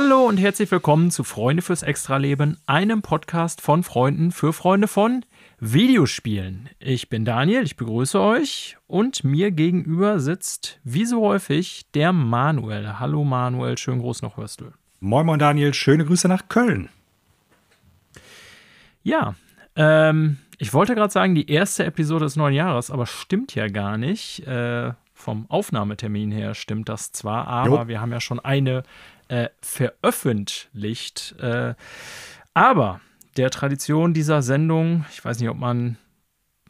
Hallo und herzlich willkommen zu Freunde fürs Extraleben, einem Podcast von Freunden für Freunde von Videospielen. Ich bin Daniel, ich begrüße euch und mir gegenüber sitzt, wie so häufig, der Manuel. Hallo Manuel, schön groß noch Hörstel. Moin Moin Daniel, schöne Grüße nach Köln. Ja, ähm, ich wollte gerade sagen, die erste Episode des neuen Jahres, aber stimmt ja gar nicht. Äh, vom Aufnahmetermin her stimmt das zwar, aber jo. wir haben ja schon eine äh, veröffentlicht. Äh, aber der Tradition dieser Sendung, ich weiß nicht, ob man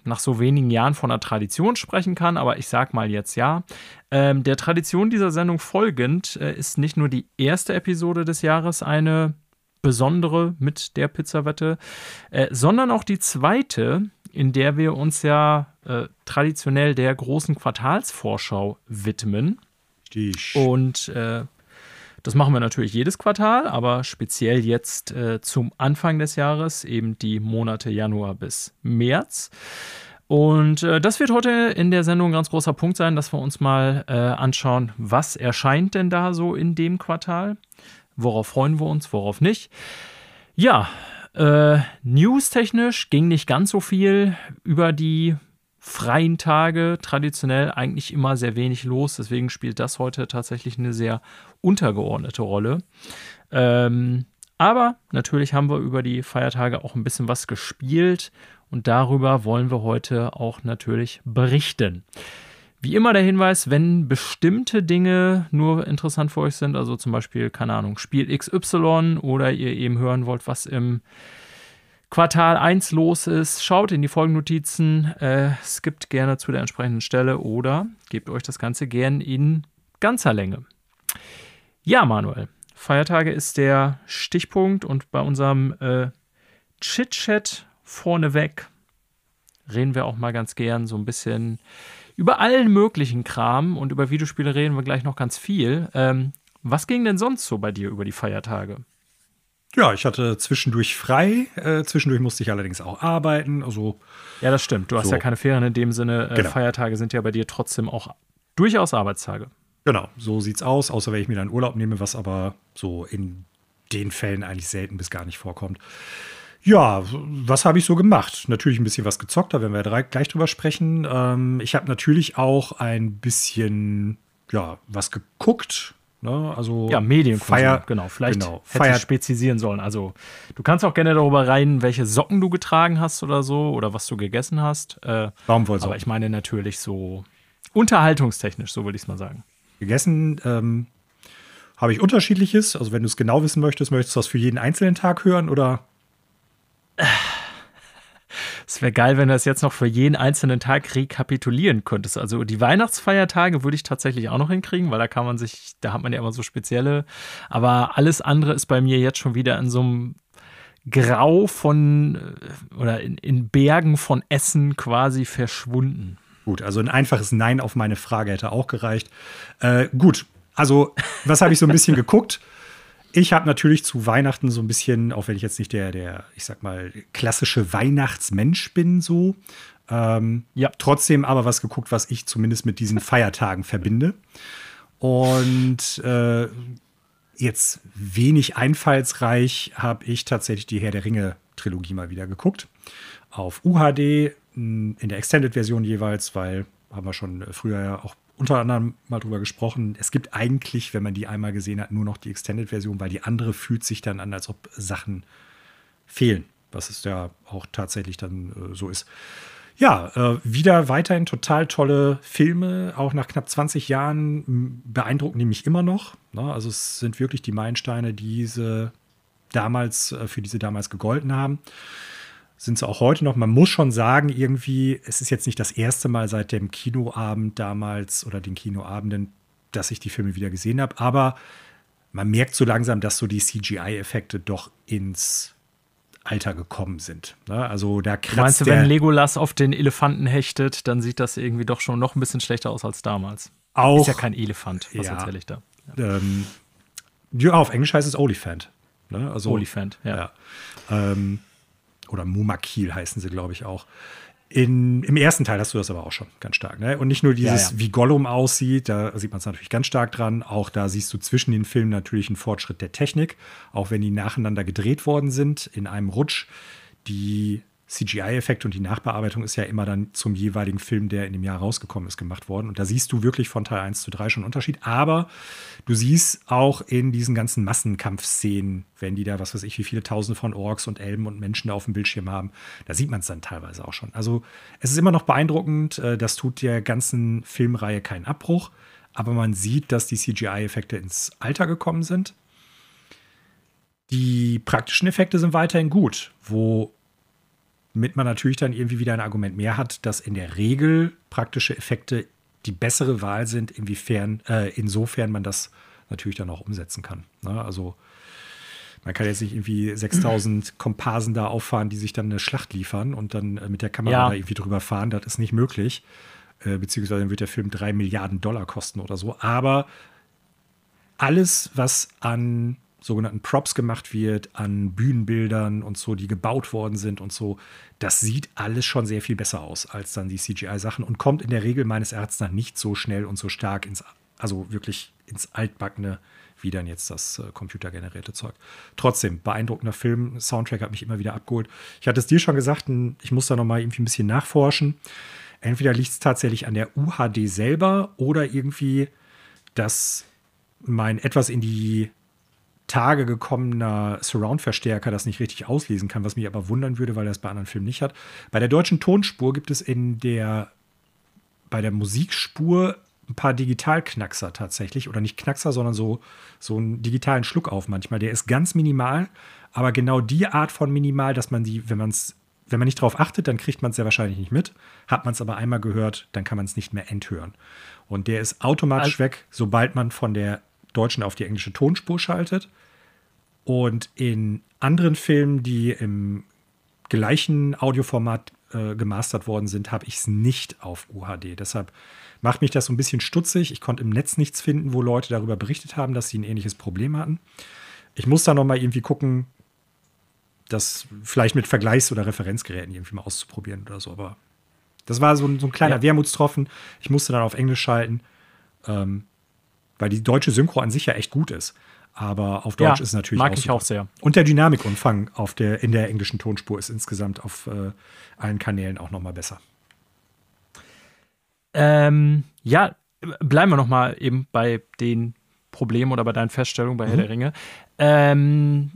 nach so wenigen Jahren von einer Tradition sprechen kann, aber ich sag mal jetzt ja. Ähm, der Tradition dieser Sendung folgend äh, ist nicht nur die erste Episode des Jahres eine besondere mit der Pizzawette, äh, sondern auch die zweite, in der wir uns ja äh, traditionell der großen Quartalsvorschau widmen. Stich. Und äh, das machen wir natürlich jedes Quartal, aber speziell jetzt äh, zum Anfang des Jahres, eben die Monate Januar bis März. Und äh, das wird heute in der Sendung ein ganz großer Punkt sein, dass wir uns mal äh, anschauen, was erscheint denn da so in dem Quartal. Worauf freuen wir uns, worauf nicht. Ja, äh, news-technisch ging nicht ganz so viel über die freien Tage traditionell eigentlich immer sehr wenig los. Deswegen spielt das heute tatsächlich eine sehr untergeordnete Rolle. Ähm, aber natürlich haben wir über die Feiertage auch ein bisschen was gespielt und darüber wollen wir heute auch natürlich berichten. Wie immer der Hinweis, wenn bestimmte Dinge nur interessant für euch sind, also zum Beispiel, keine Ahnung, Spiel XY oder ihr eben hören wollt, was im Quartal 1 los ist, schaut in die Folgennotizen, äh, skippt gerne zu der entsprechenden Stelle oder gebt euch das Ganze gern in ganzer Länge. Ja, Manuel, Feiertage ist der Stichpunkt und bei unserem äh, Chit-Chat vorneweg reden wir auch mal ganz gern so ein bisschen über allen möglichen Kram und über Videospiele reden wir gleich noch ganz viel. Ähm, was ging denn sonst so bei dir über die Feiertage? Ja, ich hatte zwischendurch frei. Äh, zwischendurch musste ich allerdings auch arbeiten. Also, ja, das stimmt. Du so. hast ja keine Ferien in dem Sinne. Äh, genau. Feiertage sind ja bei dir trotzdem auch durchaus Arbeitstage. Genau, so sieht's aus, außer wenn ich mir dann Urlaub nehme, was aber so in den Fällen eigentlich selten bis gar nicht vorkommt. Ja, was habe ich so gemacht? Natürlich ein bisschen was gezockt, da werden wir gleich drüber sprechen. Ähm, ich habe natürlich auch ein bisschen, ja, was geguckt. Ne? Also ja, Medienkonsum, Feier, genau. Vielleicht genau, hätte Feier, ich spezifizieren sollen. Also du kannst auch gerne darüber rein, welche Socken du getragen hast oder so oder was du gegessen hast. Äh, Baumwollsocken. Aber ich meine natürlich so unterhaltungstechnisch, so würde ich es mal sagen. Gegessen ähm, habe ich unterschiedliches. Also wenn du es genau wissen möchtest, möchtest du das für jeden einzelnen Tag hören oder? Es wäre geil, wenn du das jetzt noch für jeden einzelnen Tag rekapitulieren könntest. Also die Weihnachtsfeiertage würde ich tatsächlich auch noch hinkriegen, weil da kann man sich, da hat man ja immer so spezielle. Aber alles andere ist bei mir jetzt schon wieder in so einem Grau von äh, oder in, in Bergen von Essen quasi verschwunden. Gut, also ein einfaches Nein auf meine Frage hätte auch gereicht. Äh, gut, also was habe ich so ein bisschen geguckt? Ich habe natürlich zu Weihnachten so ein bisschen, auch wenn ich jetzt nicht der, der, ich sag mal, klassische Weihnachtsmensch bin, so, ähm, ja. trotzdem aber was geguckt, was ich zumindest mit diesen Feiertagen verbinde. Und äh, jetzt wenig einfallsreich habe ich tatsächlich die Herr der Ringe-Trilogie mal wieder geguckt. Auf UHD, in der Extended-Version jeweils, weil haben wir schon früher ja auch unter anderem mal drüber gesprochen. Es gibt eigentlich, wenn man die einmal gesehen hat, nur noch die Extended-Version, weil die andere fühlt sich dann an, als ob Sachen fehlen, was es ja auch tatsächlich dann äh, so ist. Ja, äh, wieder weiterhin total tolle Filme, auch nach knapp 20 Jahren beeindrucken die mich immer noch. Ne? Also es sind wirklich die Meilensteine, die diese damals, äh, für diese damals gegolten haben sind sie auch heute noch. Man muss schon sagen, irgendwie, es ist jetzt nicht das erste Mal seit dem Kinoabend damals oder den Kinoabenden, dass ich die Filme wieder gesehen habe, aber man merkt so langsam, dass so die CGI-Effekte doch ins Alter gekommen sind. Ne? Also da kratzt Meinst du, wenn Legolas auf den Elefanten hechtet, dann sieht das irgendwie doch schon noch ein bisschen schlechter aus als damals. Auch. Ist ja kein Elefant. Was ja, erzähle ich da? Ja. Ähm, ja, auf Englisch heißt es Olifant. Ne? Also, Olifant, ja. ja. Ähm, oder Mumakil heißen sie, glaube ich, auch. In, Im ersten Teil hast du das aber auch schon ganz stark. Ne? Und nicht nur dieses, ja, ja. wie Gollum aussieht, da sieht man es natürlich ganz stark dran. Auch da siehst du zwischen den Filmen natürlich einen Fortschritt der Technik, auch wenn die nacheinander gedreht worden sind in einem Rutsch. Die CGI-Effekt und die Nachbearbeitung ist ja immer dann zum jeweiligen Film, der in dem Jahr rausgekommen ist, gemacht worden. Und da siehst du wirklich von Teil 1 zu 3 schon einen Unterschied. Aber du siehst auch in diesen ganzen Massenkampfszenen, wenn die da, was weiß ich, wie viele Tausende von Orks und Elben und Menschen da auf dem Bildschirm haben, da sieht man es dann teilweise auch schon. Also es ist immer noch beeindruckend. Äh, das tut der ganzen Filmreihe keinen Abbruch. Aber man sieht, dass die CGI-Effekte ins Alter gekommen sind. Die praktischen Effekte sind weiterhin gut, wo damit man natürlich dann irgendwie wieder ein Argument mehr hat, dass in der Regel praktische Effekte die bessere Wahl sind, inwiefern, äh, insofern man das natürlich dann auch umsetzen kann. Ne? Also man kann jetzt nicht irgendwie 6000 Komparsen da auffahren, die sich dann eine Schlacht liefern und dann äh, mit der Kamera ja. da irgendwie drüber fahren. Das ist nicht möglich. Äh, beziehungsweise dann wird der Film drei Milliarden Dollar kosten oder so. Aber alles, was an sogenannten Props gemacht wird, an Bühnenbildern und so, die gebaut worden sind und so, das sieht alles schon sehr viel besser aus als dann die CGI-Sachen und kommt in der Regel meines Erachtens nach nicht so schnell und so stark ins, also wirklich ins Altbackene, wie dann jetzt das äh, computergenerierte Zeug. Trotzdem, beeindruckender Film. Soundtrack hat mich immer wieder abgeholt. Ich hatte es dir schon gesagt, ich muss da noch mal irgendwie ein bisschen nachforschen. Entweder liegt es tatsächlich an der UHD selber oder irgendwie, dass mein etwas in die Tage gekommener Surround-Verstärker das nicht richtig auslesen kann, was mich aber wundern würde, weil er es bei anderen Filmen nicht hat. Bei der deutschen Tonspur gibt es in der, bei der Musikspur ein paar Digitalknackser tatsächlich. Oder nicht Knackser, sondern so, so einen digitalen Schluck auf manchmal. Der ist ganz minimal, aber genau die Art von minimal, dass man die, wenn man es wenn man nicht darauf achtet, dann kriegt man es sehr wahrscheinlich nicht mit. Hat man es aber einmal gehört, dann kann man es nicht mehr enthören. Und der ist automatisch also, weg, sobald man von der deutschen auf die englische Tonspur schaltet. Und in anderen Filmen, die im gleichen Audioformat äh, gemastert worden sind, habe ich es nicht auf UHD. Deshalb macht mich das so ein bisschen stutzig. Ich konnte im Netz nichts finden, wo Leute darüber berichtet haben, dass sie ein ähnliches Problem hatten. Ich muss da noch mal irgendwie gucken, das vielleicht mit Vergleichs- oder Referenzgeräten irgendwie mal auszuprobieren oder so. Aber das war so ein, so ein kleiner ja. Wermutstropfen. Ich musste dann auf Englisch schalten. Ähm, weil die deutsche Synchro an sich ja echt gut ist. Aber auf Deutsch ja, ist natürlich mag auch ich super. auch sehr. Und der Dynamikumfang auf der, in der englischen Tonspur ist insgesamt auf äh, allen Kanälen auch noch mal besser. Ähm, ja, bleiben wir noch mal eben bei den Problemen oder bei deinen Feststellungen bei mhm. Herr der Ringe. Ähm,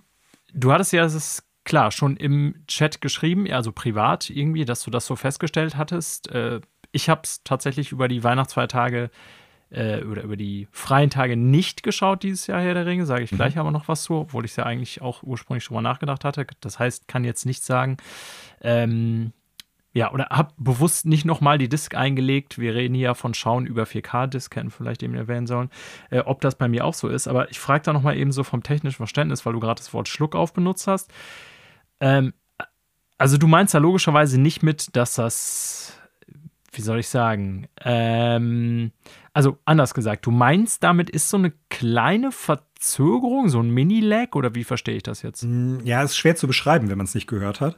du hattest ja, es ist klar, schon im Chat geschrieben, also privat irgendwie, dass du das so festgestellt hattest. Äh, ich habe es tatsächlich über die Weihnachtsfeiertage äh, oder über die freien Tage nicht geschaut dieses Jahr Herr der Ringe, sage ich mhm. gleich aber noch was zu, obwohl ich es ja eigentlich auch ursprünglich schon mal nachgedacht hatte. Das heißt, kann jetzt nicht sagen. Ähm, ja, oder habe bewusst nicht nochmal die Disc eingelegt. Wir reden hier von Schauen über 4K-Disc, hätten vielleicht eben erwähnen sollen, äh, ob das bei mir auch so ist. Aber ich frage da nochmal eben so vom technischen Verständnis, weil du gerade das Wort Schluck auf benutzt hast. Ähm, also du meinst ja logischerweise nicht mit, dass das, wie soll ich sagen, ähm, also anders gesagt, du meinst, damit ist so eine kleine Verzögerung, so ein Mini-Lag oder wie verstehe ich das jetzt? Mm, ja, ist schwer zu beschreiben, wenn man es nicht gehört hat.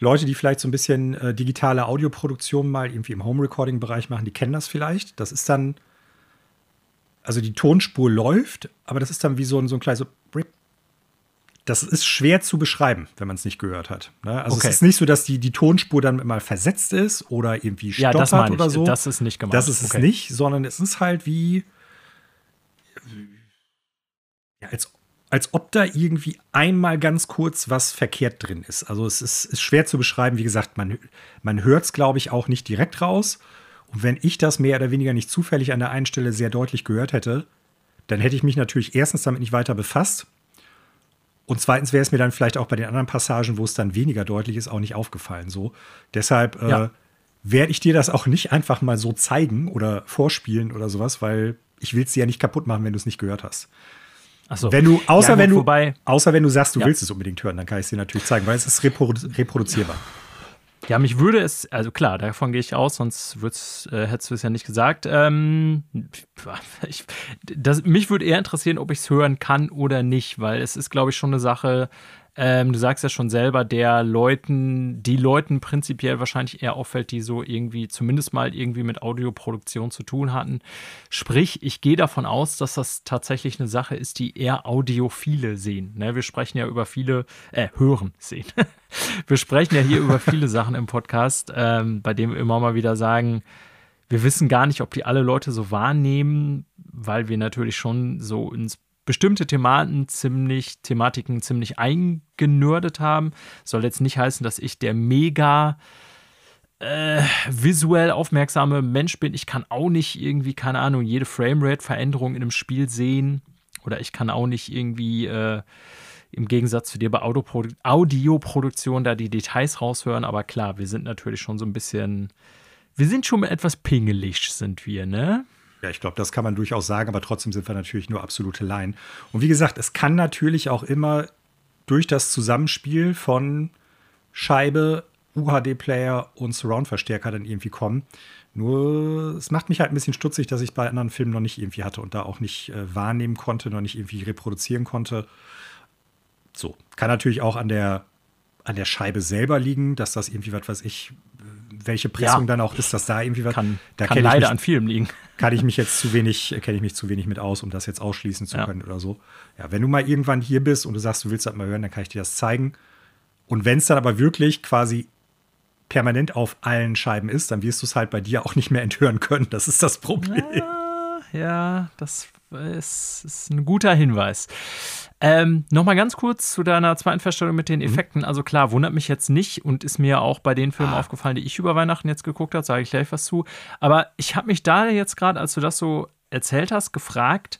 Leute, die vielleicht so ein bisschen äh, digitale Audioproduktion mal irgendwie im Home-Recording-Bereich machen, die kennen das vielleicht. Das ist dann, also die Tonspur läuft, aber das ist dann wie so ein, so ein kleines so das ist schwer zu beschreiben, wenn man es nicht gehört hat. Ne? Also okay. es ist nicht so, dass die, die Tonspur dann mal versetzt ist oder irgendwie stottert ja, oder so. Das ist nicht gemeint. Das ist okay. es nicht, sondern es ist halt wie ja, als, als ob da irgendwie einmal ganz kurz was verkehrt drin ist. Also es ist, ist schwer zu beschreiben. Wie gesagt, man, man hört es, glaube ich, auch nicht direkt raus. Und wenn ich das mehr oder weniger nicht zufällig an der einen Stelle sehr deutlich gehört hätte, dann hätte ich mich natürlich erstens damit nicht weiter befasst und zweitens wäre es mir dann vielleicht auch bei den anderen Passagen, wo es dann weniger deutlich ist, auch nicht aufgefallen. So. Deshalb äh, ja. werde ich dir das auch nicht einfach mal so zeigen oder vorspielen oder sowas, weil ich will es dir ja nicht kaputt machen, wenn du es nicht gehört hast. Ach so. Wenn du, außer ja, wenn du, außer wenn du sagst, du ja. willst es unbedingt hören, dann kann ich es dir natürlich zeigen, weil es ist reprodu reproduzierbar. Ja, mich würde es, also klar, davon gehe ich aus, sonst äh, hättest du es ja nicht gesagt. Ähm, ich, das, mich würde eher interessieren, ob ich es hören kann oder nicht, weil es ist, glaube ich, schon eine Sache, Ähm, du sagst ja schon selber, der Leuten, die Leuten prinzipiell wahrscheinlich eher auffällt, die so irgendwie zumindest mal irgendwie mit Audioproduktion zu tun hatten. Sprich, ich gehe davon aus, dass das tatsächlich eine Sache ist, die eher Audiophile sehen. Ne? Wir sprechen ja über viele, äh, hören, sehen. wir sprechen ja hier über viele Sachen im Podcast, ähm, bei dem wir immer mal wieder sagen, wir wissen gar nicht, ob die alle Leute so wahrnehmen, weil wir natürlich schon so ins bestimmte Thematen ziemlich, Thematiken ziemlich eingenördet haben. Soll jetzt nicht heißen, dass ich der mega äh, visuell aufmerksame Mensch bin. Ich kann auch nicht irgendwie, keine Ahnung, jede Framerate-Veränderung in einem Spiel sehen. Oder ich kann auch nicht irgendwie äh, im Gegensatz zu dir bei Audioproduktion da die Details raushören. Aber klar, wir sind natürlich schon so ein bisschen, wir sind schon etwas pingelig, sind wir, ne? Ja, ich glaube, das kann man durchaus sagen, aber trotzdem sind wir natürlich nur absolute Laien. Und wie gesagt, es kann natürlich auch immer durch das Zusammenspiel von Scheibe, UHD-Player und Surround-Verstärker dann irgendwie kommen. Nur, es macht mich halt ein bisschen stutzig, dass ich bei anderen Filmen noch nicht irgendwie hatte und da auch nicht äh, wahrnehmen konnte, noch nicht irgendwie reproduzieren konnte. So, kann natürlich auch an der, an der Scheibe selber liegen, dass das irgendwie, was weiß ich, welche Pressung ja. dann auch ist, dass da irgendwie was. Kann, da kann leider mich, an Filmen liegen. Kann ich mich jetzt zu wenig, kenne ich mich zu wenig mit aus, um das jetzt ausschließen zu ja. können oder so. Ja, wenn du mal irgendwann hier bist und du sagst, du willst das mal hören, dann kann ich dir das zeigen. Und wenn es dann aber wirklich quasi permanent auf allen Scheiben ist, dann wirst du es halt bei dir auch nicht mehr enthören können. Das ist das Problem. Ja, ja das ist, ist ein guter Hinweis. Ähm, Nochmal ganz kurz zu deiner zweiten Feststellung mit den mhm. Effekten. Mhm. Also klar, wundert mich jetzt nicht und ist mir auch bei den Filmen ah. aufgefallen, die ich über Weihnachten jetzt geguckt habe, sage ich gleich was zu. Aber ich habe mich da jetzt gerade, als du das so erzählt hast, gefragt,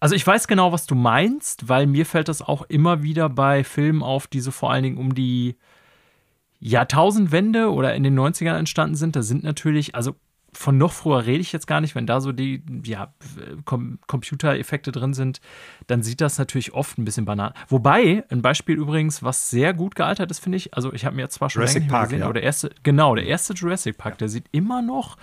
also ich weiß genau, was du meinst, weil mir fällt das auch immer wieder bei Filmen auf, die so vor allen Dingen um die Jahrtausendwende oder in den 90ern entstanden sind. Da sind natürlich, also von noch früher rede ich jetzt gar nicht, wenn da so die ja, Com Computereffekte drin sind, dann sieht das natürlich oft ein bisschen banal. Wobei, ein Beispiel übrigens, was sehr gut gealtert ist, finde ich, also ich habe mir jetzt zwar schon Jurassic Park, gesehen, ja. aber der erste, genau, der erste Jurassic Park, ja. der sieht immer noch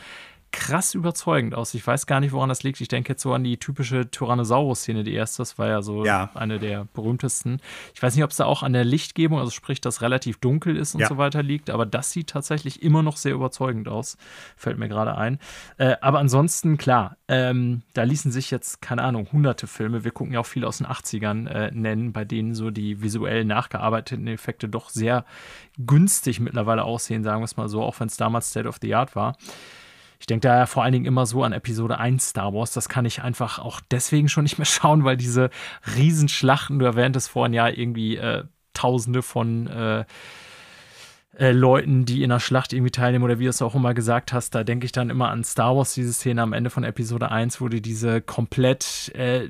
krass überzeugend aus. Ich weiß gar nicht, woran das liegt. Ich denke jetzt so an die typische Tyrannosaurus-Szene, die erste. Das war ja so ja. eine der berühmtesten. Ich weiß nicht, ob es da auch an der Lichtgebung, also sprich, dass relativ dunkel ist und ja. so weiter liegt, aber das sieht tatsächlich immer noch sehr überzeugend aus. Fällt mir gerade ein. Äh, aber ansonsten, klar, ähm, da ließen sich jetzt, keine Ahnung, hunderte Filme, wir gucken ja auch viele aus den 80ern, äh, nennen, bei denen so die visuell nachgearbeiteten Effekte doch sehr günstig mittlerweile aussehen, sagen wir es mal so, auch wenn es damals State of the Art war. Ich denke da vor allen Dingen immer so an Episode 1 Star Wars. Das kann ich einfach auch deswegen schon nicht mehr schauen, weil diese Riesenschlachten, du erwähntest vorhin ja irgendwie äh, Tausende von äh, äh, Leuten, die in der Schlacht irgendwie teilnehmen oder wie du es auch immer gesagt hast, da denke ich dann immer an Star Wars, diese Szene am Ende von Episode 1, wo die diese komplett äh,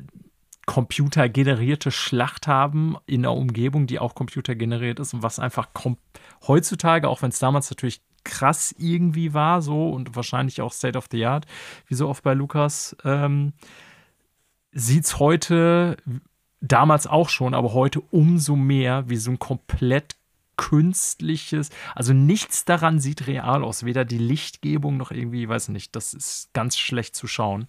computergenerierte Schlacht haben in der Umgebung, die auch computergeneriert ist und was einfach heutzutage, auch wenn es damals natürlich krass irgendwie war, so und wahrscheinlich auch State of the Art, wie so oft bei Lukas, ähm, sieht es heute, damals auch schon, aber heute umso mehr wie so ein komplett künstliches, also nichts daran sieht real aus, weder die Lichtgebung noch irgendwie, weiß nicht, das ist ganz schlecht zu schauen.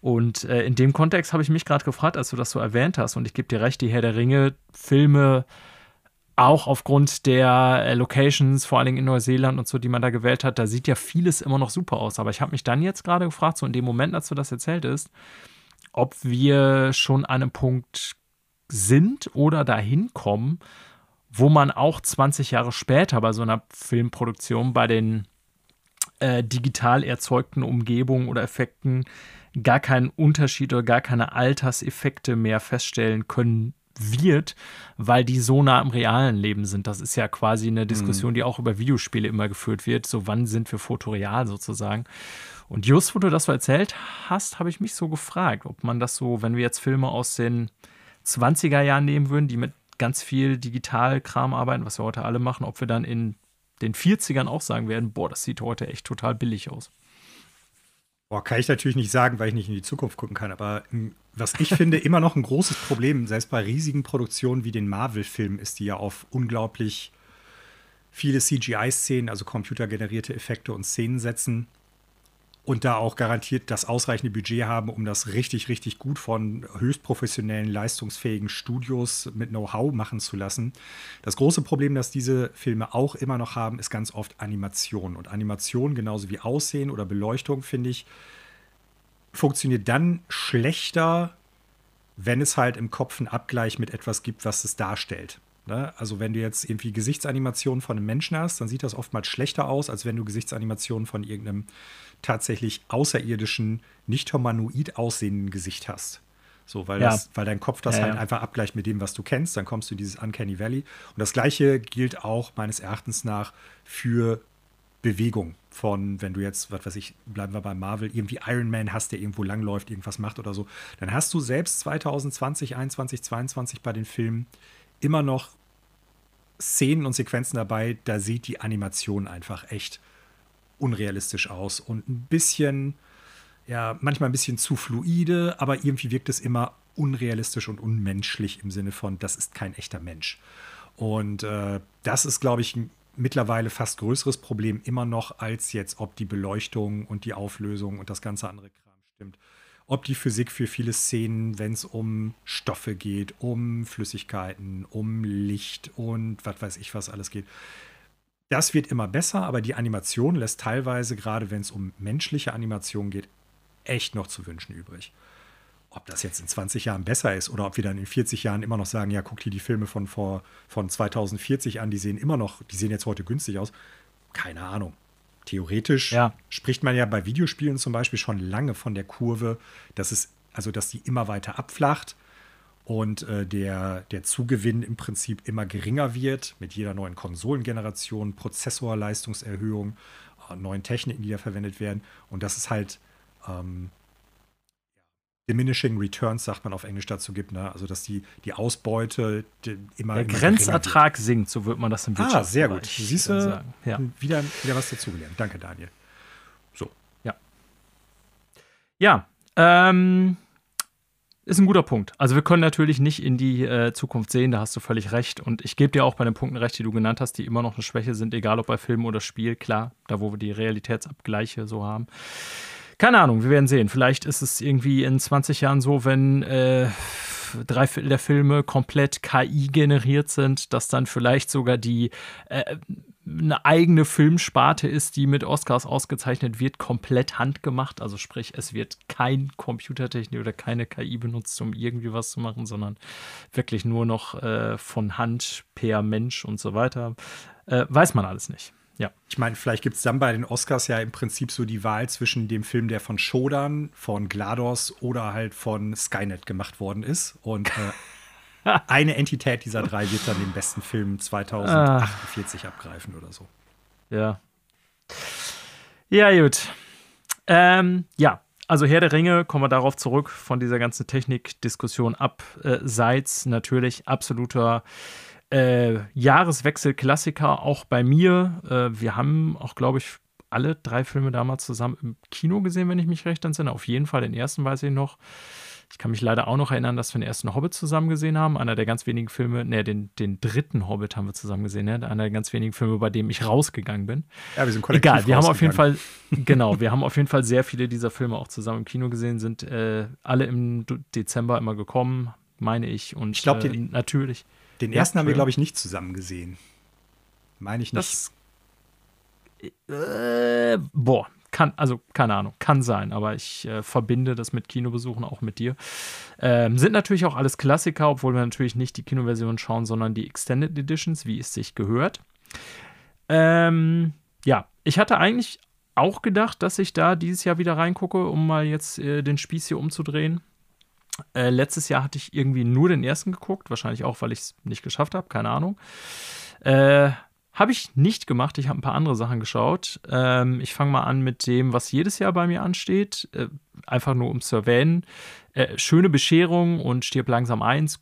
Und äh, in dem Kontext habe ich mich gerade gefragt, als du das so erwähnt hast, und ich gebe dir recht, die Herr der Ringe Filme auch aufgrund der äh, Locations, vor allen Dingen in Neuseeland und so, die man da gewählt hat, da sieht ja vieles immer noch super aus. Aber ich habe mich dann jetzt gerade gefragt, so in dem Moment, als du das erzählt hast, ob wir schon an einem Punkt sind oder dahin kommen, wo man auch 20 Jahre später bei so einer Filmproduktion bei den äh, digital erzeugten Umgebungen oder Effekten gar keinen Unterschied oder gar keine Alterseffekte mehr feststellen können wird, weil die so nah im realen Leben sind. Das ist ja quasi eine Diskussion, mhm. die auch über Videospiele immer geführt wird. So, wann sind wir fotoreal sozusagen? Und just, wo du das so erzählt hast, habe ich mich so gefragt, ob man das so, wenn wir jetzt Filme aus den 20er Jahren nehmen würden, die mit ganz viel Digitalkram arbeiten, was wir heute alle machen, ob wir dann in den 40ern auch sagen werden, boah, das sieht heute echt total billig aus. Boah, kann ich natürlich nicht sagen, weil ich nicht in die Zukunft gucken kann. Aber was ich finde, immer noch ein großes Problem, selbst bei riesigen Produktionen wie den Marvel-Filmen, ist, die ja auf unglaublich viele CGI-Szenen, also computergenerierte Effekte und Szenen setzen. Und da auch garantiert das ausreichende Budget haben, um das richtig, richtig gut von höchst professionellen, leistungsfähigen Studios mit Know-how machen zu lassen. Das große Problem, das diese Filme auch immer noch haben, ist ganz oft Animation. Und Animation, genauso wie Aussehen oder Beleuchtung, finde ich, funktioniert dann schlechter, wenn es halt im Kopf einen Abgleich mit etwas gibt, was es darstellt. Ne? Also wenn du jetzt irgendwie Gesichtsanimationen von einem Menschen hast, dann sieht das oftmals schlechter aus, als wenn du Gesichtsanimationen von irgendeinem tatsächlich außerirdischen, nicht humanoid aussehenden Gesicht hast. So, weil, ja. das, weil dein Kopf das ja, halt ja. einfach abgleicht mit dem, was du kennst, dann kommst du in dieses Uncanny Valley. Und das gleiche gilt auch meines Erachtens nach für Bewegung von, wenn du jetzt, was weiß ich, bleiben wir bei Marvel, irgendwie Iron Man hast, der irgendwo langläuft, irgendwas macht oder so, dann hast du selbst 2020, 2021, 2022 bei den Filmen immer noch Szenen und Sequenzen dabei, da sieht die Animation einfach echt unrealistisch aus und ein bisschen, ja, manchmal ein bisschen zu fluide, aber irgendwie wirkt es immer unrealistisch und unmenschlich im Sinne von, das ist kein echter Mensch. Und äh, das ist, glaube ich, ein mittlerweile fast größeres Problem immer noch, als jetzt, ob die Beleuchtung und die Auflösung und das ganze andere Kram stimmt. Ob die Physik für viele Szenen, wenn es um Stoffe geht, um Flüssigkeiten, um Licht und was weiß ich, was alles geht. Das wird immer besser, aber die Animation lässt teilweise, gerade wenn es um menschliche Animation geht, echt noch zu wünschen übrig ob das jetzt in 20 Jahren besser ist oder ob wir dann in 40 Jahren immer noch sagen, ja, guck dir die Filme von vor von 2040 an, die sehen immer noch, die sehen jetzt heute günstig aus. Keine Ahnung. Theoretisch ja. spricht man ja bei Videospielen zum Beispiel schon lange von der Kurve, dass es, also dass die immer weiter abflacht und äh, der, der Zugewinn im Prinzip immer geringer wird mit jeder neuen Konsolengeneration, Prozessorleistungserhöhung, äh, neuen Techniken, die da verwendet werden. Und das ist halt ähm, Diminishing Returns, sagt man auf Englisch dazu gibt, ne? also dass die, die Ausbeute die immer. Der immer Grenzertrag sinkt, so wird man das im Wirtschaftsbereich Ah, sehr gut. Siehst du, ja. wieder, wieder was dazugelernt. Danke, Daniel. So. Ja. Ja, ähm, ist ein guter Punkt. Also wir können natürlich nicht in die äh, Zukunft sehen, da hast du völlig recht. Und ich gebe dir auch bei den Punkten recht, die du genannt hast, die immer noch eine Schwäche sind, egal ob bei Film oder Spiel, klar, da wo wir die Realitätsabgleiche so haben keine Ahnung, wir werden sehen. Vielleicht ist es irgendwie in 20 Jahren so, wenn äh, drei Viertel der Filme komplett KI generiert sind, dass dann vielleicht sogar die äh, eine eigene Filmsparte ist, die mit Oscars ausgezeichnet wird, komplett handgemacht. Also sprich, es wird kein Computertechnik oder keine KI benutzt, um irgendwie was zu machen, sondern wirklich nur noch äh, von Hand per Mensch und so weiter. Äh, weiß man alles nicht. Ja. Ich meine, vielleicht gibt es dann bei den Oscars ja im Prinzip so die Wahl zwischen dem Film, der von Shodan, von GLaDOS oder halt von Skynet gemacht worden ist. Und äh, eine Entität dieser drei wird dann den besten Film 2048 ah. abgreifen oder so. Ja. Ja, gut. Ähm, ja, also Herr der Ringe, kommen wir darauf zurück, von dieser ganzen Technikdiskussion abseits natürlich absoluter äh, Jahreswechsel-Klassiker auch bei mir. Äh, wir haben auch, glaube ich, alle drei Filme damals zusammen im Kino gesehen, wenn ich mich recht entsinne. Auf jeden Fall den ersten weiß ich noch. Ich kann mich leider auch noch erinnern, dass wir den ersten Hobbit zusammen gesehen haben. Einer der ganz wenigen Filme, ne, den, den dritten Hobbit haben wir zusammen gesehen, ne? Einer der ganz wenigen Filme, bei dem ich rausgegangen bin. Ja, wir sind kollektiv Egal, wir haben auf jeden Fall, genau, wir haben auf jeden Fall sehr viele dieser Filme auch zusammen im Kino gesehen, sind äh, alle im Dezember immer gekommen, meine ich. Und ich glaube, äh, natürlich. Den ersten ja, haben wir, glaube ich, nicht zusammen gesehen. Meine ich nicht. Das, äh, boah, kann, also keine Ahnung, kann sein, aber ich äh, verbinde das mit Kinobesuchen auch mit dir. Ähm, sind natürlich auch alles Klassiker, obwohl wir natürlich nicht die Kinoversion schauen, sondern die Extended Editions, wie es sich gehört. Ähm, ja, ich hatte eigentlich auch gedacht, dass ich da dieses Jahr wieder reingucke, um mal jetzt äh, den Spieß hier umzudrehen. Äh, letztes Jahr hatte ich irgendwie nur den ersten geguckt, wahrscheinlich auch, weil ich es nicht geschafft habe, keine Ahnung. Äh, habe ich nicht gemacht, ich habe ein paar andere Sachen geschaut. Ähm, ich fange mal an mit dem, was jedes Jahr bei mir ansteht, äh, einfach nur um zu erwähnen. Äh, schöne Bescherung und stirb langsam eins.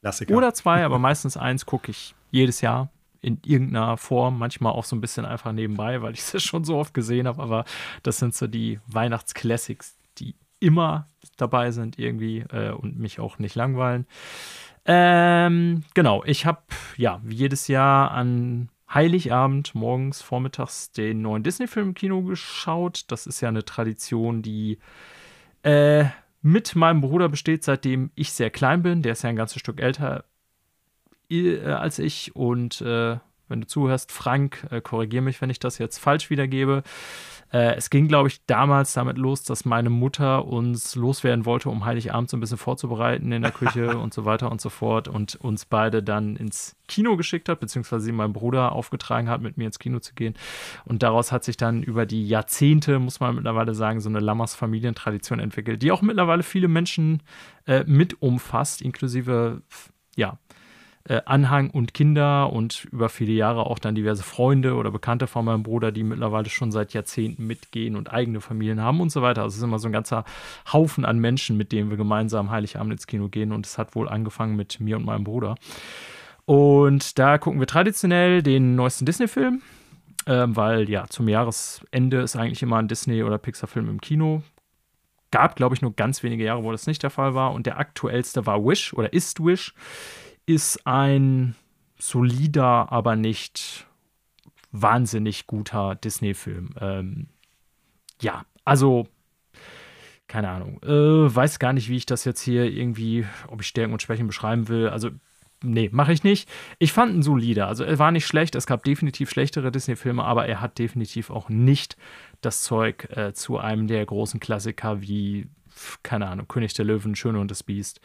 Klassiker. Oder zwei, aber meistens eins gucke ich jedes Jahr in irgendeiner Form, manchmal auch so ein bisschen einfach nebenbei, weil ich es schon so oft gesehen habe, aber das sind so die Weihnachtsclassics, die immer dabei sind irgendwie äh, und mich auch nicht langweilen. Ähm, genau, ich habe ja wie jedes Jahr an Heiligabend morgens, vormittags den neuen Disney-Film im Kino geschaut. Das ist ja eine Tradition, die äh, mit meinem Bruder besteht, seitdem ich sehr klein bin. Der ist ja ein ganzes Stück älter äh, als ich. Und äh, wenn du zuhörst, Frank, äh, korrigiere mich, wenn ich das jetzt falsch wiedergebe. Äh, es ging, glaube ich, damals damit los, dass meine Mutter uns loswerden wollte, um Heiligabend so ein bisschen vorzubereiten in der Küche und so weiter und so fort und uns beide dann ins Kino geschickt hat, beziehungsweise sie meinem Bruder aufgetragen hat, mit mir ins Kino zu gehen. Und daraus hat sich dann über die Jahrzehnte, muss man mittlerweile sagen, so eine Lammers Familientradition entwickelt, die auch mittlerweile viele Menschen äh, mit umfasst, inklusive, ja, äh, Anhang und Kinder und über viele Jahre auch dann diverse Freunde oder Bekannte von meinem Bruder, die mittlerweile schon seit Jahrzehnten mitgehen und eigene Familien haben und so weiter. Also es ist immer so ein ganzer Haufen an Menschen, mit denen wir gemeinsam Heiligabend ins Kino gehen und es hat wohl angefangen mit mir und meinem Bruder. Und da gucken wir traditionell den neuesten Disney-Film, äh, weil ja zum Jahresende ist eigentlich immer ein Disney- oder Pixar-Film im Kino gab, glaube ich, nur ganz wenige Jahre, wo das nicht der Fall war. Und der aktuellste war Wish oder ist Wish ist ein solider, aber nicht wahnsinnig guter Disney-Film. Ähm, ja, also keine Ahnung. Äh, weiß gar nicht, wie ich das jetzt hier irgendwie, ob ich Stärken und Schwächen beschreiben will. Also, nee, mache ich nicht. Ich fand ihn solider. Also, er war nicht schlecht. Es gab definitiv schlechtere Disney-Filme, aber er hat definitiv auch nicht das Zeug äh, zu einem der großen Klassiker wie, keine Ahnung, König der Löwen, Schöne und das Biest.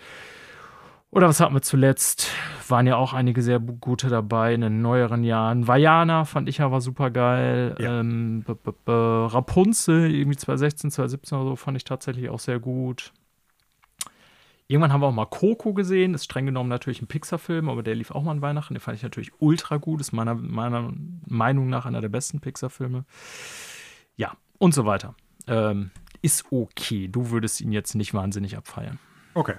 Oder was hatten wir zuletzt? Waren ja auch einige sehr gute dabei in den neueren Jahren. Vajana fand ich aber super geil. Ja. Ähm, Rapunzel, irgendwie 2016, 2017 oder so, fand ich tatsächlich auch sehr gut. Irgendwann haben wir auch mal Coco gesehen. Ist streng genommen natürlich ein Pixar-Film, aber der lief auch mal an Weihnachten. Den fand ich natürlich ultra gut. Ist meiner, meiner Meinung nach einer der besten Pixar-Filme. Ja, und so weiter. Ähm, ist okay. Du würdest ihn jetzt nicht wahnsinnig abfeiern. Okay.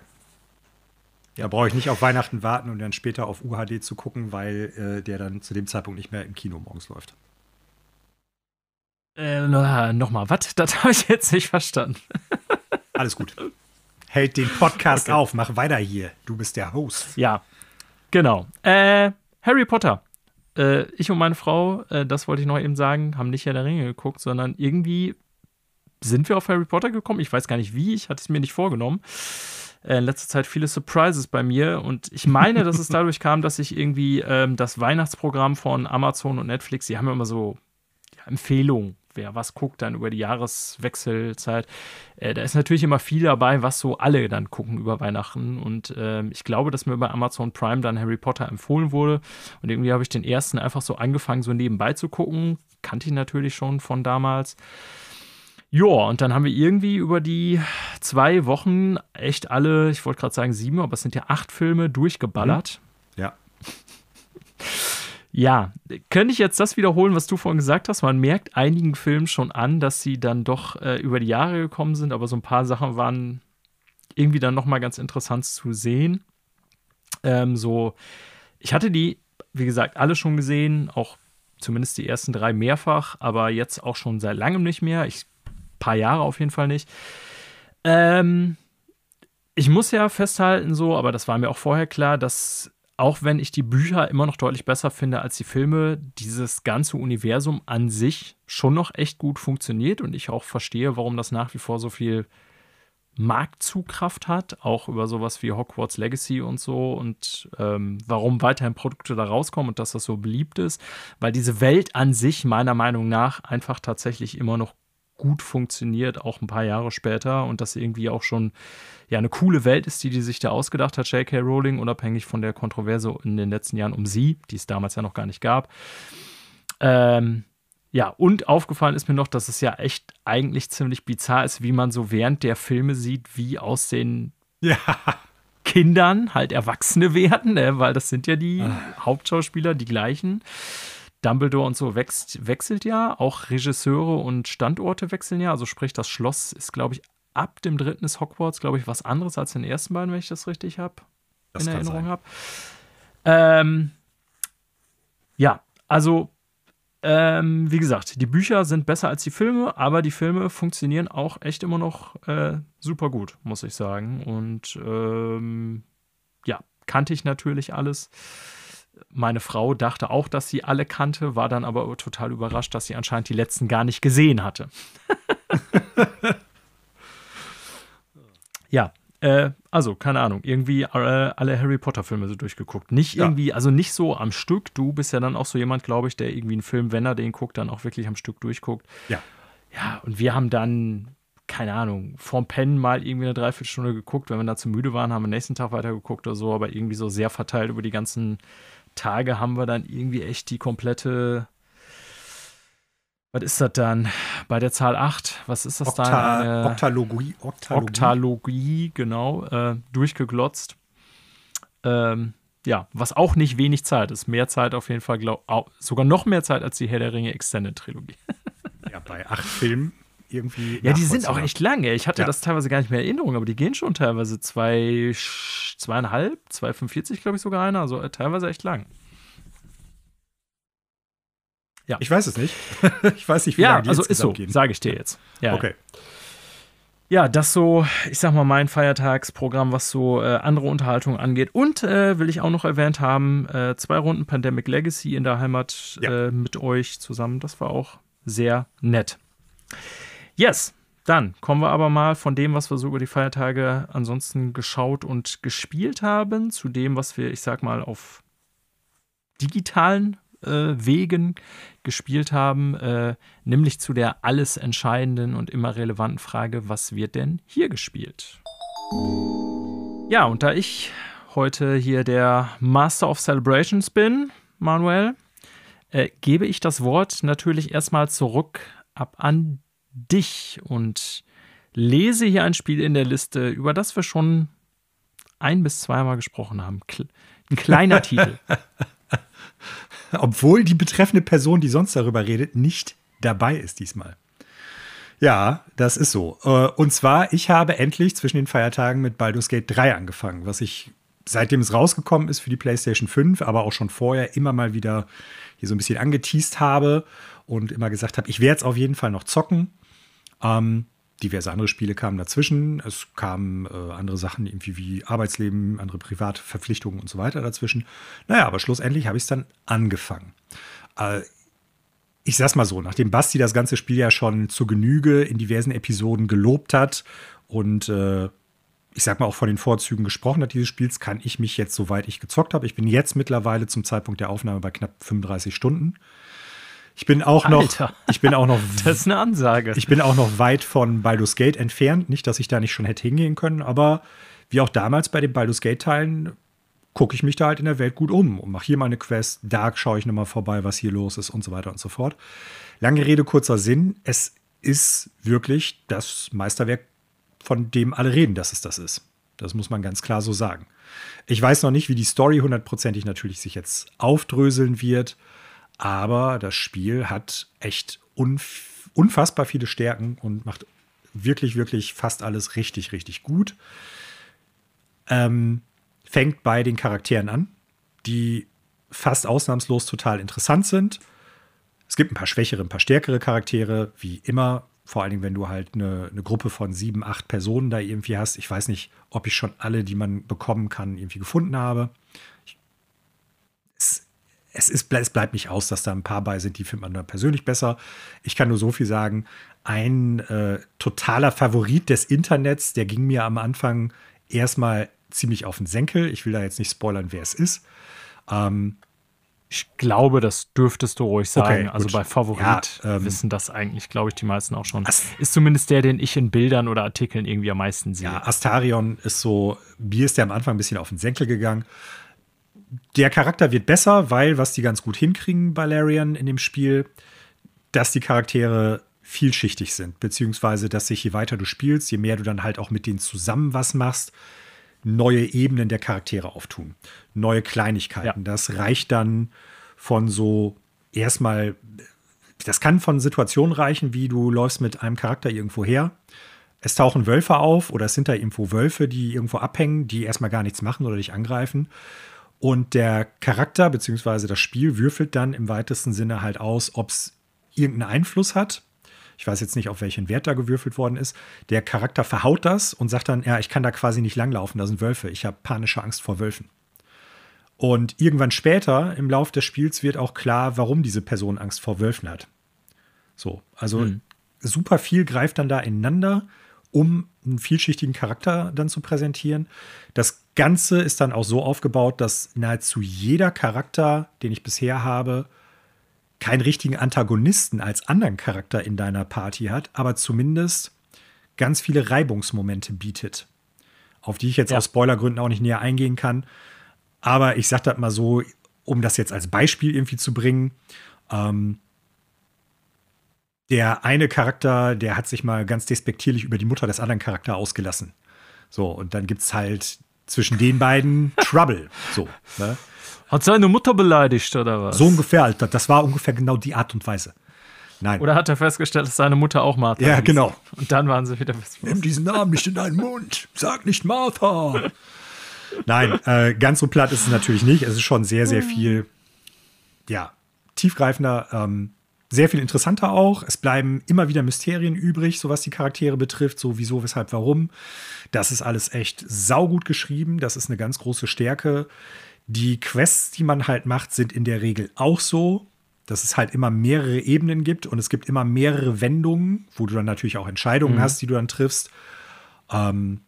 Da brauche ich nicht auf Weihnachten warten und dann später auf UHD zu gucken, weil äh, der dann zu dem Zeitpunkt nicht mehr im Kino morgens läuft. Äh, Nochmal, was? Das habe ich jetzt nicht verstanden. Alles gut. Hält den Podcast okay. auf, mach weiter hier. Du bist der Host. Ja, genau. Äh, Harry Potter. Äh, ich und meine Frau, äh, das wollte ich noch eben sagen, haben nicht Herr der Ringe geguckt, sondern irgendwie sind wir auf Harry Potter gekommen. Ich weiß gar nicht wie, ich hatte es mir nicht vorgenommen. Äh, in letzter Zeit viele Surprises bei mir und ich meine, dass es dadurch kam, dass ich irgendwie ähm, das Weihnachtsprogramm von Amazon und Netflix, die haben ja immer so ja, Empfehlungen, wer was guckt dann über die Jahreswechselzeit. Äh, da ist natürlich immer viel dabei, was so alle dann gucken über Weihnachten und äh, ich glaube, dass mir bei Amazon Prime dann Harry Potter empfohlen wurde und irgendwie habe ich den ersten einfach so angefangen, so nebenbei zu gucken. Kannte ich natürlich schon von damals. Ja, und dann haben wir irgendwie über die zwei Wochen echt alle, ich wollte gerade sagen sieben, aber es sind ja acht Filme durchgeballert. Mhm. Ja. Ja, könnte ich jetzt das wiederholen, was du vorhin gesagt hast? Man merkt einigen Filmen schon an, dass sie dann doch äh, über die Jahre gekommen sind, aber so ein paar Sachen waren irgendwie dann nochmal ganz interessant zu sehen. Ähm, so, ich hatte die, wie gesagt, alle schon gesehen, auch zumindest die ersten drei mehrfach, aber jetzt auch schon seit langem nicht mehr. Ich paar Jahre auf jeden Fall nicht. Ähm, ich muss ja festhalten, so, aber das war mir auch vorher klar, dass auch wenn ich die Bücher immer noch deutlich besser finde als die Filme, dieses ganze Universum an sich schon noch echt gut funktioniert und ich auch verstehe, warum das nach wie vor so viel Marktzugkraft hat, auch über sowas wie Hogwarts Legacy und so und ähm, warum weiterhin Produkte da rauskommen und dass das so beliebt ist, weil diese Welt an sich meiner Meinung nach einfach tatsächlich immer noch gut funktioniert, auch ein paar Jahre später und das irgendwie auch schon ja eine coole Welt ist, die die sich da ausgedacht hat, J.K. Rowling, unabhängig von der Kontroverse in den letzten Jahren um sie, die es damals ja noch gar nicht gab. Ähm, ja, und aufgefallen ist mir noch, dass es ja echt eigentlich ziemlich bizarr ist, wie man so während der Filme sieht, wie aus den ja. Kindern halt Erwachsene werden, ne? weil das sind ja die ah. Hauptschauspieler, die gleichen. Dumbledore und so wächst, wechselt ja, auch Regisseure und Standorte wechseln ja. Also sprich, das Schloss ist, glaube ich, ab dem dritten ist Hogwarts, glaube ich, was anderes als den ersten beiden, wenn ich das richtig habe, in Erinnerung habe. Ähm, ja, also ähm, wie gesagt, die Bücher sind besser als die Filme, aber die Filme funktionieren auch echt immer noch äh, super gut, muss ich sagen. Und ähm, ja, kannte ich natürlich alles Meine Frau dachte auch, dass sie alle kannte, war dann aber total überrascht, dass sie anscheinend die letzten gar nicht gesehen hatte. ja, äh, also, keine Ahnung, irgendwie äh, alle Harry Potter-Filme so durchgeguckt. Nicht ja. irgendwie, also nicht so am Stück. Du bist ja dann auch so jemand, glaube ich, der irgendwie einen Film, wenn er den guckt, dann auch wirklich am Stück durchguckt. Ja. Ja, und wir haben dann, keine Ahnung, vorm Pennen mal irgendwie eine Dreiviertelstunde geguckt. Wenn wir da zu müde waren, haben wir nächsten Tag weitergeguckt oder so, aber irgendwie so sehr verteilt über die ganzen Tage haben wir dann irgendwie echt die komplette was ist das dann? Bei der Zahl 8, was ist das Okta dann? Oktalogie, Oktalogie. Oktalogie, genau, äh, durchgeglotzt. Ähm, ja, was auch nicht wenig Zeit ist. Mehr Zeit auf jeden Fall, glaub, sogar noch mehr Zeit als die Herr der Ringe Extended Trilogie. ja, bei acht Filmen irgendwie. Ja, die sind auch echt lange. Ich hatte ja. das teilweise gar nicht mehr in Erinnerung, aber die gehen schon teilweise zwei, zweieinhalb, 2,45 glaube ich sogar einer. Also äh, teilweise echt lang. Ja. Ich weiß es nicht. ich weiß nicht, wie ja, lange die also ist so, sage ich dir jetzt. Ja, okay. Ja, das so, ich sag mal, mein Feiertagsprogramm, was so äh, andere Unterhaltung angeht. Und äh, will ich auch noch erwähnt haben, äh, zwei Runden Pandemic Legacy in der Heimat ja. Äh, mit euch zusammen. Das war auch sehr nett. Yes, dann kommen wir aber mal von dem, was wir so über die Feiertage ansonsten geschaut und gespielt haben, zu dem, was wir, ich sag mal, auf digitalen äh, Wegen gespielt haben, äh, nämlich zu der alles entscheidenden und immer relevanten Frage, was wird denn hier gespielt? Ja, und da ich heute hier der Master of Celebrations bin, Manuel, äh, gebe ich das Wort natürlich erstmal zurück ab an dich und lese hier ein Spiel in der Liste, über das wir schon ein bis zweimal gesprochen haben. Ein kleiner Titel. Obwohl die betreffende Person, die sonst darüber redet, nicht dabei ist diesmal. Ja, das ist so. Äh, und zwar, ich habe endlich zwischen den Feiertagen mit Baldur's Gate 3 angefangen, was ich seitdem es rausgekommen ist für die PlayStation 5, aber auch schon vorher immer mal wieder hier so ein bisschen angeteased habe und immer gesagt habe, ich werde es auf jeden Fall noch zocken. Ähm, diverse andere Spiele kamen dazwischen. Es kamen äh, andere Sachen, irgendwie wie Arbeitsleben, andere private Verpflichtungen und so weiter dazwischen. Naja, aber schlussendlich habe ich es dann angefangen. Äh, ich sag's mal so, nachdem Basti das ganze Spiel ja schon zur Genüge in diversen Episoden gelobt hat und äh, ich sag mal auch von den Vorzügen gesprochen hat dieses Spiels, kann ich mich jetzt, soweit ich gezockt habe, ich bin jetzt mittlerweile zum Zeitpunkt der Aufnahme bei knapp 35 Stunden. Ich bin auch noch, Alter. ich bin auch noch, das ist eine Ansage. Ich bin auch noch weit von Baldur's Gate entfernt. Nicht, dass ich da nicht schon hätte hingehen können, aber wie auch damals bei den Baldur's Gate Teilen gucke ich mich da halt in der Welt gut um und mache hier mal eine Quest, da schaue ich nochmal vorbei, was hier los ist und so weiter und so fort. Lange Rede, kurzer Sinn. Es ist wirklich das Meisterwerk, von dem alle reden, dass es das ist. Das muss man ganz klar so sagen. Ich weiß noch nicht, wie die Story hundertprozentig natürlich sich jetzt aufdröseln wird. Aber das Spiel hat echt unf unfassbar viele Stärken und macht wirklich, wirklich fast alles richtig, richtig gut. Ähm, fängt bei den Charakteren an, die fast ausnahmslos total interessant sind. Es gibt ein paar schwächere, ein paar stärkere Charaktere, wie immer. Vor allen Dingen, wenn du halt eine, eine Gruppe von sieben, acht Personen da irgendwie hast. Ich weiß nicht, ob ich schon alle, die man bekommen kann, irgendwie gefunden habe. Es ist, es bleibt nicht aus, dass da ein paar bei sind, die findet man persönlich besser. Ich kann nur so viel sagen. Ein äh, totaler Favorit des Internets, der ging mir am Anfang erstmal ziemlich auf den Senkel. Ich will da jetzt nicht spoilern, wer es ist. Ähm, ich glaube, das dürftest du ruhig sagen. Okay, also bei Favorit ja, ähm, wissen das eigentlich, glaube ich, die meisten auch schon. Ast ist zumindest der, den ich in Bildern oder Artikeln irgendwie am meisten sehe. Ja, Astarion ist so, mir ist der am Anfang ein bisschen auf den Senkel gegangen der Charakter wird besser, weil, was die ganz gut hinkriegen bei Larian in dem Spiel, dass die Charaktere vielschichtig sind, beziehungsweise dass sich je weiter du spielst, je mehr du dann halt auch mit denen zusammen was machst, neue Ebenen der Charaktere auftun. Neue Kleinigkeiten. Ja. Das reicht dann von so erstmal, das kann von Situationen reichen, wie du läufst mit einem Charakter irgendwo her. Es tauchen Wölfe auf oder es sind da irgendwo Wölfe, die irgendwo abhängen, die erstmal gar nichts machen oder dich angreifen. Und der Charakter bzw. das Spiel würfelt dann im weitesten Sinne halt aus, ob es irgendeinen Einfluss hat. Ich weiß jetzt nicht, auf welchen Wert da gewürfelt worden ist. Der Charakter verhaut das und sagt dann, ja, ich kann da quasi nicht langlaufen, da sind Wölfe. Ich habe panische Angst vor Wölfen. Und irgendwann später im Lauf des Spiels wird auch klar, warum diese Person Angst vor Wölfen hat. So, also mhm. super viel greift dann da ineinander, um einen vielschichtigen Charakter dann zu präsentieren. Das Ganze ist dann auch so aufgebaut, dass nahezu jeder Charakter, den ich bisher habe, keinen richtigen Antagonisten als anderen Charakter in deiner Party hat, aber zumindest ganz viele Reibungsmomente bietet, auf die ich jetzt ja. aus Spoilergründen auch nicht näher eingehen kann. Aber ich sage das mal so, um das jetzt als Beispiel irgendwie zu bringen. Ähm, der eine Charakter, der hat sich mal ganz despektierlich über die Mutter des anderen Charakters ausgelassen. So, und dann gibt es halt zwischen den beiden Trouble. So, ne? Hat seine Mutter beleidigt oder was? So ungefähr, Alter. Das war ungefähr genau die Art und Weise. Nein. Oder hat er festgestellt, dass seine Mutter auch Martha Ja, ist? genau. Und dann waren sie wieder. Nimm diesen Namen nicht in deinen Mund. Sag nicht Martha. Nein, äh, ganz so platt ist es natürlich nicht. Es ist schon sehr, sehr viel, ja, tiefgreifender, ähm, sehr viel interessanter auch. Es bleiben immer wieder Mysterien übrig, so was die Charaktere betrifft, so wieso, weshalb, warum. Das ist alles echt saugut geschrieben. Das ist eine ganz große Stärke. Die Quests, die man halt macht, sind in der Regel auch so, dass es halt immer mehrere Ebenen gibt und es gibt immer mehrere Wendungen, wo du dann natürlich auch Entscheidungen mhm. hast, die du dann triffst. Ähm,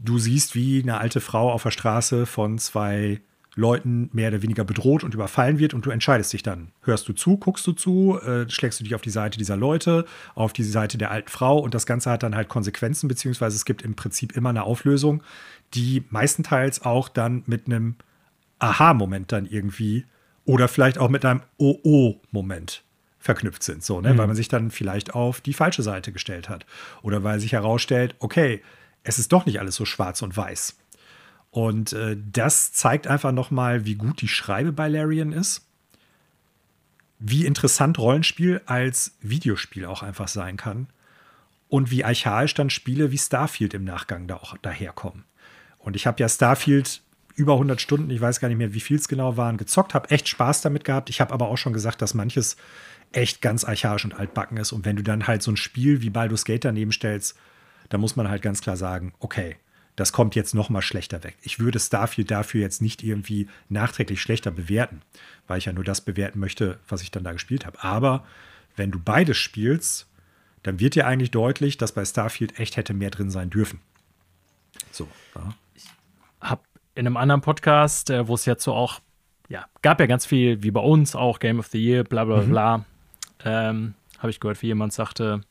du siehst, wie eine alte Frau auf der Straße von zwei Leuten mehr oder weniger bedroht und überfallen wird und du entscheidest dich dann. Hörst du zu, guckst du zu, äh, schlägst du dich auf die Seite dieser Leute, auf die Seite der alten Frau und das Ganze hat dann halt Konsequenzen, beziehungsweise es gibt im Prinzip immer eine Auflösung, die meistenteils auch dann mit einem Aha-Moment dann irgendwie oder vielleicht auch mit einem OO-Moment verknüpft sind, so, ne? Mhm. weil man sich dann vielleicht auf die falsche Seite gestellt hat oder weil sich herausstellt, okay, es ist doch nicht alles so schwarz und weiß. Und äh, das zeigt einfach nochmal, wie gut die Schreibe bei Larian ist. Wie interessant Rollenspiel als Videospiel auch einfach sein kann. Und wie archaisch dann Spiele wie Starfield im Nachgang da auch daherkommen. Und ich habe ja Starfield über 100 Stunden, ich weiß gar nicht mehr, wie viel es genau waren, gezockt, habe echt Spaß damit gehabt. Ich habe aber auch schon gesagt, dass manches echt ganz archaisch und altbacken ist. Und wenn du dann halt so ein Spiel wie Baldur's Gate daneben stellst, da muss man halt ganz klar sagen, okay, das kommt jetzt noch mal schlechter weg. Ich würde Starfield dafür jetzt nicht irgendwie nachträglich schlechter bewerten, weil ich ja nur das bewerten möchte, was ich dann da gespielt habe. Aber wenn du beides spielst, dann wird dir eigentlich deutlich, dass bei Starfield echt hätte mehr drin sein dürfen. So. Ja. Ich habe in einem anderen Podcast, äh, wo es jetzt so auch, ja, gab ja ganz viel, wie bei uns auch, Game of the Year, bla bla mhm. bla, ähm, habe ich gehört, wie jemand sagte,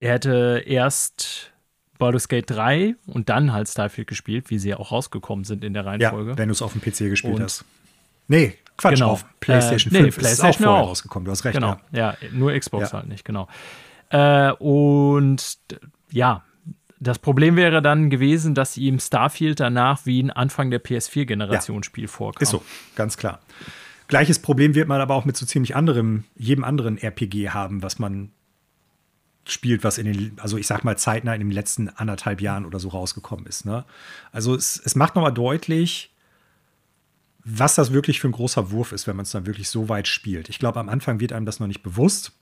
er hätte erst Baldur's Gate 3 und dann halt Starfield gespielt, wie sie ja auch rausgekommen sind in der Reihenfolge. Ja, wenn du es auf dem PC gespielt und hast. Nee, Quatsch, genau. auf PlayStation äh, 5 nee, PlayStation ist es auch, auch rausgekommen. Du hast recht. Genau, ja, ja nur Xbox ja. halt nicht, genau. Äh, und ja, das Problem wäre dann gewesen, dass ihm Starfield danach wie ein Anfang der PS4-Generation ja. Spiel vorkam. Ist so, ganz klar. Gleiches Problem wird man aber auch mit so ziemlich anderem, jedem anderen RPG haben, was man spielt, was in den, also ich sag mal, zeitnah in den letzten anderthalb Jahren oder so rausgekommen ist. Ne? Also es, es macht nochmal deutlich, was das wirklich für ein großer Wurf ist, wenn man es dann wirklich so weit spielt. Ich glaube, am Anfang wird einem das noch nicht bewusst.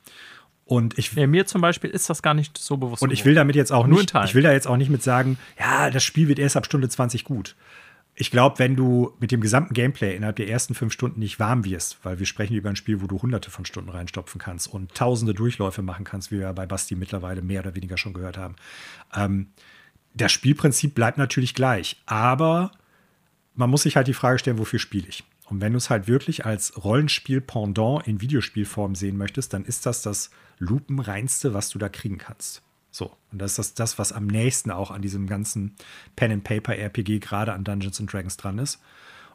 Und ich, ja, mir zum Beispiel ist das gar nicht so bewusst. Und ich will damit jetzt auch nicht, ich will da jetzt auch nicht mit sagen, ja, das Spiel wird erst ab Stunde 20 gut ich glaube, wenn du mit dem gesamten Gameplay innerhalb der ersten fünf Stunden nicht warm wirst, weil wir sprechen über ein Spiel, wo du hunderte von Stunden reinstopfen kannst und tausende Durchläufe machen kannst, wie wir bei Basti mittlerweile mehr oder weniger schon gehört haben. Ähm, das Spielprinzip bleibt natürlich gleich, aber man muss sich halt die Frage stellen, wofür spiele ich? Und wenn du es halt wirklich als Rollenspiel-Pendant in Videospielform sehen möchtest, dann ist das das lupenreinste, was du da kriegen kannst. So, und das ist das, das, was am nächsten auch an diesem ganzen Pen-and-Paper-RPG, gerade an Dungeons and Dragons dran ist.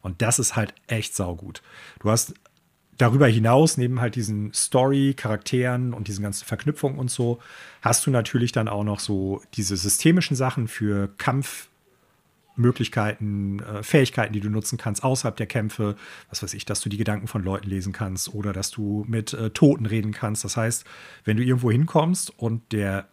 Und das ist halt echt saugut. Du hast darüber hinaus, neben halt diesen Story, Charakteren und diesen ganzen Verknüpfungen und so, hast du natürlich dann auch noch so diese systemischen Sachen für Kampfmöglichkeiten, äh, Fähigkeiten, die du nutzen kannst außerhalb der Kämpfe. Was weiß ich, dass du die Gedanken von Leuten lesen kannst oder dass du mit äh, Toten reden kannst. Das heißt, wenn du irgendwo hinkommst und der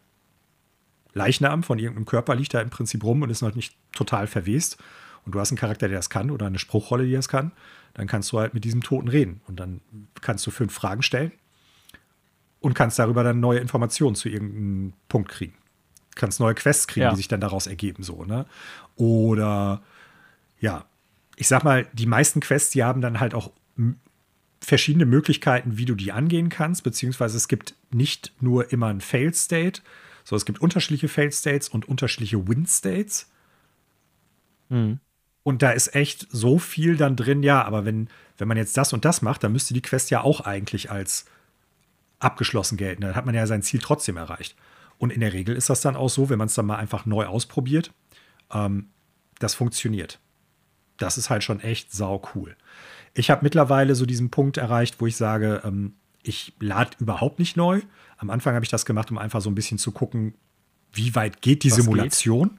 Leichnam von irgendeinem Körper liegt da im Prinzip rum und ist noch nicht total verwest. Und du hast einen Charakter, der das kann oder eine Spruchrolle, die das kann, dann kannst du halt mit diesem Toten reden. Und dann kannst du fünf Fragen stellen und kannst darüber dann neue Informationen zu irgendeinem Punkt kriegen. Kannst neue Quests kriegen, ja. die sich dann daraus ergeben, so, ne? Oder ja, ich sag mal, die meisten Quests, die haben dann halt auch verschiedene Möglichkeiten, wie du die angehen kannst, beziehungsweise es gibt nicht nur immer ein Fail-State, sondern es gibt unterschiedliche Fail-States und unterschiedliche Win-States. Mhm. Und da ist echt so viel dann drin, ja, aber wenn, wenn man jetzt das und das macht, dann müsste die Quest ja auch eigentlich als abgeschlossen gelten. Dann hat man ja sein Ziel trotzdem erreicht. Und in der Regel ist das dann auch so, wenn man es dann mal einfach neu ausprobiert, ähm, das funktioniert. Das ist halt schon echt sau cool. Ich habe mittlerweile so diesen Punkt erreicht, wo ich sage, ähm, ich lade überhaupt nicht neu. Am Anfang habe ich das gemacht, um einfach so ein bisschen zu gucken, wie weit geht die Was Simulation. Geht?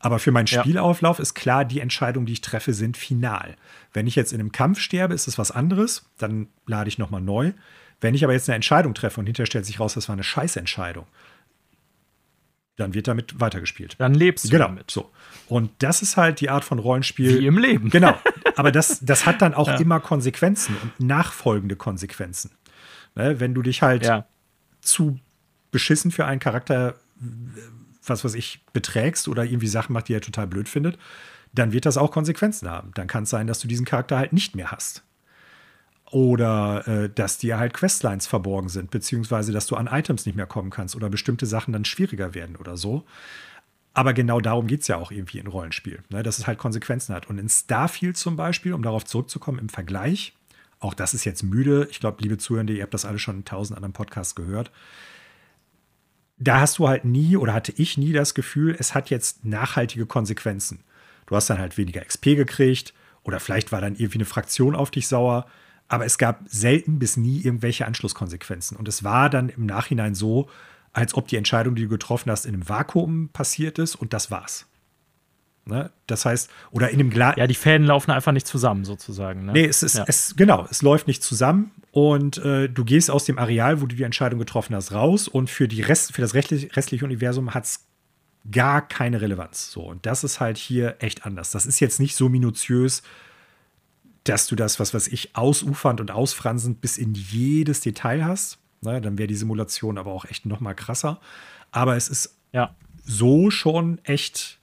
Aber für meinen Spielauflauf ja. ist klar, die Entscheidungen, die ich treffe, sind final. Wenn ich jetzt in einem Kampf sterbe, ist es was anderes. Dann lade ich nochmal neu. Wenn ich aber jetzt eine Entscheidung treffe und hinterher stellt sich raus, das war eine Scheißentscheidung, dann wird damit weitergespielt. Dann lebst du genau, damit. So. Und das ist halt die Art von Rollenspiel. Wie im Leben. Genau. Aber das, das hat dann auch ja. immer Konsequenzen und nachfolgende Konsequenzen. Ne, wenn du dich halt ja. zu beschissen für einen Charakter, was weiß ich, beträgst oder irgendwie Sachen macht, die er total blöd findet, dann wird das auch Konsequenzen haben. Dann kann es sein, dass du diesen Charakter halt nicht mehr hast. Oder äh, dass dir halt Questlines verborgen sind, beziehungsweise dass du an Items nicht mehr kommen kannst oder bestimmte Sachen dann schwieriger werden oder so. Aber genau darum geht es ja auch irgendwie in Rollenspiel, ne? dass es halt Konsequenzen hat. Und in Starfield zum Beispiel, um darauf zurückzukommen, im Vergleich, auch das ist jetzt müde, ich glaube, liebe Zuhörende, ihr habt das alle schon in tausend anderen Podcasts gehört. Da hast du halt nie oder hatte ich nie das Gefühl, es hat jetzt nachhaltige Konsequenzen. Du hast dann halt weniger XP gekriegt oder vielleicht war dann irgendwie eine Fraktion auf dich sauer aber es gab selten bis nie irgendwelche Anschlusskonsequenzen. Und es war dann im Nachhinein so, als ob die Entscheidung, die du getroffen hast, in einem Vakuum passiert ist und das war's. Ne? Das heißt, oder in einem Glas. Ja, die Fäden laufen einfach nicht zusammen, sozusagen. Ne? Nee, es ist, ja. es, genau, es läuft nicht zusammen und äh, du gehst aus dem Areal, wo du die Entscheidung getroffen hast, raus und für, die Rest, für das restliche, restliche Universum hat es gar keine Relevanz. So, und das ist halt hier echt anders. Das ist jetzt nicht so minutiös, dass du das, was weiß ich, ausufernd und ausfranzend bis in jedes Detail hast. Na, dann wäre die Simulation aber auch echt noch mal krasser. Aber es ist ja. so schon echt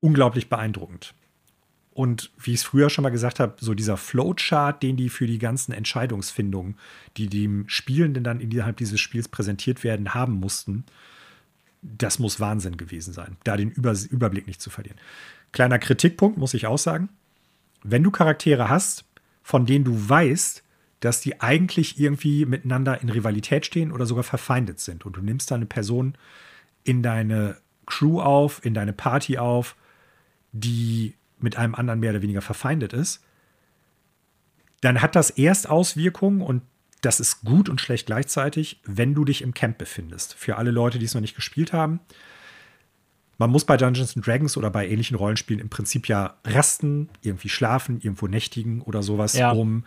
unglaublich beeindruckend. Und wie ich es früher schon mal gesagt habe, so dieser Flowchart, den die für die ganzen Entscheidungsfindungen, die dem Spielenden dann innerhalb dieses Spiels präsentiert werden, haben mussten, das muss Wahnsinn gewesen sein, da den Über Überblick nicht zu verlieren. Kleiner Kritikpunkt, muss ich auch sagen wenn du Charaktere hast, von denen du weißt, dass die eigentlich irgendwie miteinander in Rivalität stehen oder sogar verfeindet sind und du nimmst da eine Person in deine Crew auf, in deine Party auf, die mit einem anderen mehr oder weniger verfeindet ist, dann hat das erst Auswirkungen und das ist gut und schlecht gleichzeitig, wenn du dich im Camp befindest. Für alle Leute, die es noch nicht gespielt haben, man muss bei Dungeons Dragons oder bei ähnlichen Rollenspielen im Prinzip ja rasten, irgendwie schlafen, irgendwo nächtigen oder sowas, ja. um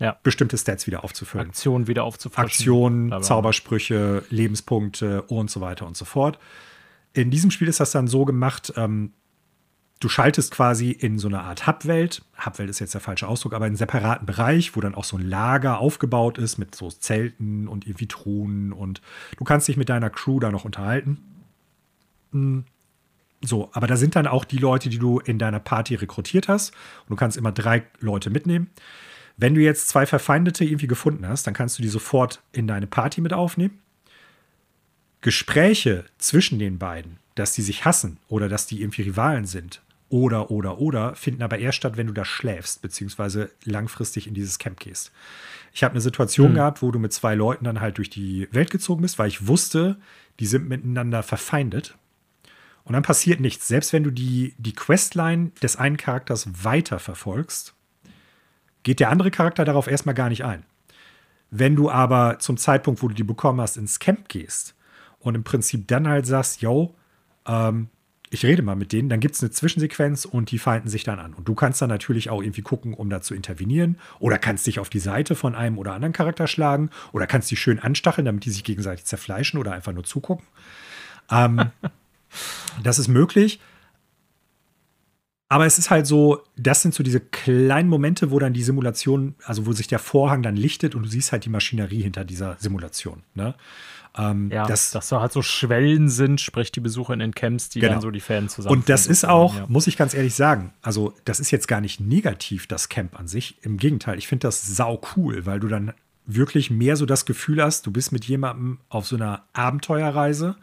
ja. bestimmte Stats wieder aufzufüllen. Aktionen wieder aufzufüllen. Aktionen, Zaubersprüche, Lebenspunkte und so weiter und so fort. In diesem Spiel ist das dann so gemacht, ähm, du schaltest quasi in so eine Art Hubwelt. Hubwelt ist jetzt der falsche Ausdruck, aber in einen separaten Bereich, wo dann auch so ein Lager aufgebaut ist mit so Zelten und irgendwie Truhen und du kannst dich mit deiner Crew da noch unterhalten. Hm. So, aber da sind dann auch die Leute, die du in deiner Party rekrutiert hast. Und du kannst immer drei Leute mitnehmen. Wenn du jetzt zwei Verfeindete irgendwie gefunden hast, dann kannst du die sofort in deine Party mit aufnehmen. Gespräche zwischen den beiden, dass die sich hassen oder dass die irgendwie Rivalen sind oder, oder, oder, finden aber erst statt, wenn du da schläfst, beziehungsweise langfristig in dieses Camp gehst. Ich habe eine Situation hm. gehabt, wo du mit zwei Leuten dann halt durch die Welt gezogen bist, weil ich wusste, die sind miteinander verfeindet und dann passiert nichts. Selbst wenn du die, die Questline des einen Charakters weiter verfolgst, geht der andere Charakter darauf erstmal gar nicht ein. Wenn du aber zum Zeitpunkt, wo du die bekommen hast, ins Camp gehst und im Prinzip dann halt sagst, yo, ähm, ich rede mal mit denen, dann gibt es eine Zwischensequenz und die feinden sich dann an. Und du kannst dann natürlich auch irgendwie gucken, um da zu intervenieren. Oder kannst dich auf die Seite von einem oder anderen Charakter schlagen. Oder kannst die schön anstacheln, damit die sich gegenseitig zerfleischen oder einfach nur zugucken. Ähm, Das ist möglich. Aber es ist halt so, das sind so diese kleinen Momente, wo dann die Simulation, also wo sich der Vorhang dann lichtet und du siehst halt die Maschinerie hinter dieser Simulation. Ne? Ähm, ja, das, dass so halt so Schwellen sind, sprich die Besucher in den Camps, die genau. dann so die Fäden zusammen. Und das ist auch, ja. muss ich ganz ehrlich sagen, also das ist jetzt gar nicht negativ, das Camp an sich. Im Gegenteil, ich finde das sau cool, weil du dann wirklich mehr so das Gefühl hast, du bist mit jemandem auf so einer Abenteuerreise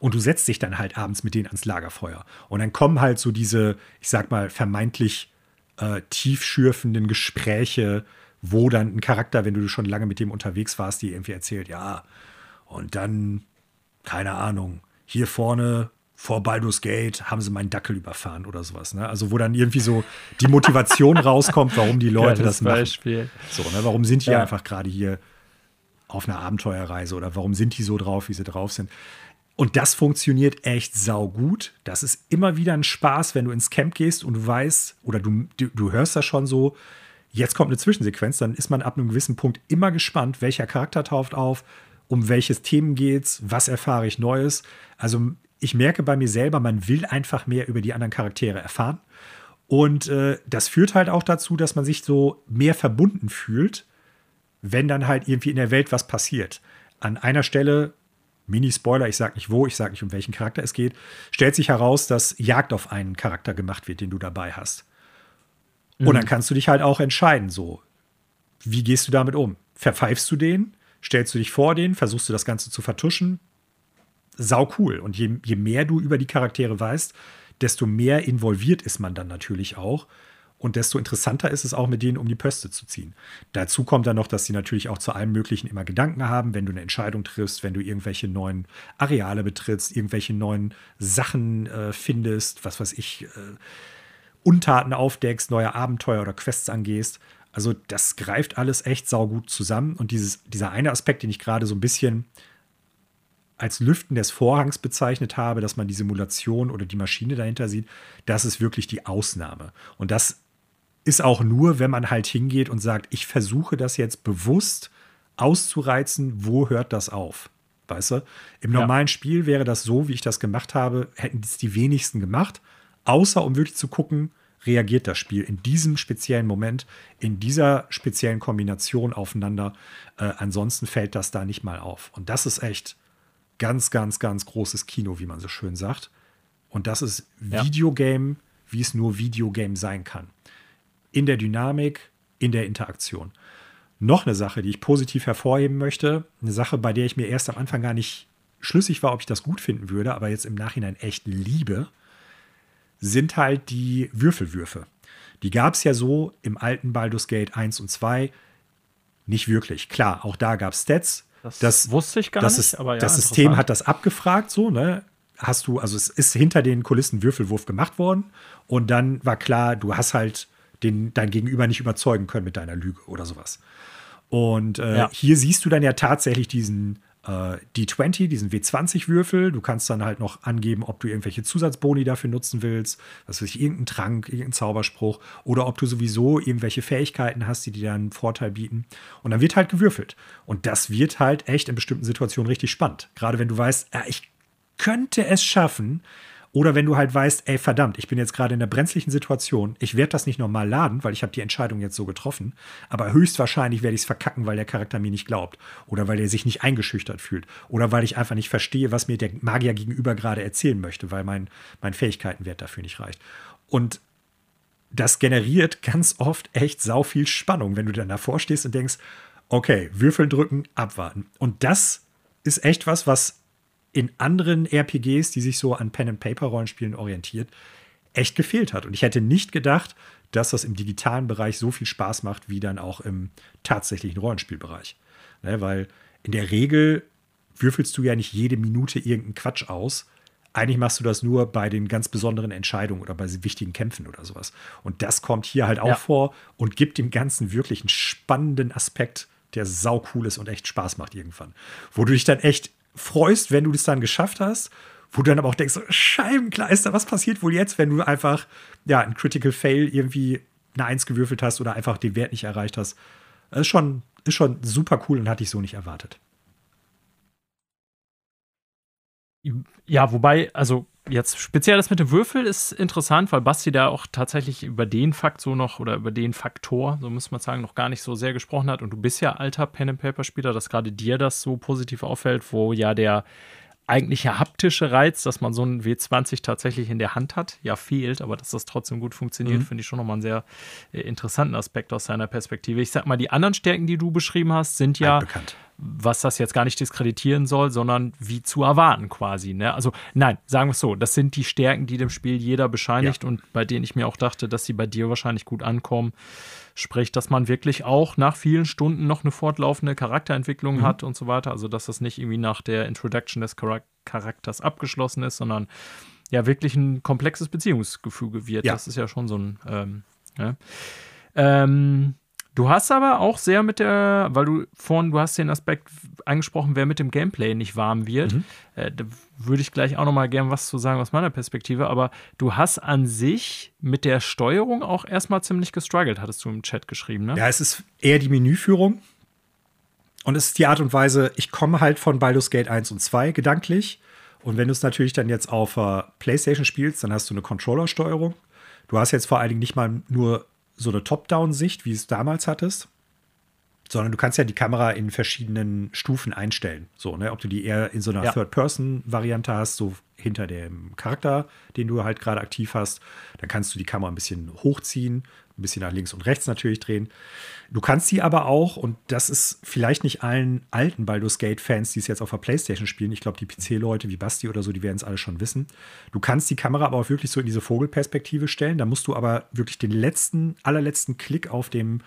und du setzt dich dann halt abends mit denen ans Lagerfeuer. Und dann kommen halt so diese, ich sag mal, vermeintlich äh, tiefschürfenden Gespräche, wo dann ein Charakter, wenn du schon lange mit dem unterwegs warst, die irgendwie erzählt, ja, und dann, keine Ahnung, hier vorne vor Baldur's Gate haben sie meinen Dackel überfahren oder sowas. Ne? Also wo dann irgendwie so die Motivation rauskommt, warum die Leute das machen. Beispiel. So, ne? Warum sind die ja. einfach gerade hier auf einer Abenteuerreise oder warum sind die so drauf, wie sie drauf sind? Und das funktioniert echt saugut. Das ist immer wieder ein Spaß, wenn du ins Camp gehst und du weißt oder du, du, du hörst das schon so, jetzt kommt eine Zwischensequenz, dann ist man ab einem gewissen Punkt immer gespannt, welcher Charakter tauft auf, um welches Themen geht's, was erfahre ich Neues. Also ich merke bei mir selber, man will einfach mehr über die anderen Charaktere erfahren. Und äh, das führt halt auch dazu, dass man sich so mehr verbunden fühlt, wenn dann halt irgendwie in der Welt was passiert. An einer Stelle, Mini-Spoiler, ich sag nicht wo, ich sag nicht um welchen Charakter es geht, stellt sich heraus, dass Jagd auf einen Charakter gemacht wird, den du dabei hast. Mhm. Und dann kannst du dich halt auch entscheiden, so, wie gehst du damit um? Verpfeifst du den? stellst du dich vor den, versuchst du das Ganze zu vertuschen. Sau cool. Und je, je mehr du über die Charaktere weißt, desto mehr involviert ist man dann natürlich auch. Und desto interessanter ist es auch, mit denen um die Pöste zu ziehen. Dazu kommt dann noch, dass sie natürlich auch zu allem Möglichen immer Gedanken haben, wenn du eine Entscheidung triffst, wenn du irgendwelche neuen Areale betrittst, irgendwelche neuen Sachen äh, findest, was weiß ich, äh, Untaten aufdeckst, neue Abenteuer oder Quests angehst. Also das greift alles echt saugut zusammen. Und dieses, dieser eine Aspekt, den ich gerade so ein bisschen als Lüften des Vorhangs bezeichnet habe, dass man die Simulation oder die Maschine dahinter sieht, das ist wirklich die Ausnahme. Und das ist auch nur, wenn man halt hingeht und sagt, ich versuche das jetzt bewusst auszureizen, wo hört das auf? Weißt du? Im normalen ja. Spiel wäre das so, wie ich das gemacht habe, hätten es die wenigsten gemacht, außer um wirklich zu gucken, reagiert das Spiel in diesem speziellen Moment, in dieser speziellen Kombination aufeinander. Äh, ansonsten fällt das da nicht mal auf. Und das ist echt ganz, ganz, ganz großes Kino, wie man so schön sagt. Und das ist ja. Videogame, wie es nur Videogame sein kann. In der Dynamik, in der Interaktion. Noch eine Sache, die ich positiv hervorheben möchte, eine Sache, bei der ich mir erst am Anfang gar nicht schlüssig war, ob ich das gut finden würde, aber jetzt im Nachhinein echt liebe, sind halt die Würfelwürfe. Die gab es ja so im alten Baldur's Gate 1 und 2 nicht wirklich. Klar, auch da gab es Stats. Das, das, wusste ich gar das nicht. Ist, aber ja, das System hat das abgefragt, so, ne? Hast du, also es ist hinter den Kulissen Würfelwurf gemacht worden und dann war klar, du hast halt den, dein Gegenüber nicht überzeugen können mit deiner Lüge oder sowas. Und äh, ja. hier siehst du dann ja tatsächlich diesen äh, D20, diesen W20-Würfel. Du kannst dann halt noch angeben, ob du irgendwelche Zusatzboni dafür nutzen willst, was weiß ich, irgendeinen Trank, irgendeinen Zauberspruch oder ob du sowieso irgendwelche Fähigkeiten hast, die dir dann einen Vorteil bieten. Und dann wird halt gewürfelt. Und das wird halt echt in bestimmten Situationen richtig spannend. Gerade wenn du weißt, ja, ich könnte es schaffen, oder wenn du halt weißt, ey, verdammt, ich bin jetzt gerade in einer brenzlichen Situation, ich werde das nicht normal laden, weil ich habe die Entscheidung jetzt so getroffen, aber höchstwahrscheinlich werde ich es verkacken, weil der Charakter mir nicht glaubt oder weil er sich nicht eingeschüchtert fühlt oder weil ich einfach nicht verstehe, was mir der Magier gegenüber gerade erzählen möchte, weil mein, mein Fähigkeitenwert dafür nicht reicht. Und das generiert ganz oft echt sau viel Spannung, wenn du dann davor stehst und denkst, okay, Würfeln drücken, abwarten. Und das ist echt was, was in anderen RPGs, die sich so an Pen-and-Paper-Rollenspielen orientiert, echt gefehlt hat. Und ich hätte nicht gedacht, dass das im digitalen Bereich so viel Spaß macht, wie dann auch im tatsächlichen Rollenspielbereich. Ne, weil in der Regel würfelst du ja nicht jede Minute irgendeinen Quatsch aus. Eigentlich machst du das nur bei den ganz besonderen Entscheidungen oder bei wichtigen Kämpfen oder sowas. Und das kommt hier halt auch ja. vor und gibt dem Ganzen wirklich einen spannenden Aspekt, der sau cool ist und echt Spaß macht irgendwann. Wo du dich dann echt freust, wenn du das dann geschafft hast, wo du dann aber auch denkst, Scheibenklar, ist da was passiert wohl jetzt, wenn du einfach ja, ein Critical Fail irgendwie eine Eins gewürfelt hast oder einfach den Wert nicht erreicht hast. Das ist schon, ist schon super cool und hatte ich so nicht erwartet. Ja, wobei, also jetzt speziell das mit dem Würfel ist interessant, weil Basti da auch tatsächlich über den Fakt so noch oder über den Faktor, so muss man sagen, noch gar nicht so sehr gesprochen hat. Und du bist ja alter Pen and Paper Spieler, dass gerade dir das so positiv auffällt, wo ja der eigentliche haptische Reiz, dass man so einen W20 tatsächlich in der Hand hat, ja fehlt, aber dass das trotzdem gut funktioniert, mhm. finde ich schon nochmal einen sehr äh, interessanten Aspekt aus seiner Perspektive. Ich sag mal, die anderen Stärken, die du beschrieben hast, sind ja, was das jetzt gar nicht diskreditieren soll, sondern wie zu erwarten quasi. Ne? Also nein, sagen wir es so, das sind die Stärken, die dem Spiel jeder bescheinigt ja. und bei denen ich mir auch dachte, dass sie bei dir wahrscheinlich gut ankommen. Sprich, dass man wirklich auch nach vielen Stunden noch eine fortlaufende Charakterentwicklung mhm. hat und so weiter. Also, dass das nicht irgendwie nach der Introduction des Charakters abgeschlossen ist, sondern ja wirklich ein komplexes Beziehungsgefüge wird. Ja. Das ist ja schon so ein. Ähm, ja. ähm, Du hast aber auch sehr mit der, weil du vorhin, du hast den Aspekt angesprochen, wer mit dem Gameplay nicht warm wird. Mhm. Äh, da würde ich gleich auch noch mal gern was zu sagen aus meiner Perspektive. Aber du hast an sich mit der Steuerung auch erstmal ziemlich gestruggelt, hattest du im Chat geschrieben, ne? Ja, es ist eher die Menüführung. Und es ist die Art und Weise, ich komme halt von Baldur's Gate 1 und 2 gedanklich. Und wenn du es natürlich dann jetzt auf uh, PlayStation spielst, dann hast du eine Controller-Steuerung. Du hast jetzt vor allen Dingen nicht mal nur so eine Top-Down-Sicht, wie es damals hattest, sondern du kannst ja die Kamera in verschiedenen Stufen einstellen. So, ne? Ob du die eher in so einer ja. Third-Person-Variante hast, so hinter dem Charakter, den du halt gerade aktiv hast, dann kannst du die Kamera ein bisschen hochziehen, ein bisschen nach links und rechts natürlich drehen. Du kannst sie aber auch, und das ist vielleicht nicht allen alten Baldur's Gate-Fans, die es jetzt auf der Playstation spielen, ich glaube, die PC-Leute wie Basti oder so, die werden es alle schon wissen. Du kannst die Kamera aber auch wirklich so in diese Vogelperspektive stellen. Da musst du aber wirklich den letzten, allerletzten Klick auf dem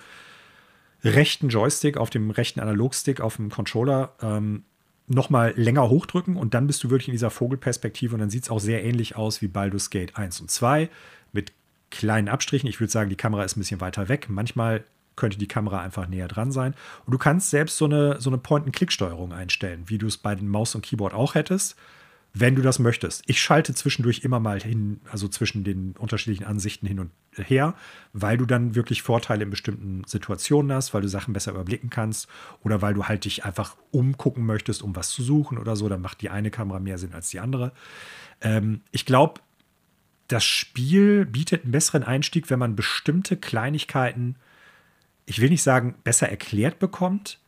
rechten Joystick, auf dem rechten Analogstick, auf dem Controller ähm, nochmal länger hochdrücken und dann bist du wirklich in dieser Vogelperspektive und dann sieht es auch sehr ähnlich aus wie Baldur's Gate 1 und 2 mit kleinen Abstrichen. Ich würde sagen, die Kamera ist ein bisschen weiter weg. Manchmal könnte die Kamera einfach näher dran sein. Und du kannst selbst so eine, so eine Point-and-Click-Steuerung einstellen, wie du es bei den Maus und Keyboard auch hättest, wenn du das möchtest. Ich schalte zwischendurch immer mal hin, also zwischen den unterschiedlichen Ansichten hin und her, weil du dann wirklich Vorteile in bestimmten Situationen hast, weil du Sachen besser überblicken kannst oder weil du halt dich einfach umgucken möchtest, um was zu suchen oder so. Dann macht die eine Kamera mehr Sinn als die andere. Ähm, ich glaube, das Spiel bietet einen besseren Einstieg, wenn man bestimmte Kleinigkeiten, ich will nicht sagen, besser erklärt bekommt,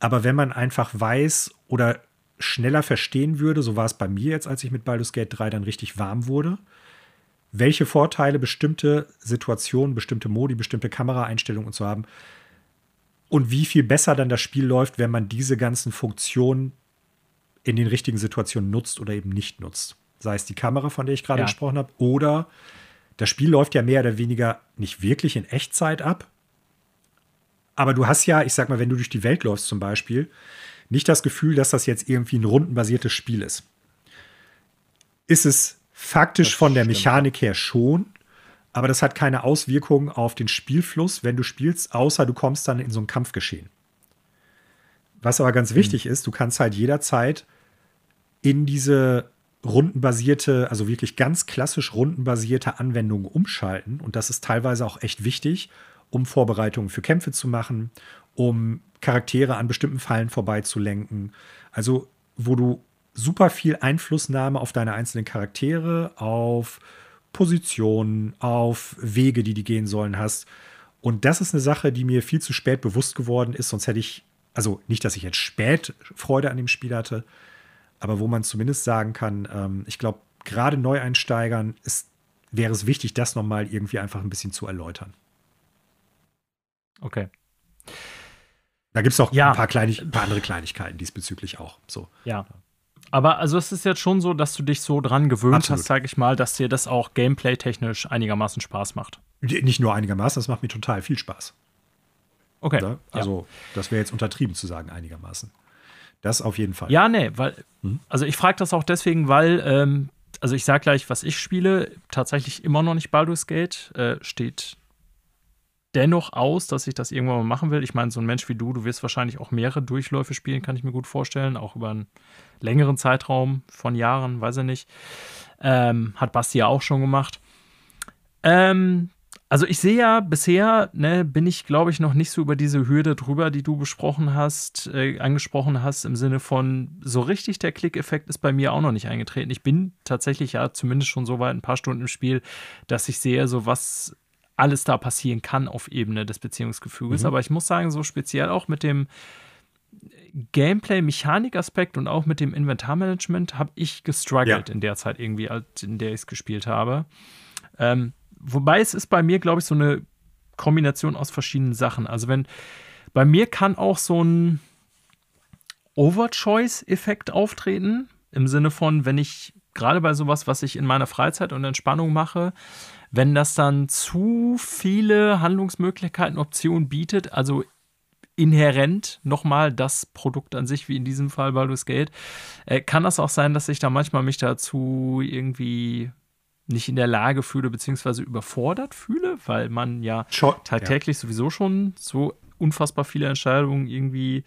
aber wenn man einfach weiß oder schneller verstehen würde, so war es bei mir jetzt, als ich mit Baldur's Gate 3 dann richtig warm wurde, welche Vorteile bestimmte Situationen, bestimmte Modi, bestimmte Kameraeinstellungen und so haben und wie viel besser dann das Spiel läuft, wenn man diese ganzen Funktionen in den richtigen Situationen nutzt oder eben nicht nutzt sei es die Kamera, von der ich gerade ja. gesprochen habe, oder das Spiel läuft ja mehr oder weniger nicht wirklich in Echtzeit ab. Aber du hast ja, ich sag mal, wenn du durch die Welt läufst zum Beispiel, nicht das Gefühl, dass das jetzt irgendwie ein rundenbasiertes Spiel ist. Ist es faktisch das von der Mechanik her schon, aber das hat keine Auswirkungen auf den Spielfluss, wenn du spielst, außer du kommst dann in so ein Kampfgeschehen. Was aber ganz hm. wichtig ist, du kannst halt jederzeit in diese rundenbasierte, also wirklich ganz klassisch rundenbasierte Anwendungen umschalten. Und das ist teilweise auch echt wichtig, um Vorbereitungen für Kämpfe zu machen, um Charaktere an bestimmten Fallen vorbeizulenken. Also, wo du super viel Einflussnahme auf deine einzelnen Charaktere, auf Positionen, auf Wege, die die gehen sollen, hast. Und das ist eine Sache, die mir viel zu spät bewusst geworden ist. Sonst hätte ich, also nicht, dass ich jetzt spät Freude an dem Spiel hatte, aber wo man zumindest sagen kann, ähm, ich glaube, gerade Neueinsteigern ist, wäre es wichtig, das nochmal irgendwie einfach ein bisschen zu erläutern. Okay. Da gibt es noch ja. ein, paar ein paar andere Kleinigkeiten diesbezüglich auch. So. Ja. Aber also es ist jetzt schon so, dass du dich so dran gewöhnt Absolut. hast, sage ich mal, dass dir das auch gameplay-technisch einigermaßen Spaß macht. Nicht nur einigermaßen, das macht mir total viel Spaß. Okay. Ne? Also, ja. das wäre jetzt untertrieben zu sagen, einigermaßen. Das auf jeden Fall. Ja, nee, weil, hm? also ich frage das auch deswegen, weil, ähm, also ich sage gleich, was ich spiele, tatsächlich immer noch nicht Baldur's Gate, äh, steht dennoch aus, dass ich das irgendwann mal machen will. Ich meine, so ein Mensch wie du, du wirst wahrscheinlich auch mehrere Durchläufe spielen, kann ich mir gut vorstellen, auch über einen längeren Zeitraum von Jahren, weiß ich nicht. Ähm, hat Basti ja auch schon gemacht. Ähm, also ich sehe ja bisher, ne, bin ich, glaube ich, noch nicht so über diese Hürde drüber, die du besprochen hast, äh, angesprochen hast, im Sinne von, so richtig der Klickeffekt ist bei mir auch noch nicht eingetreten. Ich bin tatsächlich ja zumindest schon so weit ein paar Stunden im Spiel, dass ich sehe, so was alles da passieren kann auf Ebene des Beziehungsgefüges. Mhm. Aber ich muss sagen, so speziell auch mit dem Gameplay-Mechanik-Aspekt und auch mit dem Inventarmanagement habe ich gestruggelt ja. in der Zeit irgendwie, in der ich es gespielt habe. Ähm, wobei es ist bei mir, glaube ich, so eine Kombination aus verschiedenen Sachen. Also wenn bei mir kann auch so ein Overchoice-Effekt auftreten, im Sinne von, wenn ich gerade bei sowas, was ich in meiner Freizeit und Entspannung mache, wenn das dann zu viele Handlungsmöglichkeiten, Optionen bietet, also inhärent nochmal das Produkt an sich, wie in diesem Fall Baldur's Gate, äh, kann das auch sein, dass ich da manchmal mich dazu irgendwie nicht in der Lage fühle, beziehungsweise überfordert fühle, weil man ja tagtäglich ja. sowieso schon so unfassbar viele Entscheidungen irgendwie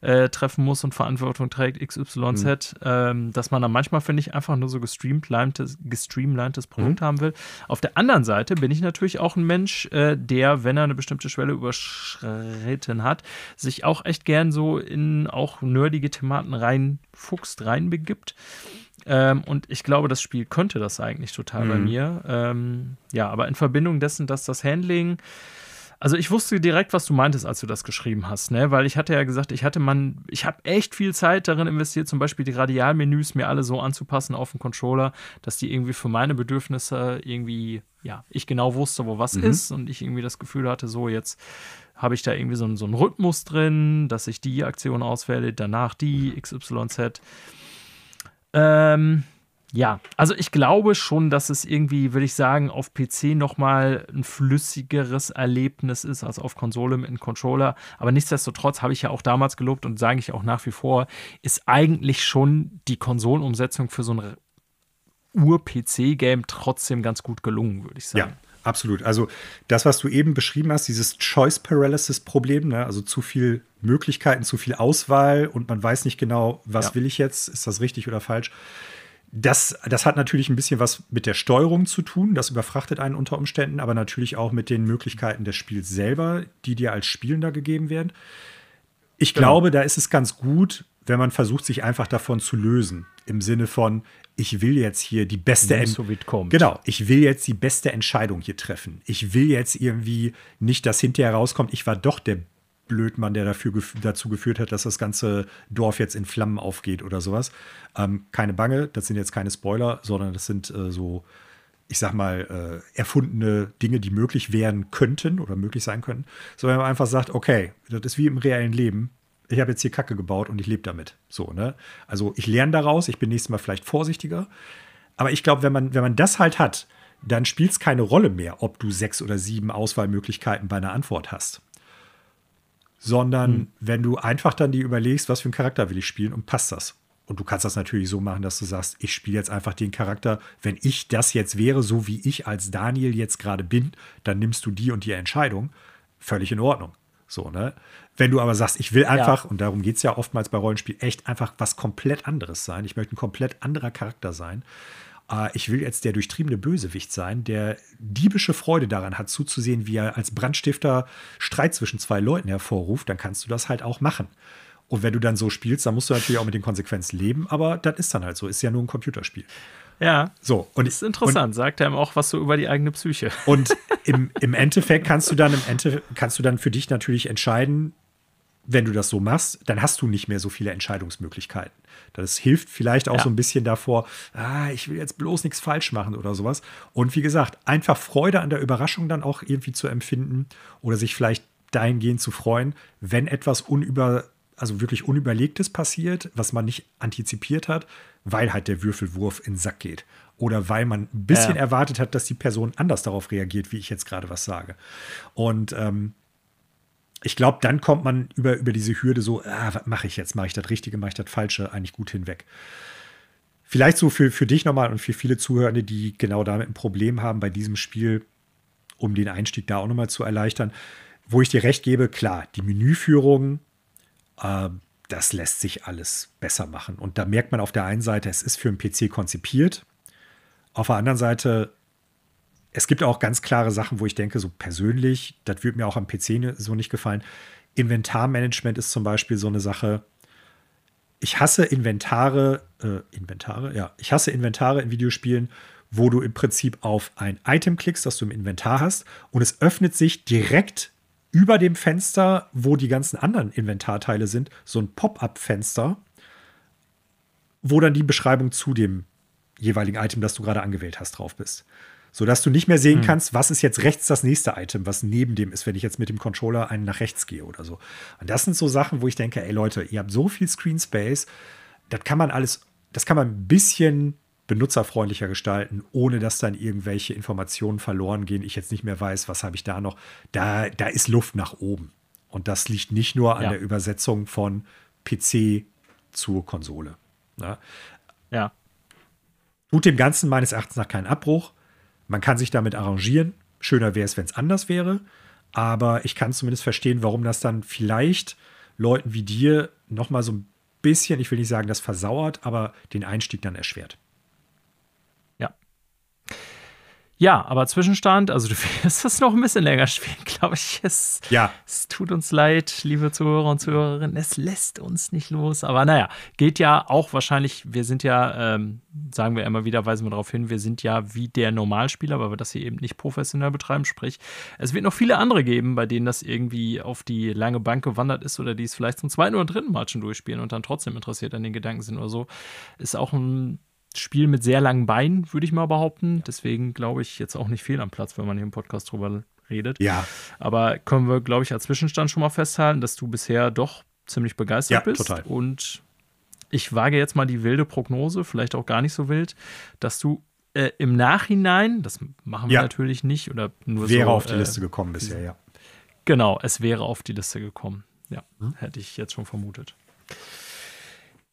äh, treffen muss und Verantwortung trägt, XYZ, mhm. ähm, dass man dann manchmal, finde ich, einfach nur so gestreamlinedes, gestreamlinedes Produkt mhm. haben will. Auf der anderen Seite bin ich natürlich auch ein Mensch, äh, der, wenn er eine bestimmte Schwelle überschritten hat, sich auch echt gern so in auch nerdige Thematen reinfuchst, reinbegibt. Ähm, und ich glaube, das Spiel könnte das eigentlich total mhm. bei mir. Ähm, ja, aber in Verbindung dessen, dass das Handling also ich wusste direkt, was du meintest, als du das geschrieben hast, ne? Weil ich hatte ja gesagt, ich hatte man, ich habe echt viel Zeit darin investiert, zum Beispiel die Radialmenüs mir alle so anzupassen auf den Controller, dass die irgendwie für meine Bedürfnisse irgendwie, ja, ich genau wusste, wo was mhm. ist und ich irgendwie das Gefühl hatte, so jetzt habe ich da irgendwie so, so einen Rhythmus drin, dass ich die Aktion auswähle, danach die XYZ. Ähm, ja, also ich glaube schon, dass es irgendwie, würde ich sagen, auf PC nochmal ein flüssigeres Erlebnis ist als auf Konsole mit einem Controller. Aber nichtsdestotrotz habe ich ja auch damals gelobt und sage ich auch nach wie vor, ist eigentlich schon die Konsolenumsetzung für so ein Ur-PC-Game trotzdem ganz gut gelungen, würde ich sagen. Ja. Absolut. Also das, was du eben beschrieben hast, dieses Choice Paralysis-Problem, ne? also zu viel Möglichkeiten, zu viel Auswahl und man weiß nicht genau, was ja. will ich jetzt, ist das richtig oder falsch das, das hat natürlich ein bisschen was mit der Steuerung zu tun. Das überfrachtet einen unter Umständen, aber natürlich auch mit den Möglichkeiten des Spiels selber, die dir als Spielender gegeben werden. Ich genau. glaube, da ist es ganz gut, wenn man versucht, sich einfach davon zu lösen. Im Sinne von, ich will jetzt hier die beste Entscheidung. Genau, ich will jetzt die beste Entscheidung hier treffen. Ich will jetzt irgendwie nicht, dass hinterher rauskommt, ich war doch der Blödmann, der dafür, dazu geführt hat, dass das ganze Dorf jetzt in Flammen aufgeht oder sowas. Ähm, keine Bange, das sind jetzt keine Spoiler, sondern das sind äh, so, ich sag mal, äh, erfundene Dinge, die möglich werden könnten oder möglich sein könnten. So, wenn man einfach sagt, okay, das ist wie im reellen Leben. Ich habe jetzt hier Kacke gebaut und ich lebe damit. So, ne? Also ich lerne daraus, ich bin nächstes Mal vielleicht vorsichtiger. Aber ich glaube, wenn man, wenn man das halt hat, dann spielt es keine Rolle mehr, ob du sechs oder sieben Auswahlmöglichkeiten bei einer Antwort hast sondern hm. wenn du einfach dann dir überlegst, was für einen Charakter will ich spielen und passt das. Und du kannst das natürlich so machen, dass du sagst, ich spiele jetzt einfach den Charakter, wenn ich das jetzt wäre, so wie ich als Daniel jetzt gerade bin, dann nimmst du die und die Entscheidung. Völlig in Ordnung. So, ne? Wenn du aber sagst, ich will einfach, ja. und darum geht es ja oftmals bei Rollenspiel, echt einfach was komplett anderes sein. Ich möchte ein komplett anderer Charakter sein äh, ich will jetzt der durchtriebene Bösewicht sein, der diebische Freude daran hat, zuzusehen, wie er als Brandstifter Streit zwischen zwei Leuten hervorruft, dann kannst du das halt auch machen. Und wenn du dann so spielst, dann musst du natürlich auch mit den Konsequenzen leben, aber das ist dann halt so, ist ja nur ein Computerspiel. Ja. So. Und ist interessant, und, sagt er ihm auch was so über die eigene Psyche. Und im, im Endeffekt kannst du dann im Ende, kannst du dann für dich natürlich entscheiden, wenn du das so machst, dann hast du nicht mehr so viele Entscheidungsmöglichkeiten. Das hilft vielleicht auch ja. so ein bisschen davor, ah, ich will jetzt bloß nichts falsch machen oder sowas. Und wie gesagt, einfach Freude an der Überraschung dann auch irgendwie zu empfinden oder sich vielleicht dahingehend zu freuen, wenn etwas unüber, also wirklich Unüberlegtes passiert, was man nicht antizipiert hat, weil halt der Würfelwurf in den Sack geht. Oder weil man ein bisschen ja. erwartet hat, dass die Person anders darauf reagiert, wie ich jetzt gerade was sage. Und ähm, ich glaube, dann kommt man über, über diese Hürde so, ah, was mache ich jetzt? Mache ich das Richtige, mache ich das Falsche eigentlich gut hinweg. Vielleicht so für, für dich nochmal und für viele Zuhörende, die genau damit ein Problem haben bei diesem Spiel, um den Einstieg da auch nochmal zu erleichtern, wo ich dir recht gebe, klar, die Menüführung, äh, das lässt sich alles besser machen. Und da merkt man auf der einen Seite, es ist für einen PC konzipiert. Auf der anderen Seite es gibt auch ganz klare Sachen, wo ich denke, so persönlich, das würde mir auch am PC so nicht gefallen. Inventarmanagement ist zum Beispiel so eine Sache. Ich hasse Inventare, äh, Inventare, ja, ich hasse Inventare in Videospielen, wo du im Prinzip auf ein Item klickst, das du im Inventar hast, und es öffnet sich direkt über dem Fenster, wo die ganzen anderen Inventarteile sind, so ein Pop-up-Fenster, wo dann die Beschreibung zu dem jeweiligen Item, das du gerade angewählt hast, drauf bist. Sodass du nicht mehr sehen hm. kannst, was ist jetzt rechts das nächste Item, was neben dem ist, wenn ich jetzt mit dem Controller einen nach rechts gehe oder so. Und das sind so Sachen, wo ich denke, ey Leute, ihr habt so viel Screen Space, das kann man alles, das kann man ein bisschen benutzerfreundlicher gestalten, ohne dass dann irgendwelche Informationen verloren gehen. Ich jetzt nicht mehr weiß, was habe ich da noch. Da, da ist Luft nach oben. Und das liegt nicht nur an ja. der Übersetzung von PC zur Konsole. Ja. ja. Tut dem Ganzen meines Erachtens nach keinen Abbruch. Man kann sich damit arrangieren. Schöner wäre es, wenn es anders wäre. Aber ich kann zumindest verstehen, warum das dann vielleicht Leuten wie dir noch mal so ein bisschen, ich will nicht sagen, das versauert, aber den Einstieg dann erschwert. Ja, aber Zwischenstand, also du wirst das noch ein bisschen länger spielen, glaube ich. Es, ja. es tut uns leid, liebe Zuhörer und Zuhörerinnen. Es lässt uns nicht los. Aber naja, geht ja auch wahrscheinlich, wir sind ja, ähm, sagen wir immer wieder, weisen wir darauf hin, wir sind ja wie der Normalspieler, weil wir das hier eben nicht professionell betreiben. Sprich, es wird noch viele andere geben, bei denen das irgendwie auf die lange Bank gewandert ist oder die es vielleicht zum zweiten oder dritten Mal schon durchspielen und dann trotzdem interessiert an den Gedanken sind oder so. Ist auch ein Spiel mit sehr langen Beinen, würde ich mal behaupten. Deswegen glaube ich jetzt auch nicht fehl am Platz, wenn man hier im Podcast drüber redet. Ja. Aber können wir, glaube ich, als Zwischenstand schon mal festhalten, dass du bisher doch ziemlich begeistert ja, bist. Total. Und ich wage jetzt mal die wilde Prognose, vielleicht auch gar nicht so wild, dass du äh, im Nachhinein, das machen wir ja. natürlich nicht, oder nur wäre so, auf die äh, Liste gekommen bisher, ja. Genau, es wäre auf die Liste gekommen. Ja, hm? hätte ich jetzt schon vermutet.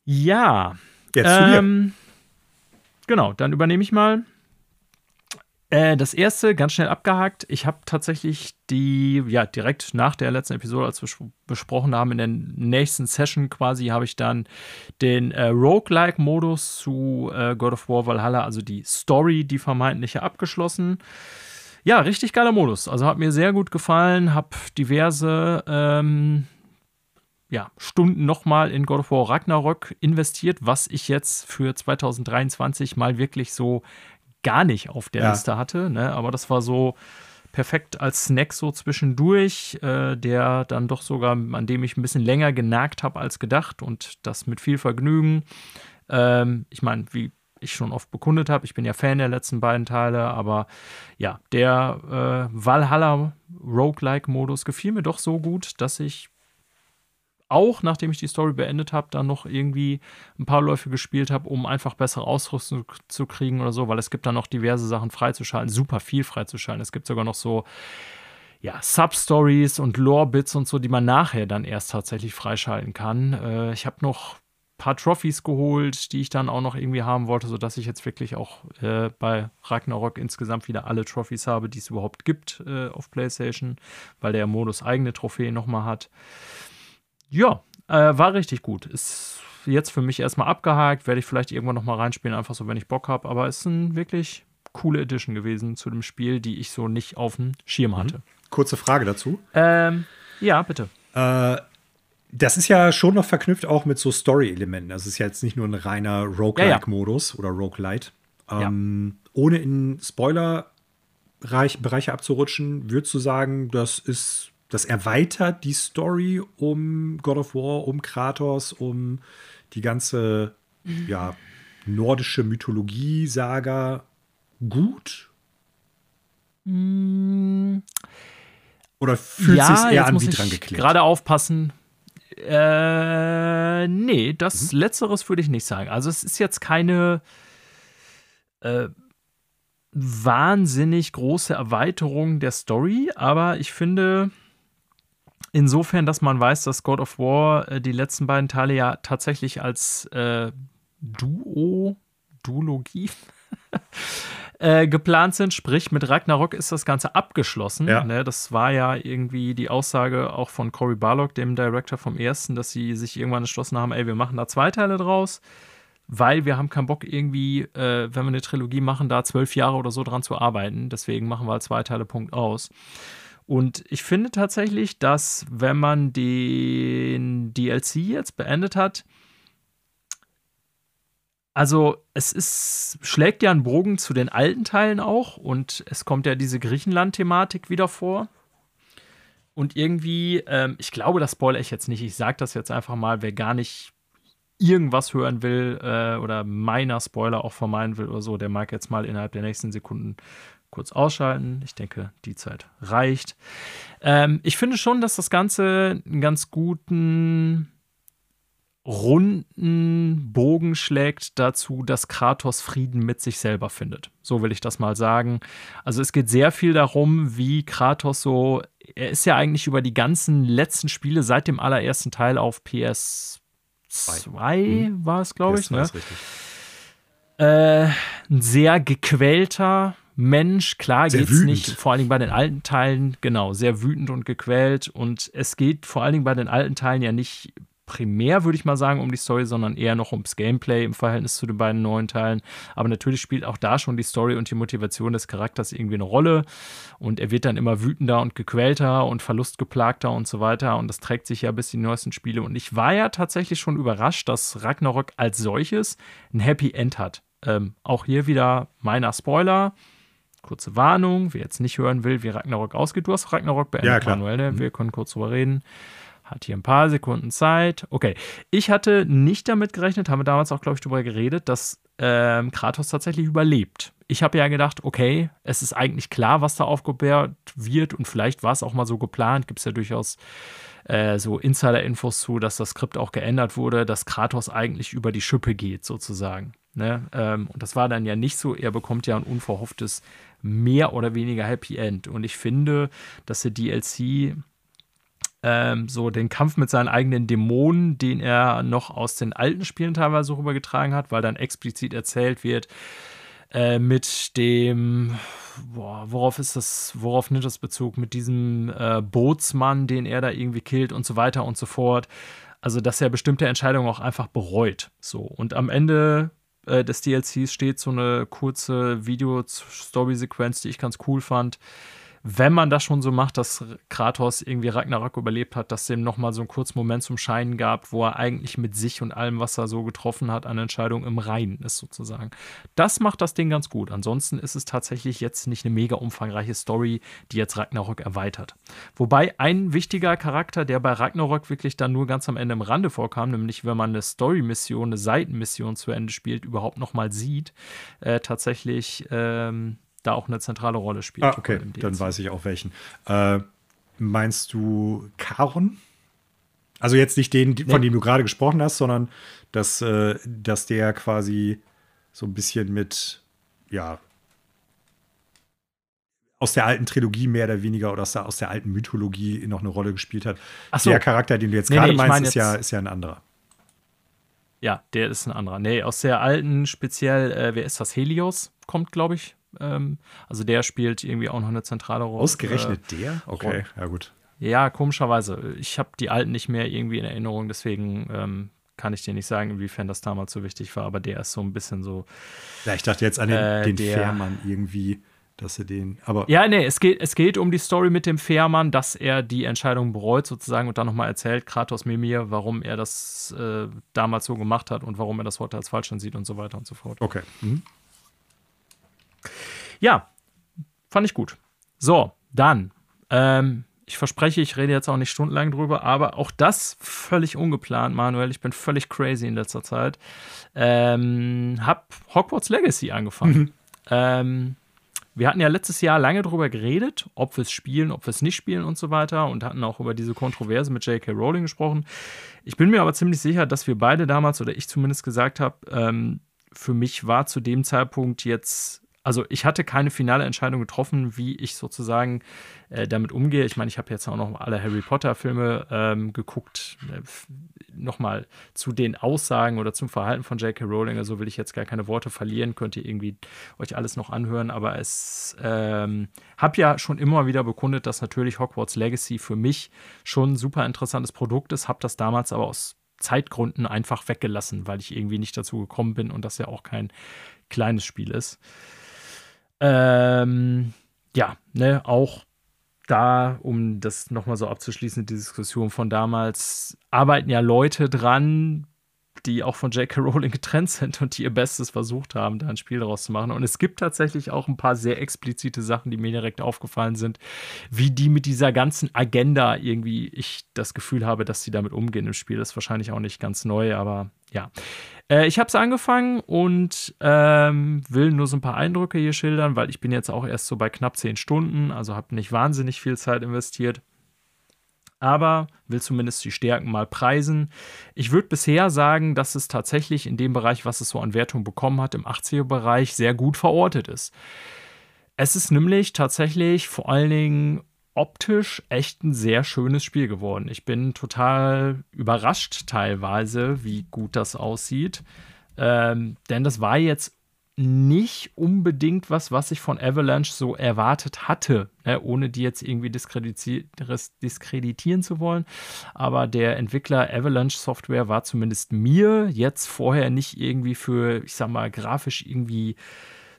Ja. Jetzt zu ähm, dir. Genau, dann übernehme ich mal. Äh, das erste, ganz schnell abgehakt. Ich habe tatsächlich die, ja, direkt nach der letzten Episode, als wir besprochen haben, in der nächsten Session quasi, habe ich dann den äh, Roguelike-Modus zu äh, God of War Valhalla, also die Story, die vermeintliche, abgeschlossen. Ja, richtig geiler Modus. Also hat mir sehr gut gefallen, habe diverse ähm, ja, Stunden nochmal in God of War Ragnarok investiert, was ich jetzt für 2023 mal wirklich so gar nicht auf der ja. Liste hatte. Ne? Aber das war so perfekt als Snack so zwischendurch, äh, der dann doch sogar, an dem ich ein bisschen länger genagt habe als gedacht und das mit viel Vergnügen. Ähm, ich meine, wie ich schon oft bekundet habe, ich bin ja Fan der letzten beiden Teile, aber ja, der äh, Valhalla Roguelike-Modus gefiel mir doch so gut, dass ich auch nachdem ich die Story beendet habe, dann noch irgendwie ein paar Läufe gespielt habe, um einfach bessere Ausrüstung zu kriegen oder so, weil es gibt dann noch diverse Sachen freizuschalten, super viel freizuschalten. Es gibt sogar noch so ja, Substories und Lore-Bits und so, die man nachher dann erst tatsächlich freischalten kann. Äh, ich habe noch ein paar Trophys geholt, die ich dann auch noch irgendwie haben wollte, sodass ich jetzt wirklich auch äh, bei Ragnarok insgesamt wieder alle Trophys habe, die es überhaupt gibt äh, auf PlayStation, weil der Modus eigene Trophäen nochmal hat. Ja, äh, war richtig gut. Ist jetzt für mich erstmal abgehakt. Werde ich vielleicht irgendwann nochmal reinspielen, einfach so, wenn ich Bock habe. Aber es ist eine wirklich coole Edition gewesen zu dem Spiel, die ich so nicht auf dem Schirm mhm. hatte. Kurze Frage dazu. Ähm, ja, bitte. Äh, das ist ja schon noch verknüpft auch mit so Story-Elementen. Das ist ja jetzt nicht nur ein reiner Roguelike-Modus ja, ja. oder Roguelite. Ähm, ja. Ohne in Spoiler-Bereiche abzurutschen, würdest du sagen, das ist das erweitert die Story um God of War, um Kratos, um die ganze mhm. ja, nordische Mythologie-Saga gut? Mm. Oder fühlt ja, sich eher an wie dran geklebt? Gerade aufpassen. Äh, nee, das mhm. Letzteres würde ich nicht sagen. Also, es ist jetzt keine äh, wahnsinnig große Erweiterung der Story, aber ich finde, Insofern, dass man weiß, dass God of War äh, die letzten beiden Teile ja tatsächlich als äh, Duo, Duologie äh, geplant sind. Sprich, mit Ragnarok ist das Ganze abgeschlossen. Ja. Ne? Das war ja irgendwie die Aussage auch von Cory Barlog, dem Director vom ersten, dass sie sich irgendwann entschlossen haben, ey, wir machen da zwei Teile draus. weil wir haben keinen Bock irgendwie, äh, wenn wir eine Trilogie machen, da zwölf Jahre oder so dran zu arbeiten. Deswegen machen wir halt zwei Teile Punkt aus. Und ich finde tatsächlich, dass wenn man den DLC jetzt beendet hat, also es ist, schlägt ja einen Bogen zu den alten Teilen auch und es kommt ja diese Griechenland-Thematik wieder vor. Und irgendwie, ähm, ich glaube, das spoilere ich jetzt nicht. Ich sage das jetzt einfach mal, wer gar nicht irgendwas hören will äh, oder meiner Spoiler auch vermeiden will oder so, der mag jetzt mal innerhalb der nächsten Sekunden kurz ausschalten. Ich denke, die Zeit reicht. Ähm, ich finde schon, dass das Ganze einen ganz guten runden Bogen schlägt dazu, dass Kratos Frieden mit sich selber findet. So will ich das mal sagen. Also es geht sehr viel darum, wie Kratos so, er ist ja eigentlich über die ganzen letzten Spiele seit dem allerersten Teil auf PS 2 mhm. war es, glaube ich. Ne? Äh, ein sehr gequälter Mensch. Klar geht es nicht, vor allen Dingen bei den alten Teilen, genau, sehr wütend und gequält. Und es geht vor allen Dingen bei den alten Teilen ja nicht primär, würde ich mal sagen, um die Story, sondern eher noch ums Gameplay im Verhältnis zu den beiden neuen Teilen. Aber natürlich spielt auch da schon die Story und die Motivation des Charakters irgendwie eine Rolle. Und er wird dann immer wütender und gequälter und verlustgeplagter und so weiter. Und das trägt sich ja bis die neuesten Spiele. Und ich war ja tatsächlich schon überrascht, dass Ragnarok als solches ein Happy End hat. Ähm, auch hier wieder meiner Spoiler. Kurze Warnung, wer jetzt nicht hören will, wie Ragnarok ausgeht. Du hast Ragnarok beendet, ja, klar. Manuel, ne? Mhm. Wir können kurz drüber reden. Hat hier ein paar Sekunden Zeit. Okay. Ich hatte nicht damit gerechnet, haben wir damals auch, glaube ich, darüber geredet, dass ähm, Kratos tatsächlich überlebt. Ich habe ja gedacht, okay, es ist eigentlich klar, was da aufgebärt wird und vielleicht war es auch mal so geplant. Gibt es ja durchaus äh, so Insider-Infos zu, dass das Skript auch geändert wurde, dass Kratos eigentlich über die Schippe geht, sozusagen. Ne? Ähm, und das war dann ja nicht so. Er bekommt ja ein unverhofftes mehr oder weniger Happy End. Und ich finde, dass der DLC ähm, so den Kampf mit seinen eigenen Dämonen, den er noch aus den alten Spielen teilweise rübergetragen hat, weil dann explizit erzählt wird, äh, mit dem, boah, worauf ist das, worauf nimmt das Bezug? Mit diesem äh, Bootsmann, den er da irgendwie killt und so weiter und so fort. Also, dass er bestimmte Entscheidungen auch einfach bereut. So. Und am Ende äh, des DLCs steht so eine kurze Video-Story-Sequenz, die ich ganz cool fand wenn man das schon so macht, dass Kratos irgendwie Ragnarok überlebt hat, dass dem nochmal so einen kurzen Moment zum Scheinen gab, wo er eigentlich mit sich und allem, was er so getroffen hat, an Entscheidungen im Reinen ist, sozusagen. Das macht das Ding ganz gut. Ansonsten ist es tatsächlich jetzt nicht eine mega umfangreiche Story, die jetzt Ragnarok erweitert. Wobei ein wichtiger Charakter, der bei Ragnarok wirklich dann nur ganz am Ende im Rande vorkam, nämlich wenn man eine Story-Mission, eine Seitenmission zu Ende spielt, überhaupt nochmal sieht, äh, tatsächlich. Ähm, da auch eine zentrale Rolle spielt. Ah, okay, dann weiß ich auch welchen. Äh, meinst du Charon? Also jetzt nicht den, von nee. dem du gerade gesprochen hast, sondern dass, äh, dass der quasi so ein bisschen mit, ja, aus der alten Trilogie mehr oder weniger oder aus der, aus der alten Mythologie noch eine Rolle gespielt hat. So. Der Charakter, den du jetzt nee, gerade nee, meinst, mein ist, ja, ist ja ein anderer. Ja, der ist ein anderer. Nee, aus der alten speziell, äh, wer ist das? Helios kommt, glaube ich, ähm, also der spielt irgendwie auch noch eine zentrale Rolle. Ausgerechnet äh, der? Okay, ja gut. Ja, komischerweise. Ich habe die alten nicht mehr irgendwie in Erinnerung, deswegen ähm, kann ich dir nicht sagen, inwiefern das damals so wichtig war, aber der ist so ein bisschen so. Ja, ich dachte jetzt an den, äh, den Fährmann irgendwie, dass er den. Aber ja, nee, es geht, es geht um die Story mit dem Fährmann, dass er die Entscheidung bereut sozusagen und dann nochmal erzählt, Kratos Mimir, warum er das äh, damals so gemacht hat und warum er das heute als falsch ansieht und so weiter und so fort. Okay. Mhm. Ja, fand ich gut. So, dann. Ähm, ich verspreche, ich rede jetzt auch nicht stundenlang drüber, aber auch das völlig ungeplant, Manuel. Ich bin völlig crazy in letzter Zeit. Ähm, hab Hogwarts Legacy angefangen. Mhm. Ähm, wir hatten ja letztes Jahr lange drüber geredet, ob wir es spielen, ob wir es nicht spielen und so weiter und hatten auch über diese Kontroverse mit J.K. Rowling gesprochen. Ich bin mir aber ziemlich sicher, dass wir beide damals oder ich zumindest gesagt habe, ähm, für mich war zu dem Zeitpunkt jetzt also ich hatte keine finale Entscheidung getroffen, wie ich sozusagen äh, damit umgehe. Ich meine, ich habe jetzt auch noch alle Harry Potter-Filme ähm, geguckt. Äh, Nochmal zu den Aussagen oder zum Verhalten von J.K. Rowling. Also will ich jetzt gar keine Worte verlieren. Könnt ihr irgendwie euch alles noch anhören. Aber es ähm, habe ja schon immer wieder bekundet, dass natürlich Hogwarts Legacy für mich schon ein super interessantes Produkt ist. Habe das damals aber aus Zeitgründen einfach weggelassen, weil ich irgendwie nicht dazu gekommen bin und das ja auch kein kleines Spiel ist. Ähm, ja, ne, auch da, um das nochmal so abzuschließen, die Diskussion von damals, arbeiten ja Leute dran, die auch von J.K. Rowling getrennt sind und die ihr Bestes versucht haben, da ein Spiel daraus zu machen. Und es gibt tatsächlich auch ein paar sehr explizite Sachen, die mir direkt aufgefallen sind, wie die mit dieser ganzen Agenda irgendwie, ich das Gefühl habe, dass sie damit umgehen im Spiel. Das ist wahrscheinlich auch nicht ganz neu, aber ja. Äh, ich habe es angefangen und ähm, will nur so ein paar Eindrücke hier schildern, weil ich bin jetzt auch erst so bei knapp zehn Stunden, also habe nicht wahnsinnig viel Zeit investiert aber will zumindest die Stärken mal preisen. Ich würde bisher sagen, dass es tatsächlich in dem Bereich, was es so an Wertung bekommen hat, im 80er-Bereich sehr gut verortet ist. Es ist nämlich tatsächlich vor allen Dingen optisch echt ein sehr schönes Spiel geworden. Ich bin total überrascht teilweise, wie gut das aussieht. Ähm, denn das war jetzt nicht unbedingt was, was ich von Avalanche so erwartet hatte, ne, ohne die jetzt irgendwie diskreditieren zu wollen. Aber der Entwickler Avalanche Software war zumindest mir jetzt vorher nicht irgendwie für, ich sag mal, grafisch irgendwie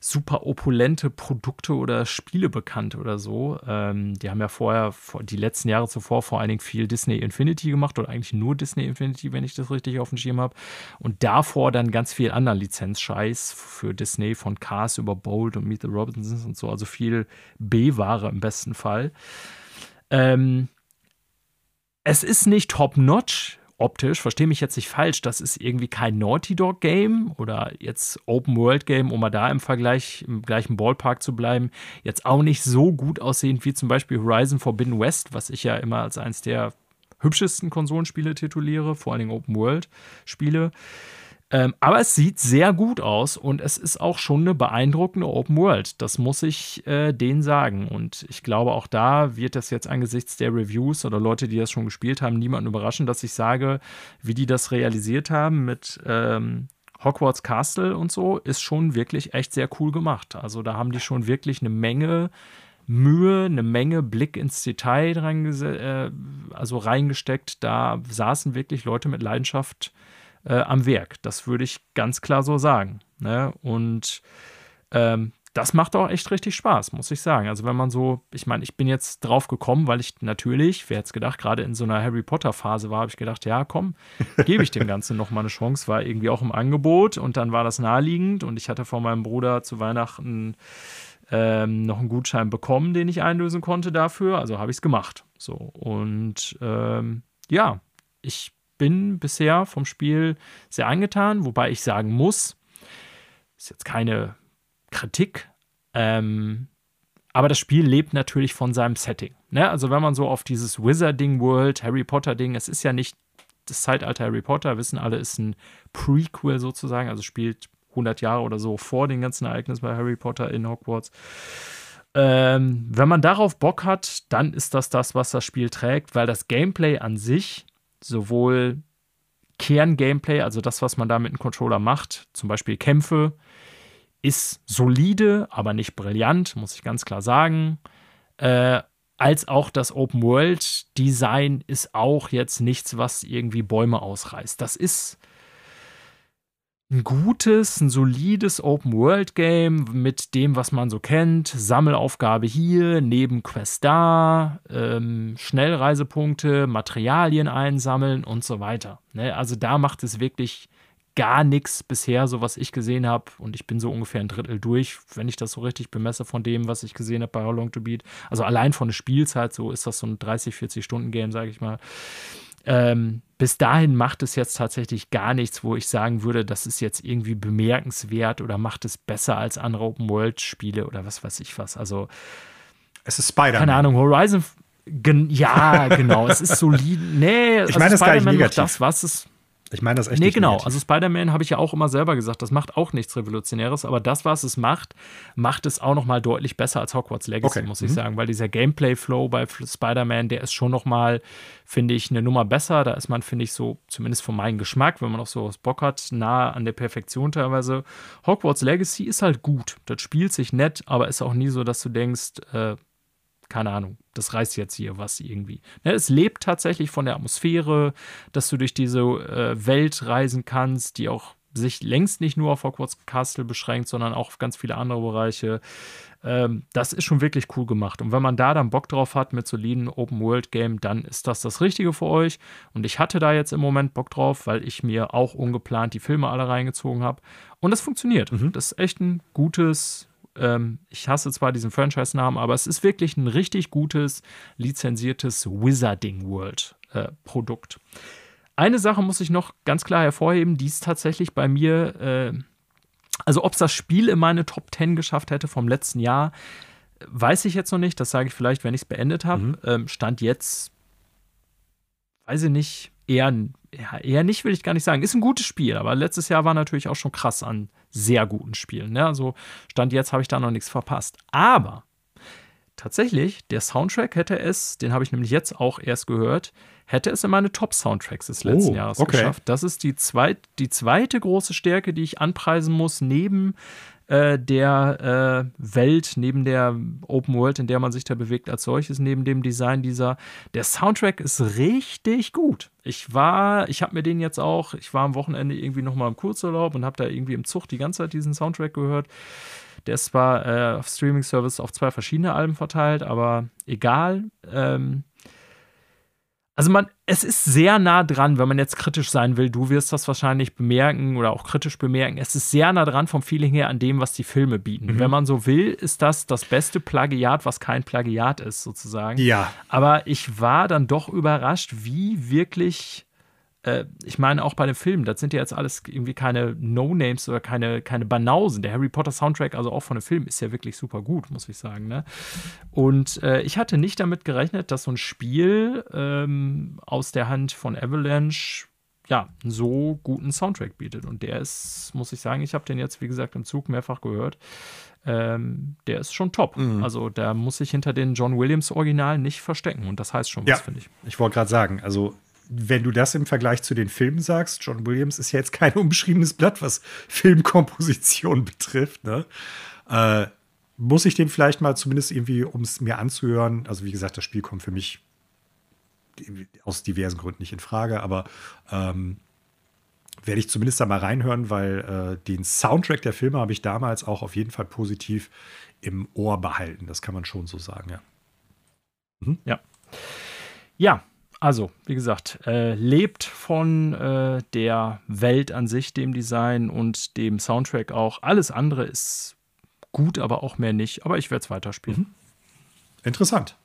super opulente Produkte oder Spiele bekannt oder so. Ähm, die haben ja vorher, die letzten Jahre zuvor vor allen Dingen viel Disney Infinity gemacht oder eigentlich nur Disney Infinity, wenn ich das richtig auf dem Schirm habe. Und davor dann ganz viel anderen Lizenzscheiß für Disney von Cars über Bold und Meet the Robinsons und so. Also viel B-Ware im besten Fall. Ähm, es ist nicht top-notch, optisch, verstehe mich jetzt nicht falsch, das ist irgendwie kein Naughty Dog Game oder jetzt Open World Game, um mal da im Vergleich, im gleichen Ballpark zu bleiben, jetzt auch nicht so gut aussehend wie zum Beispiel Horizon Forbidden West, was ich ja immer als eines der hübschesten Konsolenspiele tituliere, vor allen Dingen Open World Spiele. Ähm, aber es sieht sehr gut aus und es ist auch schon eine beeindruckende Open World. Das muss ich äh, denen sagen. Und ich glaube, auch da wird das jetzt angesichts der Reviews oder Leute, die das schon gespielt haben, niemanden überraschen, dass ich sage, wie die das realisiert haben mit ähm, Hogwarts Castle und so, ist schon wirklich echt sehr cool gemacht. Also da haben die schon wirklich eine Menge Mühe, eine Menge Blick ins Detail äh, also reingesteckt. Da saßen wirklich Leute mit Leidenschaft äh, am Werk. Das würde ich ganz klar so sagen. Ne? Und ähm, das macht auch echt richtig Spaß, muss ich sagen. Also wenn man so, ich meine, ich bin jetzt drauf gekommen, weil ich natürlich, wer hätte es gedacht, gerade in so einer Harry Potter Phase war, habe ich gedacht, ja, komm, gebe ich dem Ganzen noch mal eine Chance. War irgendwie auch im Angebot und dann war das naheliegend und ich hatte von meinem Bruder zu Weihnachten ähm, noch einen Gutschein bekommen, den ich einlösen konnte dafür. Also habe ich es gemacht. So und ähm, ja, ich bin bisher vom Spiel sehr angetan, wobei ich sagen muss, ist jetzt keine Kritik, ähm, aber das Spiel lebt natürlich von seinem Setting. Ne? Also wenn man so auf dieses Wizarding World, Harry Potter Ding, es ist ja nicht das Zeitalter Harry Potter, wissen alle, ist ein Prequel sozusagen, also spielt 100 Jahre oder so vor den ganzen Ereignissen bei Harry Potter in Hogwarts. Ähm, wenn man darauf Bock hat, dann ist das das, was das Spiel trägt, weil das Gameplay an sich sowohl Kern-Gameplay, also das, was man da mit dem Controller macht, zum Beispiel Kämpfe, ist solide, aber nicht brillant, muss ich ganz klar sagen. Äh, als auch das Open World Design ist auch jetzt nichts, was irgendwie Bäume ausreißt. Das ist ein gutes, ein solides Open-World-Game mit dem, was man so kennt. Sammelaufgabe hier, Nebenquest da, ähm, Schnellreisepunkte, Materialien einsammeln und so weiter. Ne? Also da macht es wirklich gar nichts bisher, so was ich gesehen habe. Und ich bin so ungefähr ein Drittel durch, wenn ich das so richtig bemesse von dem, was ich gesehen habe bei How Long to Beat. Also allein von der Spielzeit, so ist das so ein 30, 40 Stunden Game, sage ich mal. Ähm, bis dahin macht es jetzt tatsächlich gar nichts, wo ich sagen würde, das ist jetzt irgendwie bemerkenswert oder macht es besser als andere Open-World-Spiele oder was weiß ich was. Also, es ist Spider-Man. Keine Ahnung, Horizon. Gen ja, genau, es ist solide. Nee, ich also meine das Spider-Man macht das, was es ich meine das echt Nee, nicht genau. Negativ. Also Spider-Man habe ich ja auch immer selber gesagt, das macht auch nichts Revolutionäres, aber das, was es macht, macht es auch noch mal deutlich besser als Hogwarts Legacy, okay. muss ich mhm. sagen, weil dieser Gameplay-Flow bei Spider-Man, der ist schon noch mal, finde ich, eine Nummer besser. Da ist man, finde ich, so, zumindest von meinem Geschmack, wenn man auch so was Bock hat, nah an der Perfektion teilweise. Hogwarts Legacy ist halt gut. Das spielt sich nett, aber ist auch nie so, dass du denkst, äh, keine Ahnung, das reißt jetzt hier was irgendwie. Ne, es lebt tatsächlich von der Atmosphäre, dass du durch diese äh, Welt reisen kannst, die auch sich längst nicht nur auf Hogwarts Castle beschränkt, sondern auch auf ganz viele andere Bereiche. Ähm, das ist schon wirklich cool gemacht. Und wenn man da dann Bock drauf hat mit soliden Open-World-Game, dann ist das das Richtige für euch. Und ich hatte da jetzt im Moment Bock drauf, weil ich mir auch ungeplant die Filme alle reingezogen habe. Und das funktioniert. Mhm. Das ist echt ein gutes, ähm, ich hasse zwar diesen Franchise-Namen, aber es ist wirklich ein richtig gutes, lizenziertes Wizarding World-Produkt. Äh, Eine Sache muss ich noch ganz klar hervorheben, die ist tatsächlich bei mir äh, also, ob es das Spiel in meine Top 10 geschafft hätte vom letzten Jahr, weiß ich jetzt noch nicht. Das sage ich vielleicht, wenn ich es beendet habe. Mhm. Ähm, Stand jetzt, weiß ich nicht, eher, ja, eher nicht, will ich gar nicht sagen. Ist ein gutes Spiel, aber letztes Jahr war natürlich auch schon krass an sehr guten Spielen. Ne? Also, Stand jetzt habe ich da noch nichts verpasst. Aber tatsächlich, der Soundtrack hätte es, den habe ich nämlich jetzt auch erst gehört, hätte es in meine Top-Soundtracks des letzten oh, Jahres okay. geschafft. Das ist die, zweit, die zweite große Stärke, die ich anpreisen muss, neben äh, der äh, Welt, neben der Open World, in der man sich da bewegt als solches, neben dem Design dieser. Der Soundtrack ist richtig gut. Ich war, ich habe mir den jetzt auch, ich war am Wochenende irgendwie nochmal im Kurzurlaub und habe da irgendwie im Zug die ganze Zeit diesen Soundtrack gehört. Der ist zwar äh, auf Streaming-Service auf zwei verschiedene Alben verteilt, aber egal. Ähm, also man, es ist sehr nah dran, wenn man jetzt kritisch sein will. Du wirst das wahrscheinlich bemerken oder auch kritisch bemerken. Es ist sehr nah dran vom Feeling her an dem, was die Filme bieten. Mhm. Wenn man so will, ist das das beste Plagiat, was kein Plagiat ist, sozusagen. Ja. Aber ich war dann doch überrascht, wie wirklich äh, ich meine, auch bei den Filmen, das sind ja jetzt alles irgendwie keine No-Names oder keine, keine Banausen. Der Harry Potter Soundtrack, also auch von den Filmen, ist ja wirklich super gut, muss ich sagen. Ne? Und äh, ich hatte nicht damit gerechnet, dass so ein Spiel ähm, aus der Hand von Avalanche ja, einen so guten Soundtrack bietet. Und der ist, muss ich sagen, ich habe den jetzt, wie gesagt, im Zug mehrfach gehört. Ähm, der ist schon top. Mhm. Also da muss ich hinter den John Williams Original nicht verstecken. Und das heißt schon was, ja, finde ich. Ich wollte gerade sagen, also wenn du das im Vergleich zu den Filmen sagst, John Williams ist ja jetzt kein unbeschriebenes Blatt, was Filmkomposition betrifft. Ne? Äh, muss ich den vielleicht mal zumindest irgendwie, um es mir anzuhören, also wie gesagt, das Spiel kommt für mich aus diversen Gründen nicht in Frage, aber ähm, werde ich zumindest da mal reinhören, weil äh, den Soundtrack der Filme habe ich damals auch auf jeden Fall positiv im Ohr behalten. Das kann man schon so sagen, ja. Mhm. Ja. Ja, also, wie gesagt, äh, lebt von äh, der Welt an sich, dem Design und dem Soundtrack auch. Alles andere ist gut, aber auch mehr nicht. Aber ich werde es weiterspielen. Mhm. Interessant.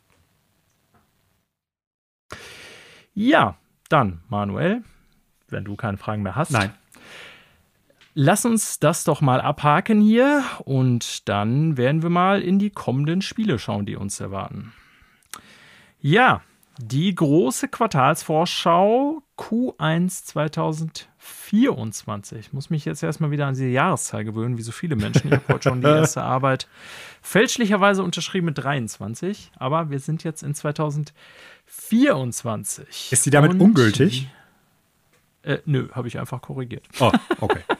Ja, dann, Manuel, wenn du keine Fragen mehr hast. Nein. Lass uns das doch mal abhaken hier und dann werden wir mal in die kommenden Spiele schauen, die uns erwarten. Ja, die große Quartalsvorschau Q1 2024. Ich muss mich jetzt erstmal wieder an diese Jahreszahl gewöhnen, wie so viele Menschen. Ich habe heute schon die erste Arbeit fälschlicherweise unterschrieben mit 23, aber wir sind jetzt in 2024. Ist die damit Und ungültig? Äh, nö, habe ich einfach korrigiert. Oh, okay.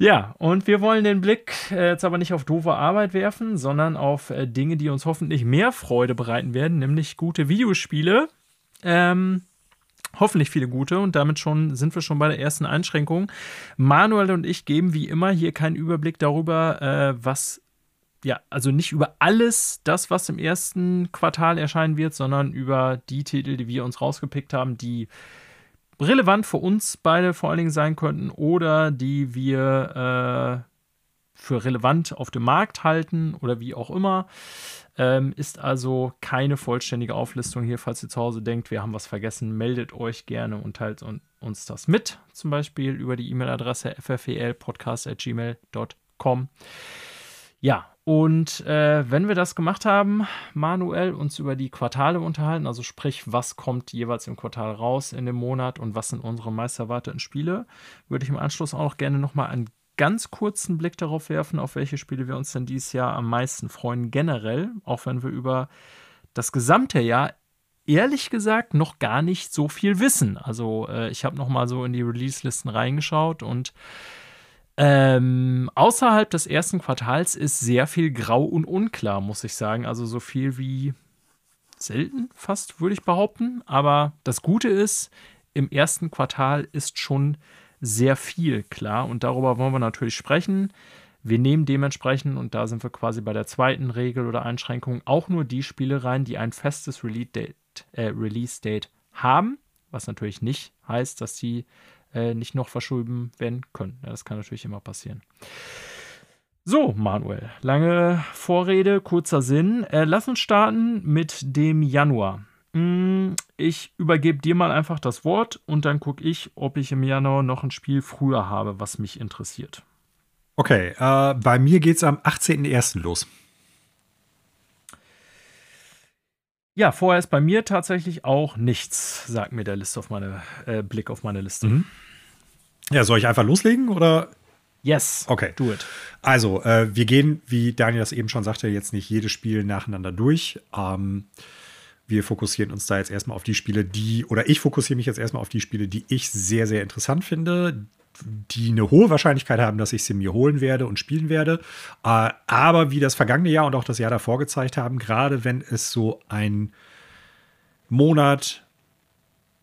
Ja, und wir wollen den Blick äh, jetzt aber nicht auf doofe Arbeit werfen, sondern auf äh, Dinge, die uns hoffentlich mehr Freude bereiten werden, nämlich gute Videospiele. Ähm, hoffentlich viele gute und damit schon sind wir schon bei der ersten Einschränkung. Manuel und ich geben wie immer hier keinen Überblick darüber, äh, was ja, also nicht über alles das, was im ersten Quartal erscheinen wird, sondern über die Titel, die wir uns rausgepickt haben, die relevant für uns beide vor allen Dingen sein könnten oder die wir äh, für relevant auf dem Markt halten oder wie auch immer. Ähm, ist also keine vollständige Auflistung hier, falls ihr zu Hause denkt, wir haben was vergessen, meldet euch gerne und teilt uns das mit, zum Beispiel über die E-Mail-Adresse fflpodcast.gmail.com. Ja, und äh, wenn wir das gemacht haben, manuell uns über die Quartale unterhalten, also sprich, was kommt jeweils im Quartal raus in dem Monat und was sind unsere meist erwarteten Spiele, würde ich im Anschluss auch noch gerne nochmal einen ganz kurzen Blick darauf werfen, auf welche Spiele wir uns denn dieses Jahr am meisten freuen, generell, auch wenn wir über das gesamte Jahr ehrlich gesagt noch gar nicht so viel wissen. Also äh, ich habe nochmal so in die Release-Listen reingeschaut und Ähm, außerhalb des ersten Quartals ist sehr viel grau und unklar, muss ich sagen. Also so viel wie selten fast, würde ich behaupten. Aber das Gute ist, im ersten Quartal ist schon sehr viel klar und darüber wollen wir natürlich sprechen. Wir nehmen dementsprechend, und da sind wir quasi bei der zweiten Regel oder Einschränkung, auch nur die Spiele rein, die ein festes Release-Date äh, Release haben, was natürlich nicht heißt, dass die äh, nicht noch verschoben werden können. Ja, das kann natürlich immer passieren. So, Manuel, lange Vorrede, kurzer Sinn. Äh, lass uns starten mit dem Januar. Hm, ich übergebe dir mal einfach das Wort und dann gucke ich, ob ich im Januar noch ein Spiel früher habe, was mich interessiert. Okay, äh, bei mir geht es am 18.01. los. Ja, vorher ist bei mir tatsächlich auch nichts, sagt mir der List auf meine, äh, Blick auf meine Liste. Mhm. Ja, soll ich einfach loslegen oder? Yes. Okay. Do it. Also, äh, wir gehen, wie Daniel das eben schon sagte, jetzt nicht jedes Spiel nacheinander durch. Ähm, wir fokussieren uns da jetzt erstmal auf die Spiele, die, oder ich fokussiere mich jetzt erstmal auf die Spiele, die ich sehr, sehr interessant finde, die eine hohe Wahrscheinlichkeit haben, dass ich sie mir holen werde und spielen werde. Äh, aber wie das vergangene Jahr und auch das Jahr davor gezeigt haben, gerade wenn es so ein Monat,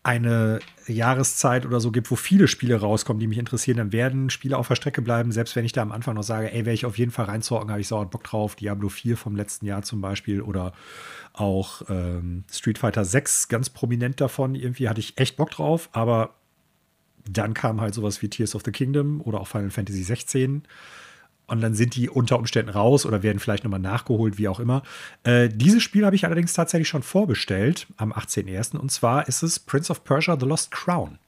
eine Jahreszeit oder so gibt, wo viele Spiele rauskommen, die mich interessieren, dann werden Spiele auf der Strecke bleiben, selbst wenn ich da am Anfang noch sage, ey, werde ich auf jeden Fall reinzocken, habe ich sauer Bock drauf. Diablo 4 vom letzten Jahr zum Beispiel oder auch ähm, Street Fighter 6 ganz prominent davon. Irgendwie hatte ich echt Bock drauf, aber dann kam halt sowas wie Tears of the Kingdom oder auch Final Fantasy 16. Und dann sind die unter Umständen raus oder werden vielleicht nochmal nachgeholt, wie auch immer. Äh, dieses Spiel habe ich allerdings tatsächlich schon vorbestellt am 18.01. Und zwar ist es Prince of Persia The Lost Crown.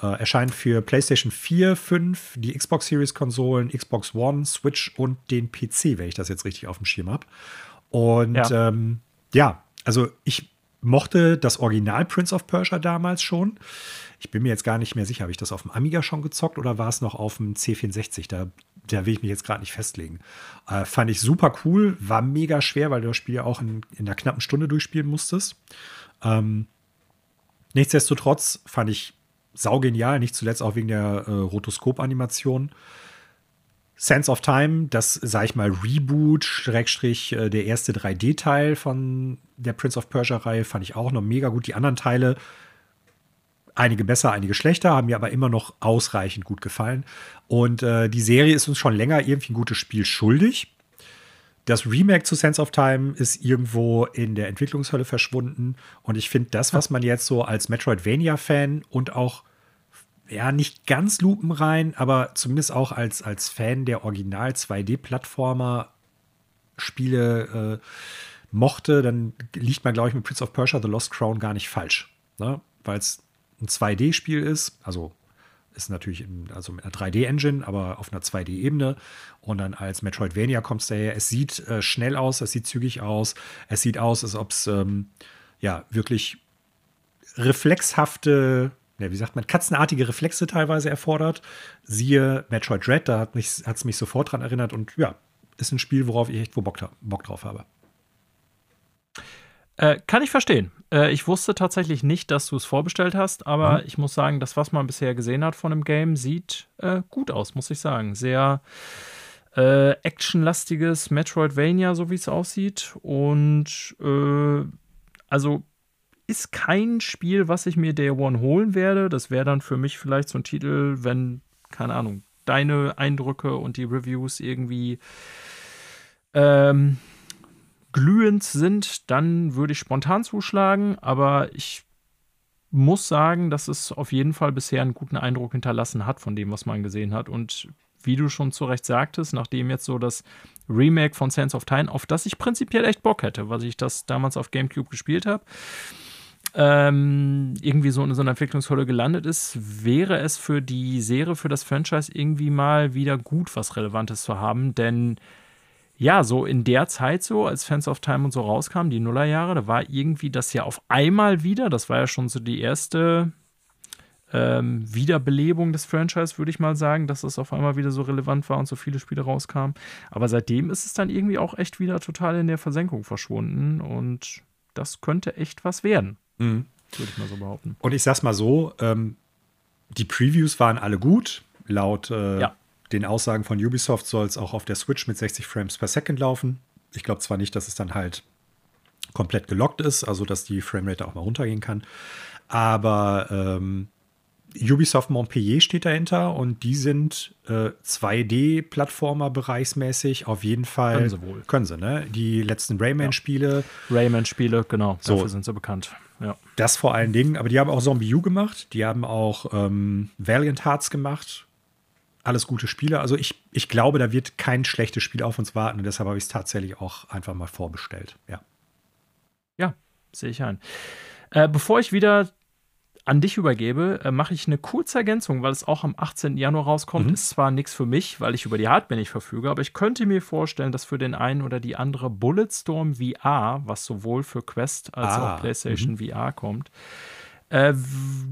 Äh, erscheint für PlayStation 4, 5, die Xbox Series Konsolen, Xbox One, Switch und den PC, wenn ich das jetzt richtig auf dem Schirm habe. Und ja. Ähm, ja, also ich mochte das Original Prince of Persia damals schon. Ich bin mir jetzt gar nicht mehr sicher, habe ich das auf dem Amiga schon gezockt oder war es noch auf dem C64? Da, da will ich mich jetzt gerade nicht festlegen. Äh, fand ich super cool, war mega schwer, weil du das Spiel ja auch in, in einer knappen Stunde durchspielen musstest. Ähm, nichtsdestotrotz fand ich saugenial, nicht zuletzt auch wegen der äh, Rotoskop-Animation. Sense of Time, das, sag ich mal, Reboot, Schrägstrich, äh, der erste 3D-Teil von der Prince of Persia-Reihe, fand ich auch noch mega gut. Die anderen Teile Einige besser, einige schlechter, haben mir aber immer noch ausreichend gut gefallen. Und äh, die Serie ist uns schon länger irgendwie ein gutes Spiel schuldig. Das Remake zu Sense of Time ist irgendwo in der Entwicklungshölle verschwunden. Und ich finde, das, was man jetzt so als Metroidvania-Fan und auch, ja, nicht ganz lupenrein, aber zumindest auch als, als Fan der Original 2D-Plattformer-Spiele äh, mochte, dann liegt man, glaube ich, mit Prince of Persia The Lost Crown gar nicht falsch. Ne? Weil es ein 2D-Spiel ist, also ist natürlich in, also mit einer 3D-Engine, aber auf einer 2D-Ebene. Und dann als Metroidvania kommt es daher. Es sieht äh, schnell aus, es sieht zügig aus, es sieht aus, als ob es ähm, ja wirklich reflexhafte, ja, wie sagt man, katzenartige Reflexe teilweise erfordert. Siehe Metroid Dread, da hat es mich, mich sofort dran erinnert und ja, ist ein Spiel, worauf ich echt Bock, Bock drauf habe. Äh, kann ich verstehen. Äh, ich wusste tatsächlich nicht, dass du es vorbestellt hast, aber mhm. ich muss sagen, das, was man bisher gesehen hat von dem Game, sieht äh, gut aus, muss ich sagen. Sehr äh, actionlastiges Metroidvania, so wie es aussieht. Und äh, also ist kein Spiel, was ich mir Day One holen werde. Das wäre dann für mich vielleicht so ein Titel, wenn, keine Ahnung, deine Eindrücke und die Reviews irgendwie ähm, glühend sind, dann würde ich spontan zuschlagen. Aber ich muss sagen, dass es auf jeden Fall bisher einen guten Eindruck hinterlassen hat von dem, was man gesehen hat. Und wie du schon zu Recht sagtest, nachdem jetzt so das Remake von Sense of Time, auf das ich prinzipiell echt Bock hätte, weil ich das damals auf GameCube gespielt habe, ähm, irgendwie so in so einer Entwicklungshölle gelandet ist, wäre es für die Serie, für das Franchise irgendwie mal wieder gut, was Relevantes zu haben, denn ja, so in der Zeit so, als Fans of Time und so rauskamen, die Nullerjahre, da war irgendwie das ja auf einmal wieder, das war ja schon so die erste ähm, Wiederbelebung des Franchise, würde ich mal sagen, dass es auf einmal wieder so relevant war und so viele Spiele rauskamen. Aber seitdem ist es dann irgendwie auch echt wieder total in der Versenkung verschwunden und das könnte echt was werden, mhm. würde ich mal so behaupten. Und ich sag's mal so, ähm, die Previews waren alle gut, laut äh, ja den Aussagen von Ubisoft soll es auch auf der Switch mit 60 Frames per Second laufen. Ich glaube zwar nicht, dass es dann halt komplett gelockt ist, also dass die Framerate auch mal runtergehen kann, aber ähm, Ubisoft Montpellier steht dahinter und die sind äh, 2D-Plattformer bereichsmäßig auf jeden Fall. Können sie wohl. Können sie, ne? Die letzten Rayman-Spiele. Ja. Rayman-Spiele, genau. So. Dafür sind sie bekannt. Ja. Das vor allen Dingen. Aber die haben auch Zombie U gemacht. Die haben auch ähm, Valiant Hearts gemacht. Alles gute Spiele. Also ich, ich glaube, da wird kein schlechtes Spiel auf uns warten. Und deshalb habe ich es tatsächlich auch einfach mal vorbestellt. Ja. Ja, sehe ich ein. Äh, bevor ich wieder an dich übergebe, äh, mache ich eine kurze Ergänzung, weil es auch am 18. Januar rauskommt. Mhm. Ist zwar nichts für mich, weil ich über die Hardware nicht verfüge, aber ich könnte mir vorstellen, dass für den einen oder die andere Bulletstorm VR, was sowohl für Quest als Ah, auch PlayStation VR kommt, äh,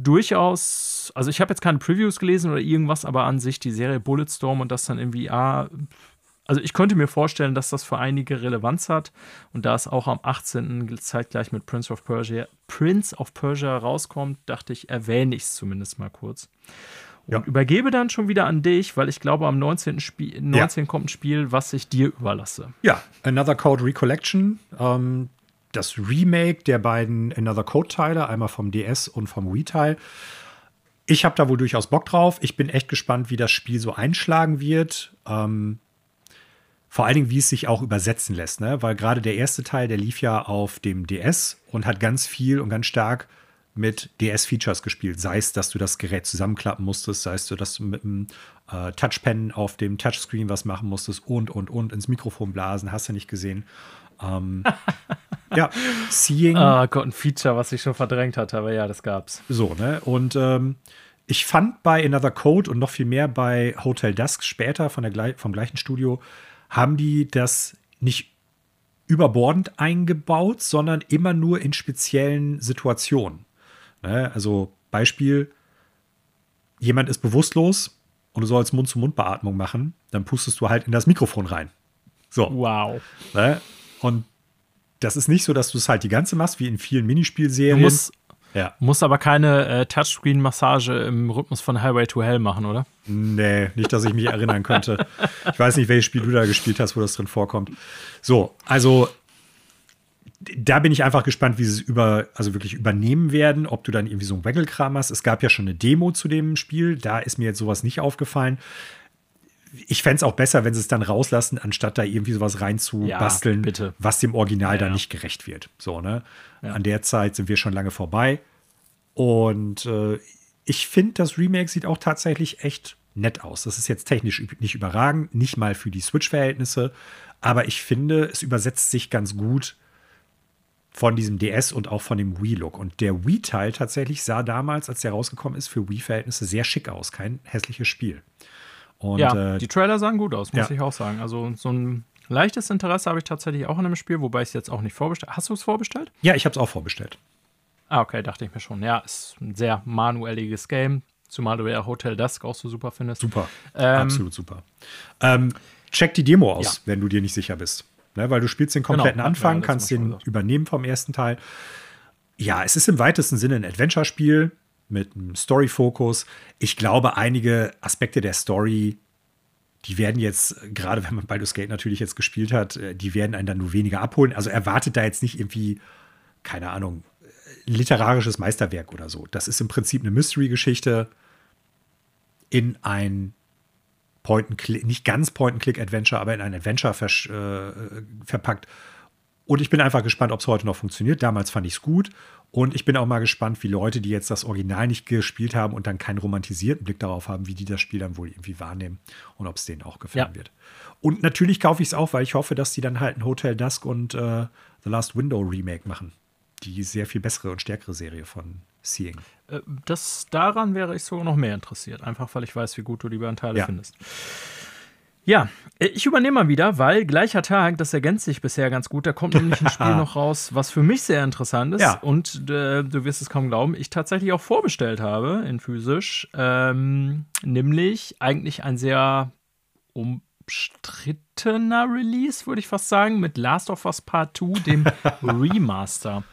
durchaus, also ich habe jetzt keine Previews gelesen oder irgendwas, aber an sich die Serie Bulletstorm und das dann in VR, also ich könnte mir vorstellen, dass das für einige Relevanz hat und da es auch am 18. zeitgleich mit Prince of Persia, Prince of Persia rauskommt, dachte ich, erwähne ich es zumindest mal kurz. Und Ja. übergebe dann schon wieder an dich, weil ich glaube, am 19. Spiel, 19. kommt ein Spiel, was ich dir überlasse. Ja, Another Code Recollection. Ähm, das Remake der beiden Another Code-Teile, einmal vom DS und vom Wii-Teil. Ich habe da wohl durchaus Bock drauf. Ich bin echt gespannt, wie das Spiel so einschlagen wird. Ähm, vor allen Dingen, wie es sich auch übersetzen lässt, ne? Weil gerade der erste Teil, der lief ja auf dem DS und hat ganz viel und ganz stark mit DS-Features gespielt. Sei es, dass du das Gerät zusammenklappen musstest, sei es, dass du mit einem äh, Touchpen auf dem Touchscreen was machen musstest und, und, und ins Mikrofon blasen, hast du nicht gesehen. Ähm, ja, Seeing. Ah Gott, ein Feature, was ich schon verdrängt hatte, aber ja, das gab's. So, ne? Und ähm, ich fand bei Another Code und noch viel mehr bei Hotel Dusk später von der, vom gleichen Studio, haben die das nicht überbordend eingebaut, sondern immer nur in speziellen Situationen. Ne? Also Beispiel, jemand ist bewusstlos und du sollst Mund-zu-Mund-Beatmung machen, dann pustest du halt in das Mikrofon rein. So. Wow. Ne? Und das ist nicht so, dass du es halt die ganze machst, wie in vielen Du Minispielserien. musst, ja. musst aber keine äh, Touchscreen-Massage im Rhythmus von Highway to Hell machen, oder? Nee, nicht, dass ich mich erinnern könnte. Ich weiß nicht, welches Spiel du da gespielt hast, wo das drin vorkommt. So, also da bin ich einfach gespannt, wie sie es über, also wirklich übernehmen werden, ob du dann irgendwie so ein Waggle-Kram hast. Es gab ja schon eine Demo zu dem Spiel, da ist mir jetzt sowas nicht aufgefallen. Ich fände es auch besser, wenn sie es dann rauslassen, anstatt da irgendwie sowas reinzubasteln, Ja, was dem Original Ja, dann ja. nicht gerecht wird. So, ne? An der Zeit sind wir schon lange vorbei. Und äh, ich finde, das Remake sieht auch tatsächlich echt nett aus. Das ist jetzt technisch nicht überragend, nicht mal für die Switch-Verhältnisse, aber ich finde, es übersetzt sich ganz gut von diesem DS und auch von dem Wii-Look. Und der Wii-Teil tatsächlich sah damals, als der rausgekommen ist, für Wii-Verhältnisse sehr schick aus. Kein hässliches Spiel. Und ja, äh, die Trailer sahen gut aus, muss ja. ich auch sagen. Also so ein leichtes Interesse habe ich tatsächlich auch an dem Spiel, wobei ich es jetzt auch nicht vorbestellt Hast du es vorbestellt? ja, ich habe es auch vorbestellt. Ah, okay, dachte ich mir schon. Ja, ist ein sehr manuelliges Game, zumal du ja Hotel Dusk auch so super findest. Super. Ähm, Absolut super. Ähm, check die Demo aus, Ja. wenn du dir nicht sicher bist. Ne, weil du spielst den kompletten Genau, hatten wir Anfang, kannst den gesagt. übernehmen vom ersten Teil. Ja, es ist im weitesten Sinne ein Adventure-Spiel mit einem Story-Fokus. Ich glaube, einige Aspekte der Story, die werden jetzt, gerade wenn man Baldur's Gate natürlich jetzt gespielt hat, äh, die werden einen dann nur weniger abholen. Also erwartet da jetzt nicht irgendwie, keine Ahnung, literarisches Meisterwerk oder so. Das ist im Prinzip eine Mystery-Geschichte in ein Point-and-Click, nicht ganz Point-and-Click-Adventure, aber in ein Adventure äh, verpackt. Und ich bin einfach gespannt, ob es heute noch funktioniert. Damals fand ich es gut. Und ich bin auch mal gespannt, wie Leute, die jetzt das Original nicht gespielt haben und dann keinen romantisierten Blick darauf haben, wie die das Spiel dann wohl irgendwie wahrnehmen und ob es denen auch gefallen Ja. wird. Und natürlich kaufe ich es auch, weil ich hoffe, dass die dann halt ein Hotel Dusk und äh, The Last Window Remake machen. Die sehr viel bessere und stärkere Serie von Seeing. Äh, Das, daran wäre ich sogar noch mehr interessiert, einfach weil ich weiß, wie gut du die beiden Teile Ja. findest. Ja, äh, ich übernehme mal wieder, weil gleicher Tag, das ergänzt sich bisher ganz gut. Da kommt nämlich ein Spiel noch raus, was für mich sehr interessant ist. Ja. Und äh, du wirst es kaum glauben, ich tatsächlich auch vorbestellt habe in physisch. Ähm, nämlich eigentlich ein sehr umstrittener Release, würde ich fast sagen, mit Last of Us Part 2, dem Remaster.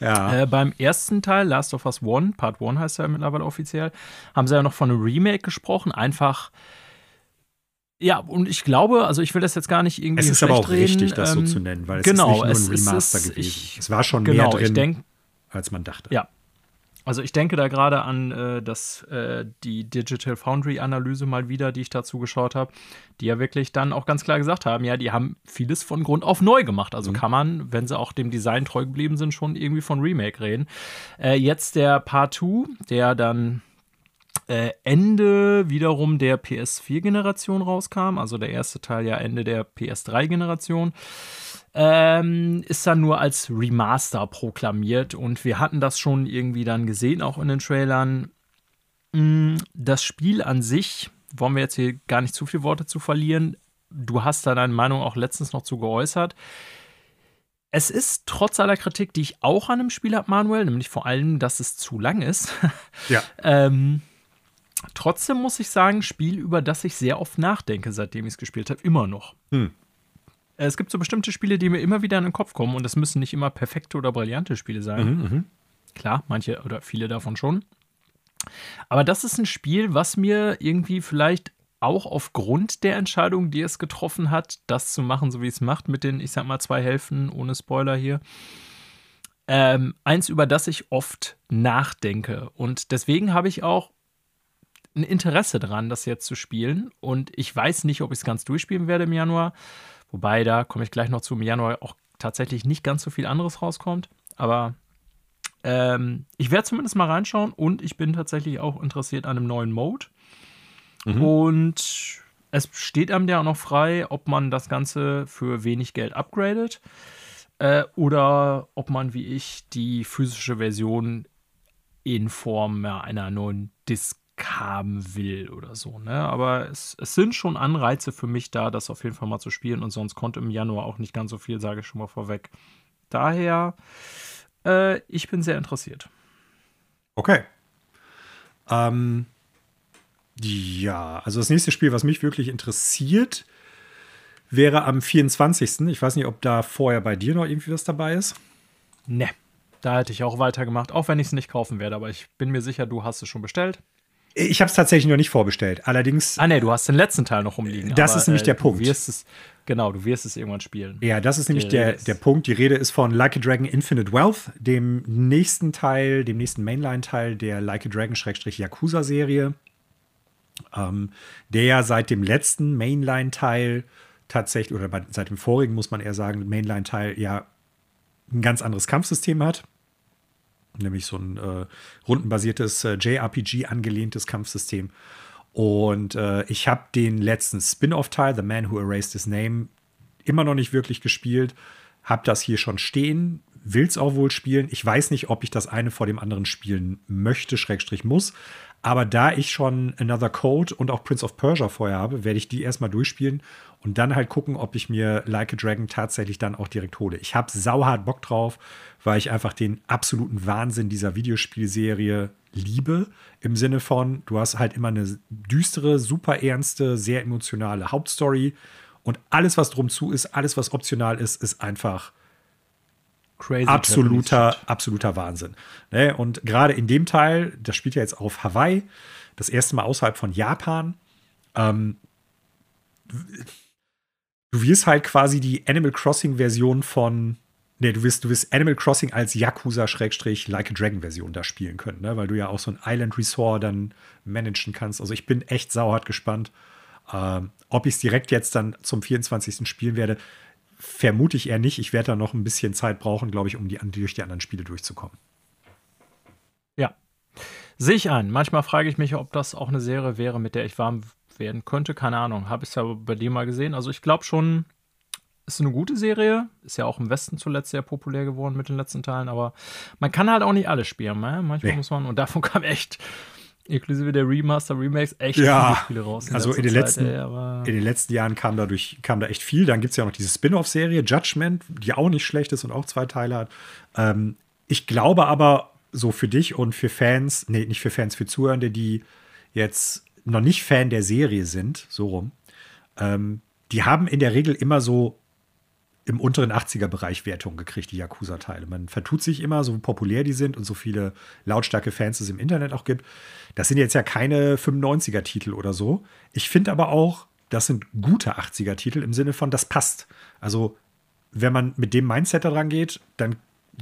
Ja. Äh, beim ersten Teil, Last of Us One, Part 1 heißt er mittlerweile offiziell, haben sie ja noch von einem Remake gesprochen. Einfach, Ja, und ich glaube, also ich will das jetzt gar nicht irgendwie. Es ist aber auch reden, richtig, das ähm, so zu nennen, weil es genau, ist nicht nur ein Remaster ist, gewesen. Ich, es war schon genau, mehr drin, denk, als man dachte. Ja. Also ich denke da gerade an äh, das, äh, die Digital Foundry-Analyse mal wieder, die ich dazu geschaut habe, die ja wirklich dann auch ganz klar gesagt haben, ja, die haben vieles von Grund auf neu gemacht. Also mhm. kann man, wenn sie auch dem Design treu geblieben sind, schon irgendwie von Remake reden. Äh, jetzt der Part 2, der dann äh, Ende wiederum der PS4-Generation rauskam, also der erste Teil ja Ende der PS3-Generation, ähm, ist dann nur als Remaster proklamiert und wir hatten das schon irgendwie dann gesehen, auch in den Trailern. Mm, das Spiel an sich, wollen wir jetzt hier gar nicht zu viele Worte zu verlieren, du hast da deine Meinung auch letztens noch zu geäußert. Es ist trotz aller Kritik, die ich auch an dem Spiel habe, Manuel, nämlich vor allem, dass es zu lang ist, ja. ähm, Trotzdem muss ich sagen, Spiel, über das ich sehr oft nachdenke, seitdem ich es gespielt habe, immer noch. Hm. Es gibt so bestimmte Spiele, die mir immer wieder in den Kopf kommen und das müssen nicht immer perfekte oder brillante Spiele sein. Mhm, mh. Klar, manche oder viele davon schon. Aber das ist ein Spiel, was mir irgendwie vielleicht auch aufgrund der Entscheidung, die es getroffen hat, das zu machen, so wie es macht, mit den, ich sag mal, zwei Hälften ohne Spoiler hier, ähm, eins, über das ich oft nachdenke. Und deswegen habe ich auch ein Interesse dran, das jetzt zu spielen. Und ich weiß nicht, ob ich es ganz durchspielen werde im Januar. Wobei, da komme ich gleich noch zu, im Januar auch tatsächlich nicht ganz so viel anderes rauskommt. Aber ähm, ich werde zumindest mal reinschauen und ich bin tatsächlich auch interessiert an einem neuen Mode. Mhm. Und es steht einem ja auch noch frei, ob man das Ganze für wenig Geld upgradet äh, oder ob man wie ich die physische Version in Form einer neuen Disk haben will oder so. Ne? Aber es, es sind schon Anreize für mich da, das auf jeden Fall mal zu spielen. Und sonst konnte im Januar auch nicht ganz so viel, sage ich schon mal vorweg. Daher, äh, ich bin sehr interessiert. Okay. Ähm, ja, also das nächste Spiel, was mich wirklich interessiert, wäre am 24. Ich weiß nicht, ob da vorher bei dir noch irgendwie was dabei ist. Ne, da hätte ich auch weitergemacht, auch wenn ich es nicht kaufen werde. Aber ich bin mir sicher, du hast es schon bestellt. Ich habe es tatsächlich noch nicht vorbestellt. Allerdings. Ah, nee, du hast den letzten Teil noch rumliegen. Das aber, ist nämlich äh, der Punkt. Wirst es, genau, du wirst es irgendwann spielen. Ja, das ist nämlich der, der Punkt. Die Rede ist von Like a Dragon Infinite Wealth, dem nächsten Teil, dem nächsten Mainline-Teil der Like a Dragon-Yakuza-Serie. Ähm, der ja seit dem letzten Mainline-Teil tatsächlich, oder seit dem vorigen muss man eher sagen, Mainline-Teil ja ein ganz anderes Kampfsystem hat nämlich so ein äh, rundenbasiertes äh, JRPG angelehntes Kampfsystem. Und äh, ich habe den letzten Spin-off-Teil, The Man Who Erased His Name, immer noch nicht wirklich gespielt. Habe das hier schon stehen, will es auch wohl spielen. Ich weiß nicht, ob ich das eine vor dem anderen spielen möchte, Schrägstrich muss. Aber da ich schon Another Code und auch Prince of Persia vorher habe, werde ich die erstmal durchspielen und dann halt gucken, ob ich mir Like a Dragon tatsächlich dann auch direkt hole. Ich habe sauhart Bock drauf, weil ich einfach den absoluten Wahnsinn dieser Videospielserie liebe. Im Sinne von, du hast halt immer eine düstere, super ernste, sehr emotionale Hauptstory und alles, was drum zu ist, alles, was optional ist, ist einfach Crazy absoluter, absoluter Wahnsinn. Ne? Und gerade in dem Teil, das spielt ja jetzt auf Hawaii, das erste Mal außerhalb von Japan. Ähm, du wirst halt quasi die Animal Crossing-Version von. Ne, du wirst, du wirst Animal Crossing als Yakuza-Like a Dragon-Version da spielen können, ne? weil du ja auch so ein Island Resort dann managen kannst. Also ich bin echt sauhart gespannt. Ähm, ob ich es direkt jetzt dann zum 24. spielen werde, vermute ich eher nicht. Ich werde da noch ein bisschen Zeit brauchen, glaube ich, um die, durch die anderen Spiele durchzukommen. Ja, sehe ich ein. Manchmal frage ich mich, ob das auch eine Serie wäre, mit der ich warm werden könnte. Keine Ahnung. Habe ich es ja bei dir mal gesehen. Also ich glaube schon, ist eine gute Serie. Ist ja auch im Westen zuletzt sehr populär geworden mit den letzten Teilen. Aber man kann halt auch nicht alles spielen. Ne? Manchmal nee. muss man, und davon kam echt inklusive der Remaster, Remakes, echt ja, viele Spiele raus. In also in den, Zeit, letzten, ey, in den letzten Jahren kam, dadurch, kam da echt viel. Dann gibt es ja noch diese Spin-off-Serie, Judgment, die auch nicht schlecht ist und auch zwei Teile hat. Ähm, ich glaube aber, so für dich und für Fans, nee, nicht für Fans, für Zuhörende, die jetzt noch nicht Fan der Serie sind, so rum, ähm, die haben in der Regel immer so im unteren 80er-Bereich Wertungen gekriegt, die Yakuza-Teile. Man vertut sich immer, so populär die sind und so viele lautstarke Fans es im Internet auch gibt. Das sind jetzt ja keine 95er-Titel oder so. Ich finde aber auch, das sind gute 80er-Titel im Sinne von, das passt. Also, wenn man mit dem Mindset da dran geht, dann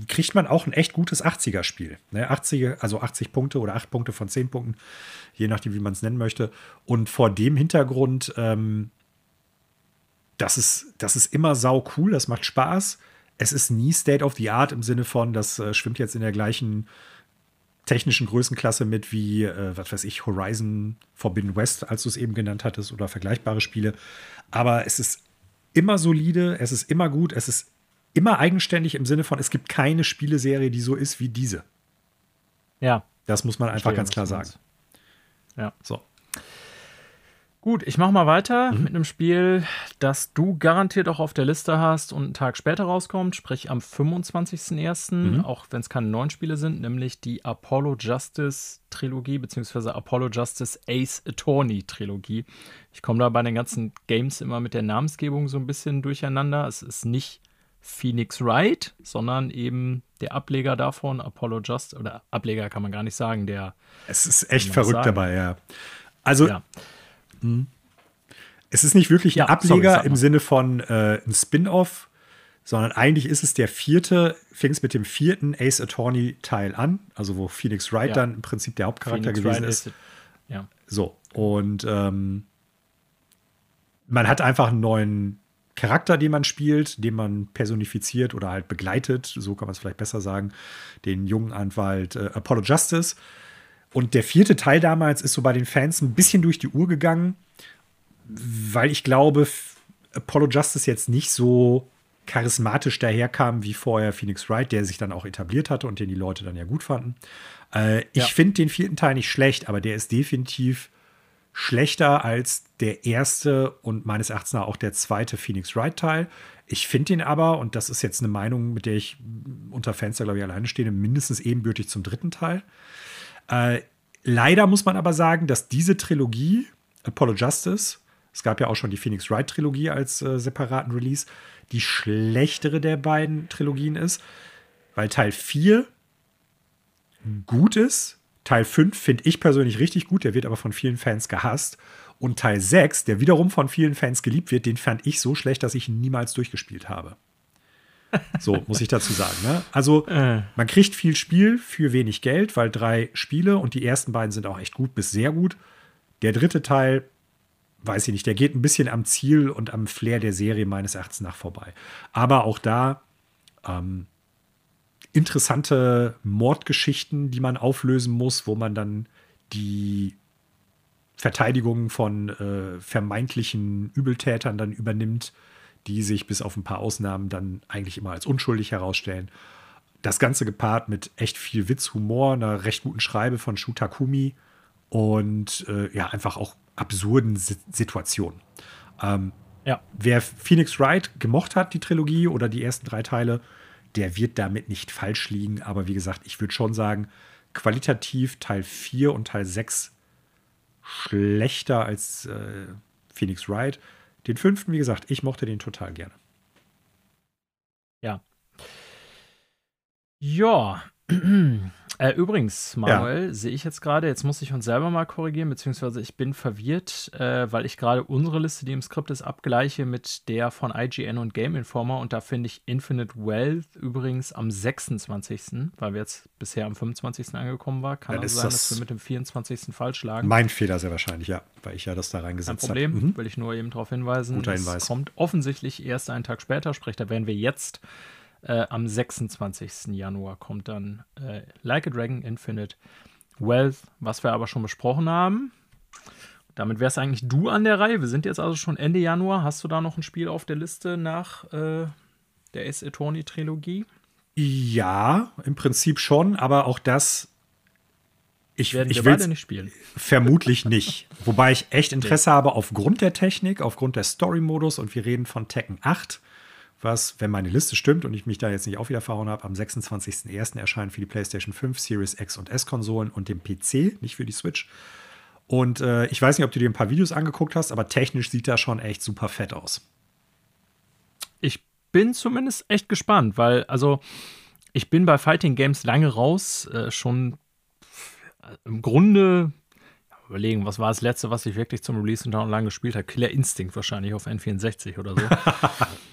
kriegt man auch ein echt gutes 80er-Spiel. Ne? 80, also 80 Punkte oder 8 Punkte von 10 Punkten, je nachdem, wie man es nennen möchte. Und vor dem Hintergrund, ähm, das, ist, das ist immer sau cool, das macht Spaß. Es ist nie State of the Art im Sinne von, das äh, schwimmt jetzt in der gleichen technischen Größenklasse mit wie, äh, was weiß ich, Horizon Forbidden West, als du es eben genannt hattest, oder vergleichbare Spiele. Aber es ist immer solide, es ist immer gut, es ist immer eigenständig im Sinne von, es gibt keine Spieleserie, die so ist wie diese. Ja. Das muss man einfach ganz klar sagen. Ja. So. Gut, ich mache mal weiter mhm. mit einem Spiel, das du garantiert auch auf der Liste hast und einen Tag später rauskommt, sprich am 25.01., mhm. auch wenn es keine neuen Spiele sind, nämlich die Apollo Justice Trilogie, beziehungsweise Apollo Justice Ace Attorney Trilogie. Ich komme da bei den ganzen Games immer mit der Namensgebung so ein bisschen durcheinander. Es ist nicht Phoenix Wright, sondern eben der Ableger davon, Apollo Just, oder Ableger kann man gar nicht sagen, der. Es ist echt verrückt dabei, ja. Also, ja. Hm. es ist nicht wirklich ein ja, Ableger sorry, im Sinne von äh, ein Spin-off, sondern eigentlich ist es der vierte, fing es mit dem vierten Ace Attorney Teil an, also wo Phoenix Wright ja. dann im Prinzip der Hauptcharakter Phoenix gewesen Wright ist. ist. Ja. So, und ähm, man hat einfach einen neuen Charakter, den man spielt, den man personifiziert oder halt begleitet, so kann man es vielleicht besser sagen, den jungen Anwalt äh, Apollo Justice. Und der vierte Teil damals ist so bei den Fans ein bisschen durch die Uhr gegangen, weil ich glaube, Apollo Justice jetzt nicht so charismatisch daherkam wie vorher Phoenix Wright, der sich dann auch etabliert hatte und den die Leute dann ja gut fanden. Äh, ich ja. finde den vierten Teil nicht schlecht, aber der ist definitiv schlechter als der erste und meines Erachtens auch der zweite Phoenix Wright-Teil. Ich finde ihn aber, und das ist jetzt eine Meinung, mit der ich unter Fans da, glaube ich, alleine stehe, mindestens ebenbürtig zum dritten Teil. Äh, leider muss man aber sagen, dass diese Trilogie, Apollo Justice, es gab ja auch schon die Phoenix Wright-Trilogie als äh, separaten Release, die schlechtere der beiden Trilogien ist, weil Teil 4 gut ist, Teil 5 finde ich persönlich richtig gut, der wird aber von vielen Fans gehasst. Und Teil 6, der wiederum von vielen Fans geliebt wird, den fand ich so schlecht, dass ich ihn niemals durchgespielt habe. So, muss ich dazu sagen. Ne? Also, äh. man kriegt viel Spiel für wenig Geld, weil drei Spiele und die ersten beiden sind auch echt gut bis sehr gut. Der dritte Teil, weiß ich nicht, der geht ein bisschen am Ziel und am Flair der Serie meines Erachtens nach vorbei. Aber auch da, ähm, interessante Mordgeschichten, die man auflösen muss, wo man dann die Verteidigung von äh, vermeintlichen Übeltätern dann übernimmt, die sich bis auf ein paar Ausnahmen dann eigentlich immer als unschuldig herausstellen. Das Ganze gepaart mit echt viel Witz, Humor, einer recht guten Schreibe von Shutakumi und äh, ja, einfach auch absurden S Situationen. Ähm, ja. Wer Phoenix Wright gemocht hat, die Trilogie oder die ersten drei Teile, der wird damit nicht falsch liegen. Aber wie gesagt, ich würde schon sagen, qualitativ Teil 4 und Teil 6 schlechter als äh, Phoenix Wright. Den fünften, wie gesagt, ich mochte den total gerne. Ja. Ja. Äh, übrigens, Manuel, ja. sehe ich jetzt gerade, jetzt muss ich uns selber mal korrigieren, beziehungsweise ich bin verwirrt, äh, weil ich gerade unsere Liste, die im Skript ist, abgleiche mit der von IGN und Game Informer und da finde ich Infinite Wealth übrigens am 26., weil wir jetzt bisher am 25. angekommen waren. Kann also sein, das dass wir mit dem 24. falsch lagen. Mein Fehler sehr wahrscheinlich, ja, weil ich ja das da reingesetzt habe. Kein Problem, mhm. will ich nur eben darauf hinweisen. Guter Hinweis. Es kommt offensichtlich erst einen Tag später, sprich, da werden wir jetzt äh, am 26. Januar kommt dann äh, Like a Dragon Infinite Wealth, was wir aber schon besprochen haben. Damit wärst eigentlich du an der Reihe. Wir sind jetzt also schon Ende Januar. Hast du da noch ein Spiel auf der Liste nach äh, der Ace Attorney Trilogie? Ja, im Prinzip schon, aber auch das. Ich, Werden ich will nicht spielen. Vermutlich nicht. Wobei ich echt Interesse nee. habe aufgrund der Technik, aufgrund der Story-Modus und wir reden von Tekken 8 was, wenn meine Liste stimmt und ich mich da jetzt nicht auch wieder verhauen habe, am 26.01. erscheint für die PlayStation 5, Series X und S-Konsolen und dem PC, nicht für die Switch. Und äh, ich weiß nicht, ob du dir ein paar Videos angeguckt hast, aber technisch sieht das schon echt super fett aus. Ich bin zumindest echt gespannt, weil, also, ich bin bei Fighting Games lange raus, äh, schon im Grunde überlegen, was war das letzte, was ich wirklich zum Release und online gespielt habe? Killer Instinct wahrscheinlich auf N64 oder so.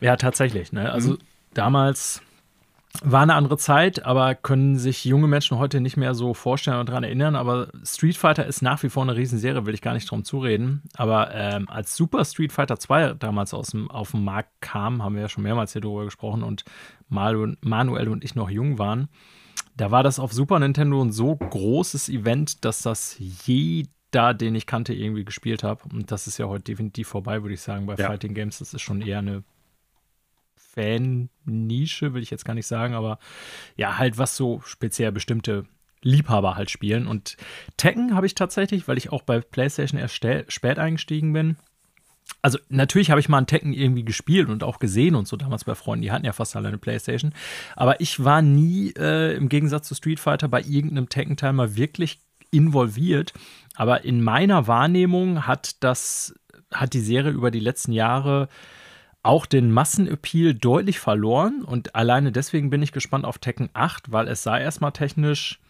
ja, tatsächlich. Ne? Also mhm. damals war eine andere Zeit, aber können sich junge Menschen heute nicht mehr so vorstellen und daran erinnern. Aber Street Fighter ist nach wie vor eine Riesenserie, will ich gar nicht drum zureden. Aber ähm, als Super Street Fighter 2 damals aus dem, auf den Markt kam, haben wir ja schon mehrmals hier drüber gesprochen und Manuel und ich noch jung waren, da war das auf Super Nintendo ein so großes Event, dass das jeder, den ich kannte, irgendwie gespielt habe. Und das ist ja heute definitiv vorbei, würde ich sagen, bei ja. Fighting Games. Das ist schon eher eine Fan-Nische, will ich jetzt gar nicht sagen, aber ja, halt was so speziell bestimmte Liebhaber halt spielen. Und Tekken habe ich tatsächlich, weil ich auch bei PlayStation erst spät eingestiegen bin. Also natürlich habe ich mal einen Tekken irgendwie gespielt und auch gesehen und so damals bei Freunden, die hatten ja fast alle eine Playstation. Aber ich war nie äh, im Gegensatz zu Street Fighter bei irgendeinem Tekken-Teil mal wirklich involviert. Aber in meiner Wahrnehmung hat das, hat die Serie über die letzten Jahre auch den Massenappeal deutlich verloren und alleine deswegen bin ich gespannt auf Tekken 8, weil es sah erstmal technisch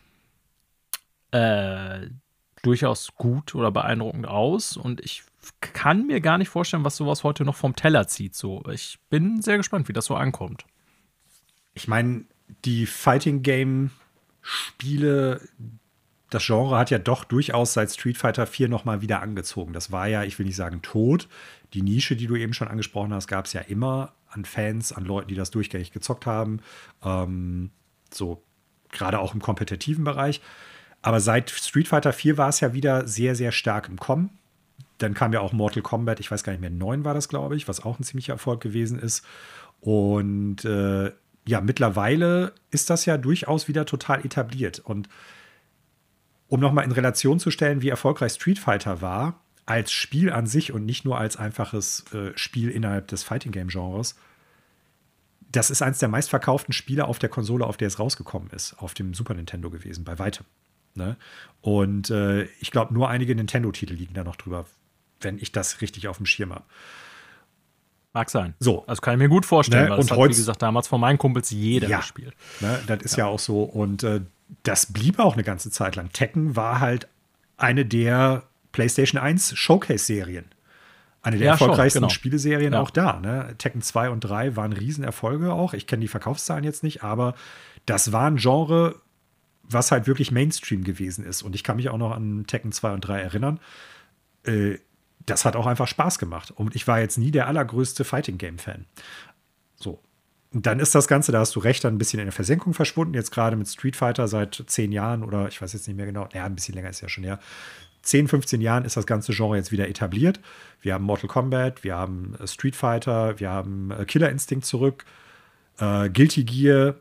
äh, durchaus gut oder beeindruckend aus und ich kann mir gar nicht vorstellen, was sowas heute noch vom Teller zieht. So, ich bin sehr gespannt, wie das so ankommt. Ich meine, die Fighting Game Spiele, das Genre hat ja doch durchaus seit Street Fighter 4 nochmal wieder angezogen. Das war ja, ich will nicht sagen tot, die Nische, die du eben schon angesprochen hast, gab es ja immer an Fans, an Leuten, die das durchgängig gezockt haben. Ähm, so gerade auch im kompetitiven Bereich. Aber seit Street Fighter 4 war es ja wieder sehr, sehr stark im Kommen. Dann kam ja auch Mortal Kombat, ich weiß gar nicht mehr, 9 war das, glaube ich, was auch ein ziemlicher Erfolg gewesen ist. Und äh, ja, mittlerweile ist das ja durchaus wieder total etabliert. Und um nochmal in Relation zu stellen, wie erfolgreich Street Fighter war, als Spiel an sich und nicht nur als einfaches äh, Spiel innerhalb des Fighting Game Genres. Das ist eins der meistverkauften Spiele auf der Konsole, auf der es rausgekommen ist, auf dem Super Nintendo gewesen, bei weitem. Ne? Und äh, ich glaube, nur einige Nintendo-Titel liegen da noch drüber, wenn ich das richtig auf dem Schirm habe. Mag sein. So. Also kann ich mir gut vorstellen, ne? weil und das hat, wie gesagt, damals von meinen Kumpels jeder ja, gespielt. Ne? Das ist ja. ja auch so. Und äh, das blieb auch eine ganze Zeit lang. Tekken war halt eine der PlayStation 1 Showcase-Serien. Eine der ja, erfolgreichsten schon, genau. Spieleserien ja. auch da. Ne? Tekken 2 und 3 waren Riesenerfolge auch. Ich kenne die Verkaufszahlen jetzt nicht, aber das war ein Genre, was halt wirklich Mainstream gewesen ist. Und ich kann mich auch noch an Tekken 2 und 3 erinnern. Äh, das hat auch einfach Spaß gemacht. Und ich war jetzt nie der allergrößte Fighting Game-Fan. So. Dann ist das Ganze, da hast du recht, dann ein bisschen in der Versenkung verschwunden. Jetzt gerade mit Street Fighter seit zehn Jahren oder ich weiß jetzt nicht mehr genau. Ja, ein bisschen länger ist ja schon her. 10, 15 Jahren ist das ganze Genre jetzt wieder etabliert. Wir haben Mortal Kombat, wir haben äh, Street Fighter, wir haben äh, Killer Instinct zurück, äh, Guilty Gear.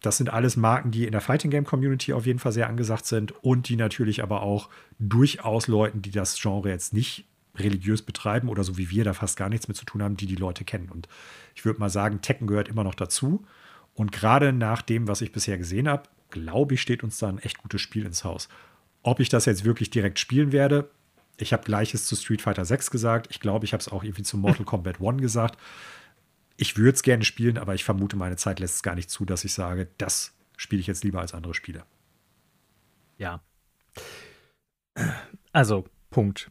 Das sind alles Marken, die in der Fighting Game Community auf jeden Fall sehr angesagt sind und die natürlich aber auch durchaus Leuten, die das Genre jetzt nicht religiös betreiben oder so wie wir da fast gar nichts mit zu tun haben, die die Leute kennen. Und ich würde mal sagen, Tekken gehört immer noch dazu. Und gerade nach dem, was ich bisher gesehen habe, glaube ich, steht uns da ein echt gutes Spiel ins Haus. Ob ich das jetzt wirklich direkt spielen werde, ich habe gleiches zu Street Fighter 6 gesagt. Ich glaube, ich habe es auch irgendwie zu Mortal Kombat 1 gesagt. Ich würde es gerne spielen, aber ich vermute, meine Zeit lässt es gar nicht zu, dass ich sage, das spiele ich jetzt lieber als andere Spiele. Ja. Also, Punkt.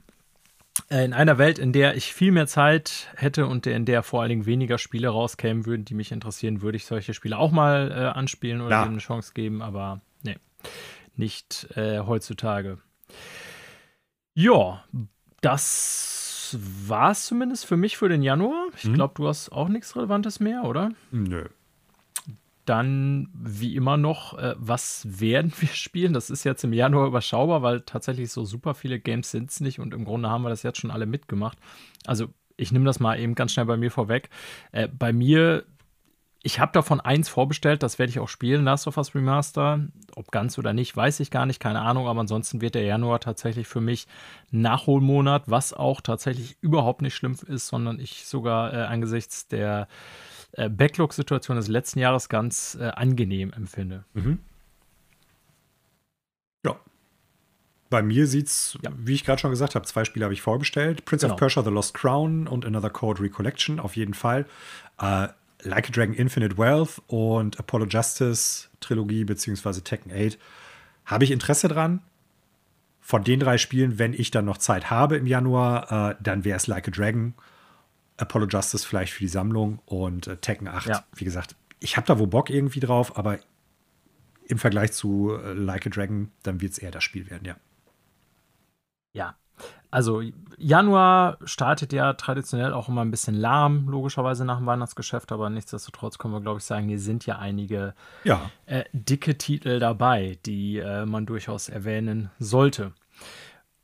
Äh, in einer Welt, in der ich viel mehr Zeit hätte und in der vor allen Dingen weniger Spiele rauskämen würden, die mich interessieren, würde ich solche Spiele auch mal äh, anspielen oder ja. dem eine Chance geben, aber nee nicht äh, heutzutage. Ja, das war es zumindest für mich für den Januar. Ich mhm. glaube, du hast auch nichts Relevantes mehr, oder? Nö. Dann, wie immer noch, äh, was werden wir spielen? Das ist jetzt im Januar überschaubar, weil tatsächlich so super viele Games sind es nicht und im Grunde haben wir das jetzt schon alle mitgemacht. Also, ich nehme das mal eben ganz schnell bei mir vorweg. Äh, bei mir ich habe davon eins vorbestellt, das werde ich auch spielen, Last of Us Remaster. Ob ganz oder nicht, weiß ich gar nicht, keine Ahnung, aber ansonsten wird der Januar tatsächlich für mich Nachholmonat, was auch tatsächlich überhaupt nicht schlimm ist, sondern ich sogar äh, angesichts der äh, Backlog-Situation des letzten Jahres ganz äh, angenehm empfinde. Mhm. Ja. Bei mir sieht es, ja. wie ich gerade schon gesagt habe, zwei Spiele habe ich vorbestellt. Prince genau. of Persia The Lost Crown und Another Code Recollection auf jeden Fall. Äh, Like a Dragon Infinite Wealth und Apollo Justice Trilogie beziehungsweise Tekken 8 habe ich Interesse dran. von den drei Spielen, wenn ich dann noch Zeit habe im Januar, äh, dann wäre es Like a Dragon, Apollo Justice vielleicht für die Sammlung und äh, Tekken 8. Ja. Wie gesagt, ich habe da wo Bock irgendwie drauf, aber im Vergleich zu äh, Like a Dragon, dann wird es eher das Spiel werden, ja. Ja, also Januar startet ja traditionell auch immer ein bisschen lahm, logischerweise nach dem Weihnachtsgeschäft, aber nichtsdestotrotz können wir, glaube ich, sagen, hier sind ja einige ja. Äh, dicke Titel dabei, die äh, man durchaus erwähnen sollte.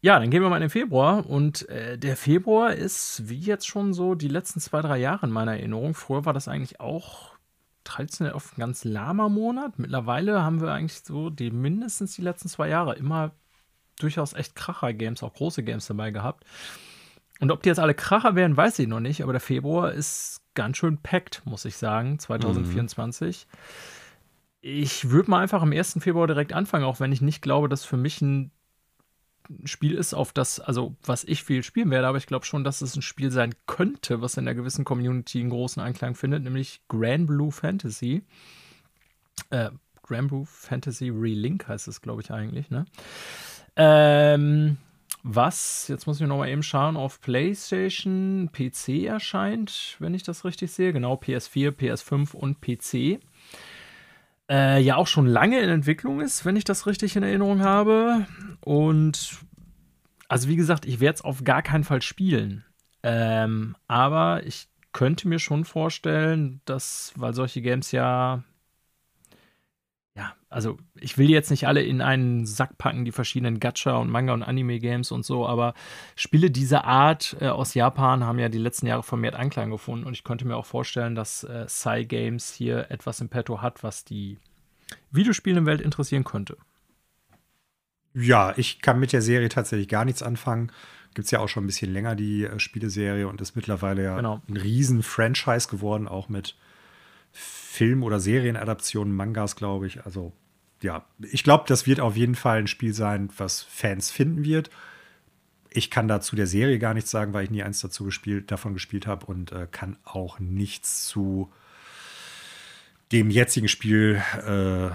Ja, dann gehen wir mal in den Februar und äh, der Februar ist wie jetzt schon so die letzten zwei, drei Jahre in meiner Erinnerung. Früher war das eigentlich auch traditionell oft ein ganz lahmer Monat. Mittlerweile haben wir eigentlich so die mindestens die letzten zwei Jahre immer durchaus echt Kracher-Games, auch große Games dabei gehabt. Und ob die jetzt alle Kracher werden, weiß ich noch nicht, aber der Februar ist ganz schön packt, muss ich sagen, 2024. Mhm. Ich würde mal einfach am 1. Februar direkt anfangen, auch wenn ich nicht glaube, dass für mich ein Spiel ist, auf das, also was ich viel spielen werde, aber ich glaube schon, dass es ein Spiel sein könnte, was in einer gewissen Community einen großen Anklang findet, nämlich Grand Blue Fantasy. Äh, Grand Blue Fantasy Relink heißt es, glaube ich, eigentlich, ne? Ähm, was, jetzt muss ich noch mal eben schauen, auf PlayStation, PC erscheint, wenn ich das richtig sehe. Genau, PS4, PS5 und PC. Äh, ja, auch schon lange in Entwicklung ist, wenn ich das richtig in Erinnerung habe. Und also wie gesagt, ich werde es auf gar keinen Fall spielen. Ähm, aber ich könnte mir schon vorstellen, dass, weil solche Games ja ja, also ich will jetzt nicht alle in einen Sack packen, die verschiedenen Gacha und Manga und Anime-Games und so, aber Spiele dieser Art äh, aus Japan haben ja die letzten Jahre vermehrt Anklang gefunden und ich könnte mir auch vorstellen, dass äh, Psy Games hier etwas im Petto hat, was die Videospielewelt interessieren könnte. Ja, ich kann mit der Serie tatsächlich gar nichts anfangen. Gibt es ja auch schon ein bisschen länger die äh, Spieleserie und ist mittlerweile ja genau. ein riesen Franchise geworden, auch mit Film- oder Serienadaptionen, Mangas, glaube ich. Also ja, ich glaube, das wird auf jeden Fall ein Spiel sein, was Fans finden wird. Ich kann dazu der Serie gar nichts sagen, weil ich nie eins dazu gespielt, davon gespielt habe und äh, kann auch nichts zu dem jetzigen Spiel äh,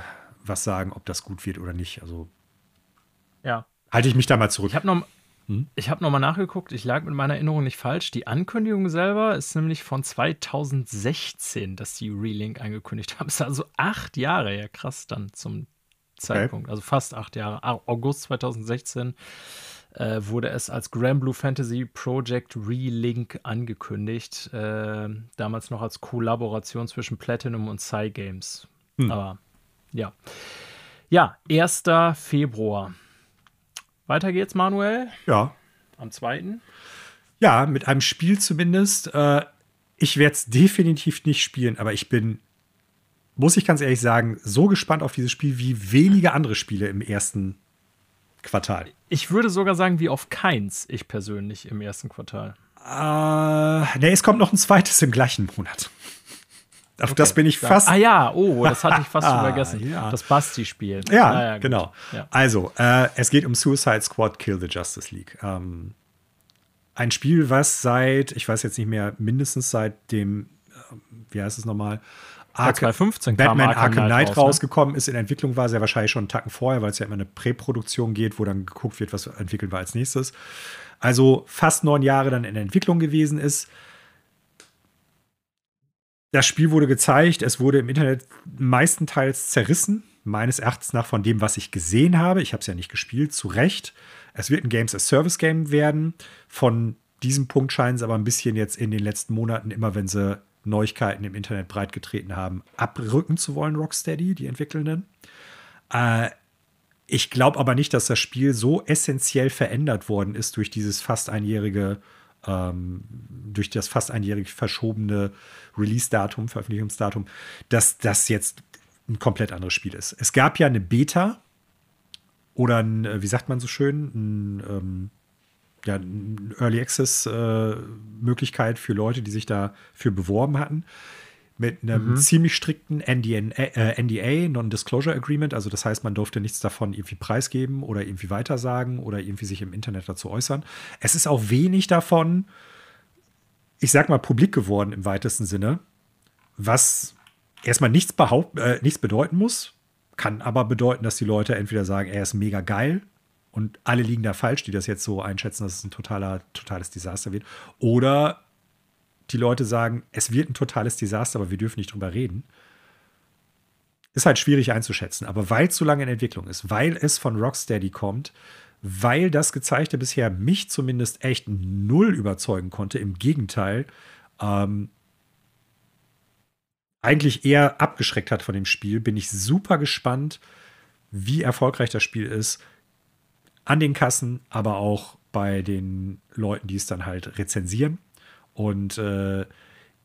was sagen, ob das gut wird oder nicht. Also ja. halte ich mich da mal zurück. Ich habe noch, hm? Ich habe nochmal nachgeguckt, ich lag mit meiner Erinnerung nicht falsch. Die Ankündigung selber ist nämlich von 2016, dass die Relink angekündigt haben. Es ist also acht Jahre, ja krass dann zum Zeitpunkt. Okay. Also fast acht Jahre. August 2016 äh, wurde es als Grand Blue Fantasy Project Relink angekündigt. Äh, damals noch als Kollaboration zwischen Platinum und Cygames. Hm. Aber ja. Ja, 1. Februar. Weiter geht's, Manuel. Ja. Am zweiten. Ja, mit einem Spiel zumindest. Äh, ich werde es definitiv nicht spielen, aber ich bin, muss ich ganz ehrlich sagen, so gespannt auf dieses Spiel wie wenige andere Spiele im ersten Quartal. Ich würde sogar sagen, wie auf keins, ich persönlich im ersten Quartal. Äh, nee, es kommt noch ein zweites im gleichen Monat. Auf okay. das bin ich fast. Ah ja, oh, das hatte ich fast vergessen. Ja. Das Basti-Spiel. Ja, ah, ja genau. Ja. Also, äh, es geht um Suicide Squad Kill the Justice League. Ähm, ein Spiel, was seit, ich weiß jetzt nicht mehr, mindestens seit dem, äh, wie heißt es nochmal? Ark 2015 Batman Arkham, Arkham Knight, raus, ne? rausgekommen ist, in Entwicklung war, sehr wahrscheinlich schon einen Tacken vorher, weil es ja immer eine Präproduktion geht, wo dann geguckt wird, was entwickelt wir als nächstes. Also fast neun Jahre dann in Entwicklung gewesen ist das Spiel wurde gezeigt, es wurde im Internet meistenteils zerrissen, meines Erachtens nach von dem, was ich gesehen habe. Ich habe es ja nicht gespielt, zu Recht. Es wird ein Games as Service Game werden. Von diesem Punkt scheinen sie aber ein bisschen jetzt in den letzten Monaten, immer wenn sie Neuigkeiten im Internet breitgetreten haben, abrücken zu wollen, Rocksteady, die Entwickelnden. Äh, ich glaube aber nicht, dass das Spiel so essentiell verändert worden ist durch dieses fast einjährige ähm, durch das fast einjährig verschobene Release-Datum, Veröffentlichungsdatum, dass das jetzt ein komplett anderes Spiel ist. Es gab ja eine Beta oder ein, äh, wie sagt man so schön, ein, ähm, ja, ein Early Access äh, Möglichkeit für Leute, die sich dafür beworben hatten mit einem mhm. ziemlich strikten NDA, äh, NDA, Non-Disclosure Agreement. Also das heißt, man durfte nichts davon irgendwie preisgeben oder irgendwie weitersagen oder irgendwie sich im Internet dazu äußern. Es ist auch wenig davon, ich sag mal, publik geworden im weitesten Sinne, was erstmal nichts, behaupt, äh, nichts bedeuten muss, kann aber bedeuten, dass die Leute entweder sagen, er ist mega geil und alle liegen da falsch, die das jetzt so einschätzen, dass es ein totaler, totales Desaster wird. Oder die Leute sagen, es wird ein totales Desaster, aber wir dürfen nicht drüber reden. Ist halt schwierig einzuschätzen. Aber weil es so lange in Entwicklung ist, weil es von Rocksteady kommt, weil das Gezeigte bisher mich zumindest echt null überzeugen konnte. Im Gegenteil, ähm, eigentlich eher abgeschreckt hat von dem Spiel, bin ich super gespannt, wie erfolgreich das Spiel ist. An den Kassen, aber auch bei den Leuten, die es dann halt rezensieren. Und äh,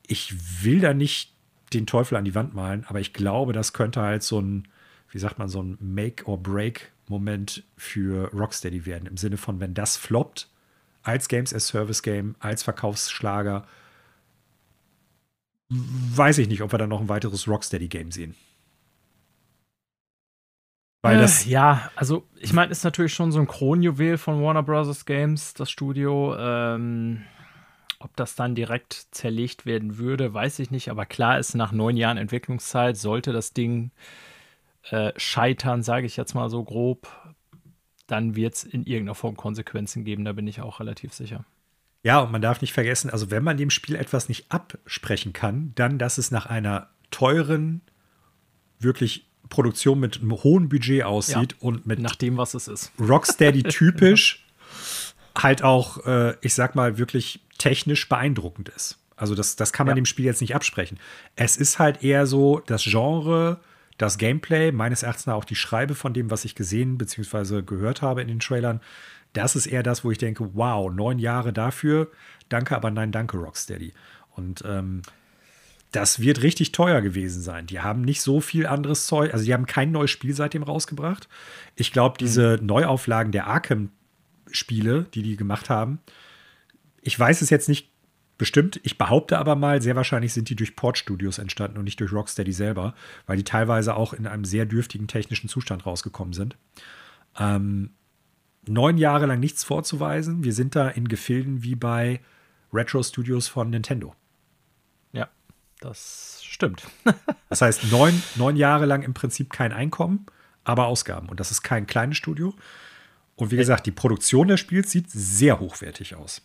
ich will da nicht den Teufel an die Wand malen, aber ich glaube, das könnte halt so ein, wie sagt man, so ein Make-or-Break-Moment für Rocksteady werden. Im Sinne von, wenn das floppt, als Games as Service Game, als Verkaufsschlager, weiß ich nicht, ob wir dann noch ein weiteres Rocksteady-Game sehen. Weil das äh, ja, also ich meine, ist natürlich schon so ein Kronjuwel von Warner Bros. Games, das Studio. Ähm, ob das dann direkt zerlegt werden würde, weiß ich nicht. Aber klar ist, nach neun Jahren Entwicklungszeit sollte das Ding äh, scheitern, sage ich jetzt mal so grob, dann wird es in irgendeiner Form Konsequenzen geben. Da bin ich auch relativ sicher. Ja, und man darf nicht vergessen, also wenn man dem Spiel etwas nicht absprechen kann, dann, dass es nach einer teuren, wirklich Produktion mit einem hohen Budget aussieht ja, und mit nach dem, was es ist. Rocksteady typisch halt auch, äh, ich sag mal, wirklich technisch beeindruckend ist. Also das, das kann man ja. dem Spiel jetzt nicht absprechen. Es ist halt eher so das Genre, das Gameplay, meines Erachtens auch die Schreibe von dem, was ich gesehen bzw. gehört habe in den Trailern. Das ist eher das, wo ich denke, wow, neun Jahre dafür, danke, aber nein, danke, Rocksteady. Und ähm, das wird richtig teuer gewesen sein. Die haben nicht so viel anderes Zeug, also die haben kein neues Spiel seitdem rausgebracht. Ich glaube, diese mhm. Neuauflagen der Arkham-Spiele, die die gemacht haben, ich weiß es jetzt nicht bestimmt, ich behaupte aber mal, sehr wahrscheinlich sind die durch Port-Studios entstanden und nicht durch Rocksteady selber, weil die teilweise auch in einem sehr dürftigen technischen Zustand rausgekommen sind. Ähm, neun Jahre lang nichts vorzuweisen. Wir sind da in Gefilden wie bei Retro Studios von Nintendo. Ja, das stimmt. das heißt, neun, neun Jahre lang im Prinzip kein Einkommen, aber Ausgaben. Und das ist kein kleines Studio. Und wie gesagt, die Produktion des Spiels sieht sehr hochwertig aus.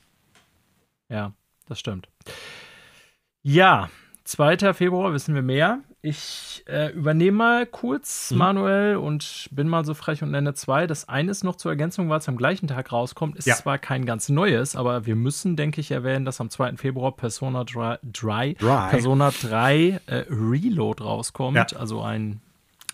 Ja, das stimmt. Ja, 2. Februar wissen wir mehr. Ich äh, übernehme mal kurz, mhm. Manuel, und bin mal so frech und nenne zwei. Das eine ist noch zur Ergänzung, weil es am gleichen Tag rauskommt. Ist ja. zwar kein ganz neues, aber wir müssen, denke ich, erwähnen, dass am 2. Februar Persona 3, Dry, Dry. Persona 3 äh, Reload rauskommt. Ja. Also ein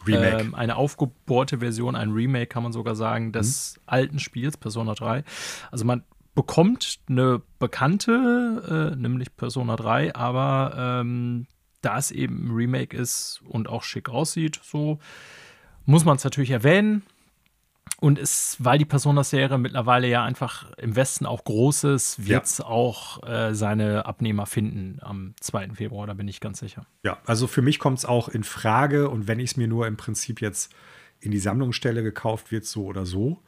äh, eine aufgebohrte Version, ein Remake, kann man sogar sagen, des mhm. alten Spiels, Persona 3. Also man bekommt eine bekannte, äh, nämlich Persona 3, aber ähm, da es eben ein Remake ist und auch schick aussieht, so muss man es natürlich erwähnen. Und es, weil die Persona-Serie mittlerweile ja einfach im Westen auch groß ist, wird es ja. auch äh, seine Abnehmer finden am 2. Februar, da bin ich ganz sicher. Ja, also für mich kommt es auch in Frage und wenn ich es mir nur im Prinzip jetzt in die Sammlung stelle, gekauft wird, so oder so.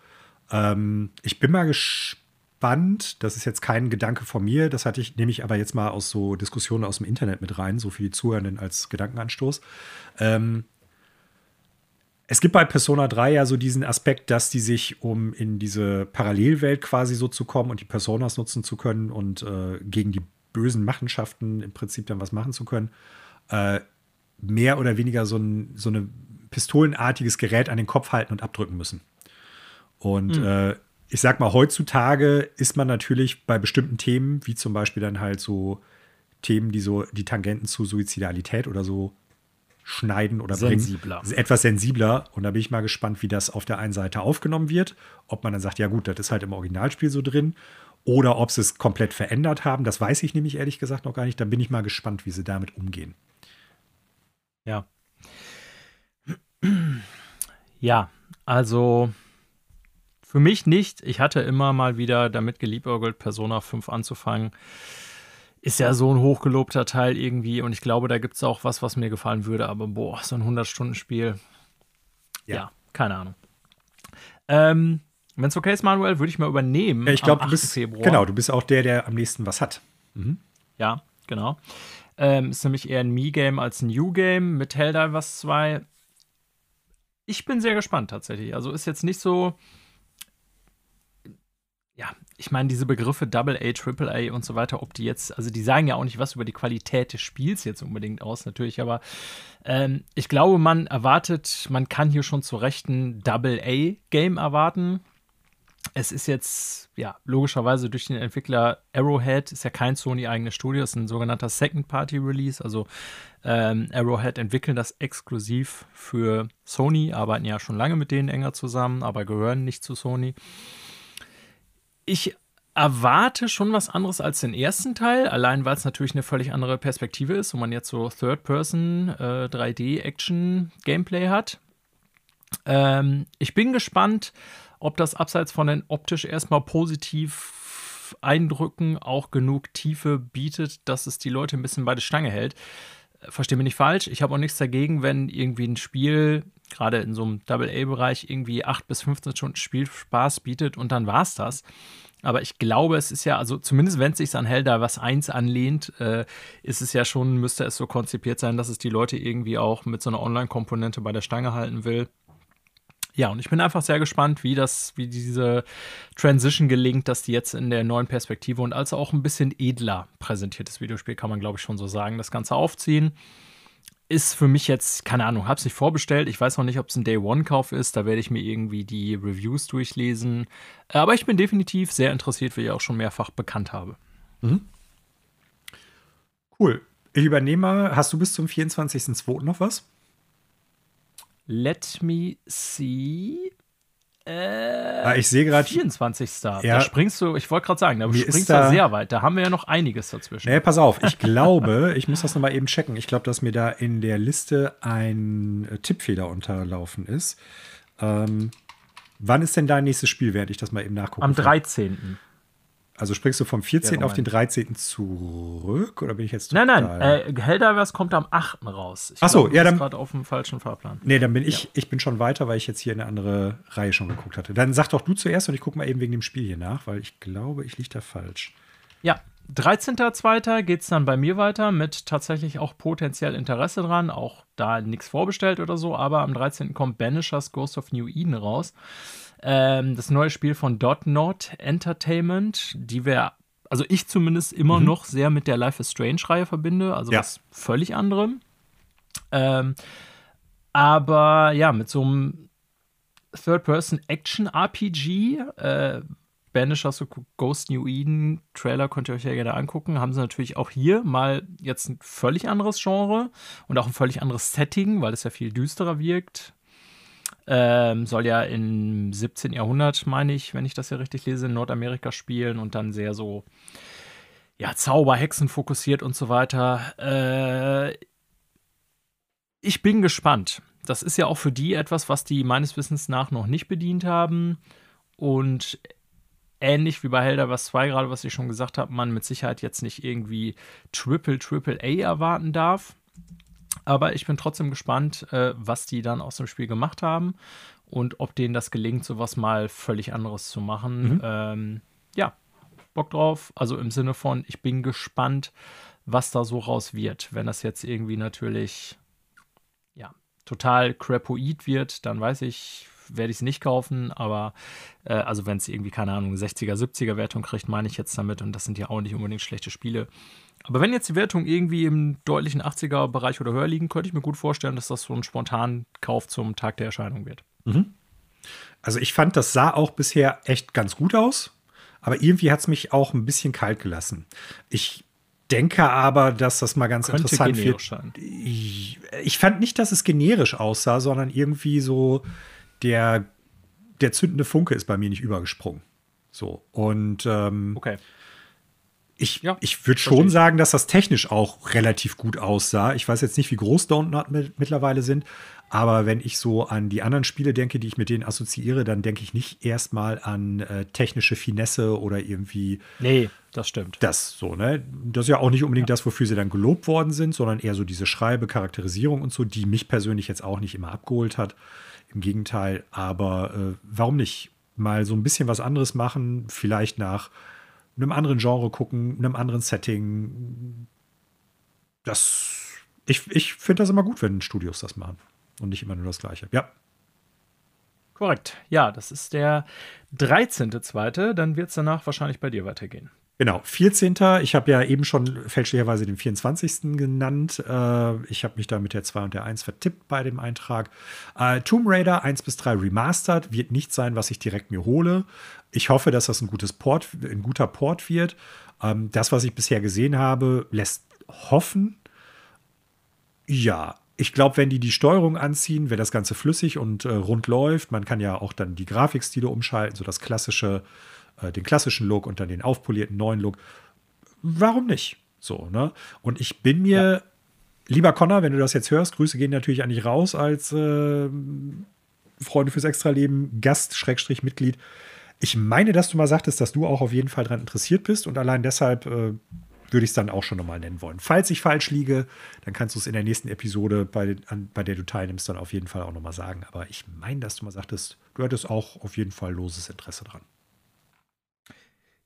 Ähm, ich bin mal gespannt spannend. Das ist jetzt kein Gedanke von mir. Das hatte ich, nehme ich aber jetzt mal aus so Diskussionen aus dem Internet mit rein, so für die Zuhörenden als Gedankenanstoß. Ähm, es gibt bei Persona 3 ja so diesen Aspekt, dass die sich, um in diese Parallelwelt quasi so zu kommen und die Personas nutzen zu können und äh, gegen die bösen Machenschaften im Prinzip dann was machen zu können, äh, mehr oder weniger so ein so eine pistolenartiges Gerät an den Kopf halten und abdrücken müssen. Und mhm. äh, ich sag mal, heutzutage ist man natürlich bei bestimmten Themen, wie zum Beispiel dann halt so Themen, die so die Tangenten zu Suizidalität oder so schneiden oder sensibler. bringen. Etwas sensibler. Und da bin ich mal gespannt, wie das auf der einen Seite aufgenommen wird. Ob man dann sagt, ja gut, das ist halt im Originalspiel so drin. Oder ob sie es komplett verändert haben. Das weiß ich nämlich ehrlich gesagt noch gar nicht. Da bin ich mal gespannt, wie sie damit umgehen. Ja. Ja, also für mich nicht. Ich hatte immer mal wieder damit geliebäugelt, Persona 5 anzufangen. Ist ja so ein hochgelobter Teil irgendwie und ich glaube, da gibt es auch was, was mir gefallen würde, aber boah, so ein 100-Stunden-Spiel. Ja. ja. keine Ahnung. Ähm, Wenn es okay ist, Manuel, würde ich mal übernehmen. Ich glaube, du bist Februar. genau, du bist auch der, der am nächsten was hat. Mhm. Ja, genau. Ähm, ist nämlich eher ein Me-Game als ein New-Game mit Helldivers 2. Ich bin sehr gespannt tatsächlich. Also ist jetzt nicht so, ja, ich meine, diese Begriffe Double A, Triple A und so weiter, ob die jetzt, also die sagen ja auch nicht was über die Qualität des Spiels jetzt unbedingt aus, natürlich, aber ähm, ich glaube, man erwartet, man kann hier schon zu Recht ein Double A-Game erwarten. Es ist jetzt, ja, logischerweise durch den Entwickler Arrowhead, ist ja kein Sony-eigenes Studio, ist ein sogenannter Second-Party-Release. Also ähm, Arrowhead entwickeln das exklusiv für Sony, arbeiten ja schon lange mit denen enger zusammen, aber gehören nicht zu Sony ich erwarte schon was anderes als den ersten Teil, allein weil es natürlich eine völlig andere Perspektive ist, wo man jetzt so Third-Person äh, 3D-Action-Gameplay hat. Ähm, ich bin gespannt, ob das abseits von den optisch erstmal positiv Eindrücken auch genug Tiefe bietet, dass es die Leute ein bisschen bei der Stange hält. Verstehe mich nicht falsch, ich habe auch nichts dagegen, wenn irgendwie ein Spiel, gerade in so einem Double-A-Bereich, irgendwie 8 bis 15 Stunden Spielspaß bietet und dann war es das. Aber ich glaube, es ist ja, also zumindest wenn es sich an Helda was 1 anlehnt, äh, ist es ja schon, müsste es so konzipiert sein, dass es die Leute irgendwie auch mit so einer Online-Komponente bei der Stange halten will. Ja, und ich bin einfach sehr gespannt, wie das, wie diese Transition gelingt, dass die jetzt in der neuen Perspektive und als auch ein bisschen edler präsentiertes Videospiel, kann man glaube ich schon so sagen, das Ganze aufziehen ist für mich jetzt, keine Ahnung, habe es nicht vorbestellt. Ich weiß noch nicht, ob es ein Day-One-Kauf ist. Da werde ich mir irgendwie die Reviews durchlesen. Aber ich bin definitiv sehr interessiert, wie ich auch schon mehrfach bekannt habe. Mhm. Cool. Ich übernehme, hast du bis zum 24.02. noch was? Let me see. Äh, ah, ich sehe gerade. 24. Ja, da springst du, ich wollte gerade sagen, da springst du da, sehr weit. Da haben wir ja noch einiges dazwischen. Nee, pass auf, ich glaube, ich muss das nochmal eben checken. Ich glaube, dass mir da in der Liste ein äh, Tippfehler unterlaufen ist. Ähm, wann ist denn dein nächstes Spiel, während ich das mal eben nachgucke? Am 13. Also springst du vom 14. Ja, auf den 13. zurück oder bin ich jetzt Nein, nein, äh, Helldivers kommt am 8. raus. Ich Ach so, glaub, ja, dann gerade auf dem falschen Fahrplan. Nee, dann bin ich ja. ich bin schon weiter, weil ich jetzt hier eine andere Reihe schon geguckt hatte. Dann sag doch du zuerst und ich gucke mal eben wegen dem Spiel hier nach, weil ich glaube, ich liege da falsch. Ja, 13.2. geht es dann bei mir weiter mit tatsächlich auch potenziell Interesse dran, auch da nichts vorbestellt oder so, aber am 13. kommt Banishers Ghost of New Eden raus. Ähm, das neue Spiel von Dot Not Entertainment, die wir, also ich zumindest immer mhm. noch sehr mit der Life is Strange-Reihe verbinde, also ja. was völlig anderem. Ähm, aber ja, mit so einem Third-Person-Action-RPG, äh, Banisher Ghost New Eden Trailer könnt ihr euch ja gerne angucken. Haben sie natürlich auch hier mal jetzt ein völlig anderes Genre und auch ein völlig anderes Setting, weil es ja viel düsterer wirkt. Ähm, soll ja im 17. Jahrhundert, meine ich, wenn ich das ja richtig lese, in Nordamerika spielen und dann sehr so, ja, Zauber, Hexen fokussiert und so weiter. Äh, ich bin gespannt. Das ist ja auch für die etwas, was die meines Wissens nach noch nicht bedient haben. Und ähnlich wie bei Helder was 2 gerade, was ich schon gesagt habe, man mit Sicherheit jetzt nicht irgendwie Triple Triple A erwarten darf. Aber ich bin trotzdem gespannt, äh, was die dann aus dem Spiel gemacht haben und ob denen das gelingt, sowas mal völlig anderes zu machen. Mhm. Ähm, ja, Bock drauf. Also im Sinne von, ich bin gespannt, was da so raus wird. Wenn das jetzt irgendwie natürlich, ja, total crapoid wird, dann weiß ich, werde ich es nicht kaufen, aber äh, also wenn es irgendwie, keine Ahnung, 60er, 70er Wertung kriegt, meine ich jetzt damit und das sind ja auch nicht unbedingt schlechte Spiele. Aber wenn jetzt die Wertung irgendwie im deutlichen 80er-Bereich oder höher liegen, könnte ich mir gut vorstellen, dass das so ein spontan Kauf zum Tag der Erscheinung wird. Mhm. Also ich fand, das sah auch bisher echt ganz gut aus, aber irgendwie hat es mich auch ein bisschen kalt gelassen. Ich denke aber, dass das mal ganz Könnte interessant wird. Ich, ich, fand nicht, dass es generisch aussah, sondern irgendwie so der, der zündende Funke ist bei mir nicht übergesprungen. So. Und ähm, okay. Ich, ja, ich würde schon sagen, dass das technisch auch relativ gut aussah. Ich weiß jetzt nicht, wie groß Donut mittlerweile sind, aber wenn ich so an die anderen Spiele denke, die ich mit denen assoziiere, dann denke ich nicht erstmal an äh, technische Finesse oder irgendwie. Nee, das stimmt. Das so, ne? Das ist ja auch nicht unbedingt ja. das, wofür sie dann gelobt worden sind, sondern eher so diese Schreibe, Charakterisierung und so, die mich persönlich jetzt auch nicht immer abgeholt hat. Im Gegenteil, aber äh, warum nicht? Mal so ein bisschen was anderes machen, vielleicht nach einem anderen Genre gucken, einem anderen Setting. Das, ich, ich finde das immer gut, wenn Studios das machen und nicht immer nur das Gleiche. Ja. Korrekt. Ja, das ist der 13.2. Dann wird es danach wahrscheinlich bei dir weitergehen. Genau, 14. Ich habe ja eben schon fälschlicherweise den 24. genannt. Äh, ich habe mich da mit der 2 und der 1 vertippt bei dem Eintrag. Äh, Tomb Raider 1 bis 3 Remastered wird nicht sein, was ich direkt mir hole. Ich hoffe, dass das ein gutes Port, ein guter Port wird. Ähm, das, was ich bisher gesehen habe, lässt hoffen. Ja, ich glaube, wenn die die Steuerung anziehen, wenn das Ganze flüssig und äh, rund läuft, man kann ja auch dann die Grafikstile umschalten, so das klassische, äh, den klassischen Look und dann den aufpolierten neuen Look. Warum nicht? So, ne? Und ich bin mir, ja. lieber Connor, wenn du das jetzt hörst, Grüße gehen natürlich an dich raus als äh, Freunde fürs Extraleben, Gast, Schrägstrich, Mitglied. Ich meine, dass du mal sagtest, dass du auch auf jeden Fall daran interessiert bist und allein deshalb äh, würde ich es dann auch schon nochmal nennen wollen. Falls ich falsch liege, dann kannst du es in der nächsten Episode, bei, an, bei der du teilnimmst, dann auf jeden Fall auch nochmal sagen. Aber ich meine, dass du mal sagtest, du hattest auch auf jeden Fall loses Interesse dran.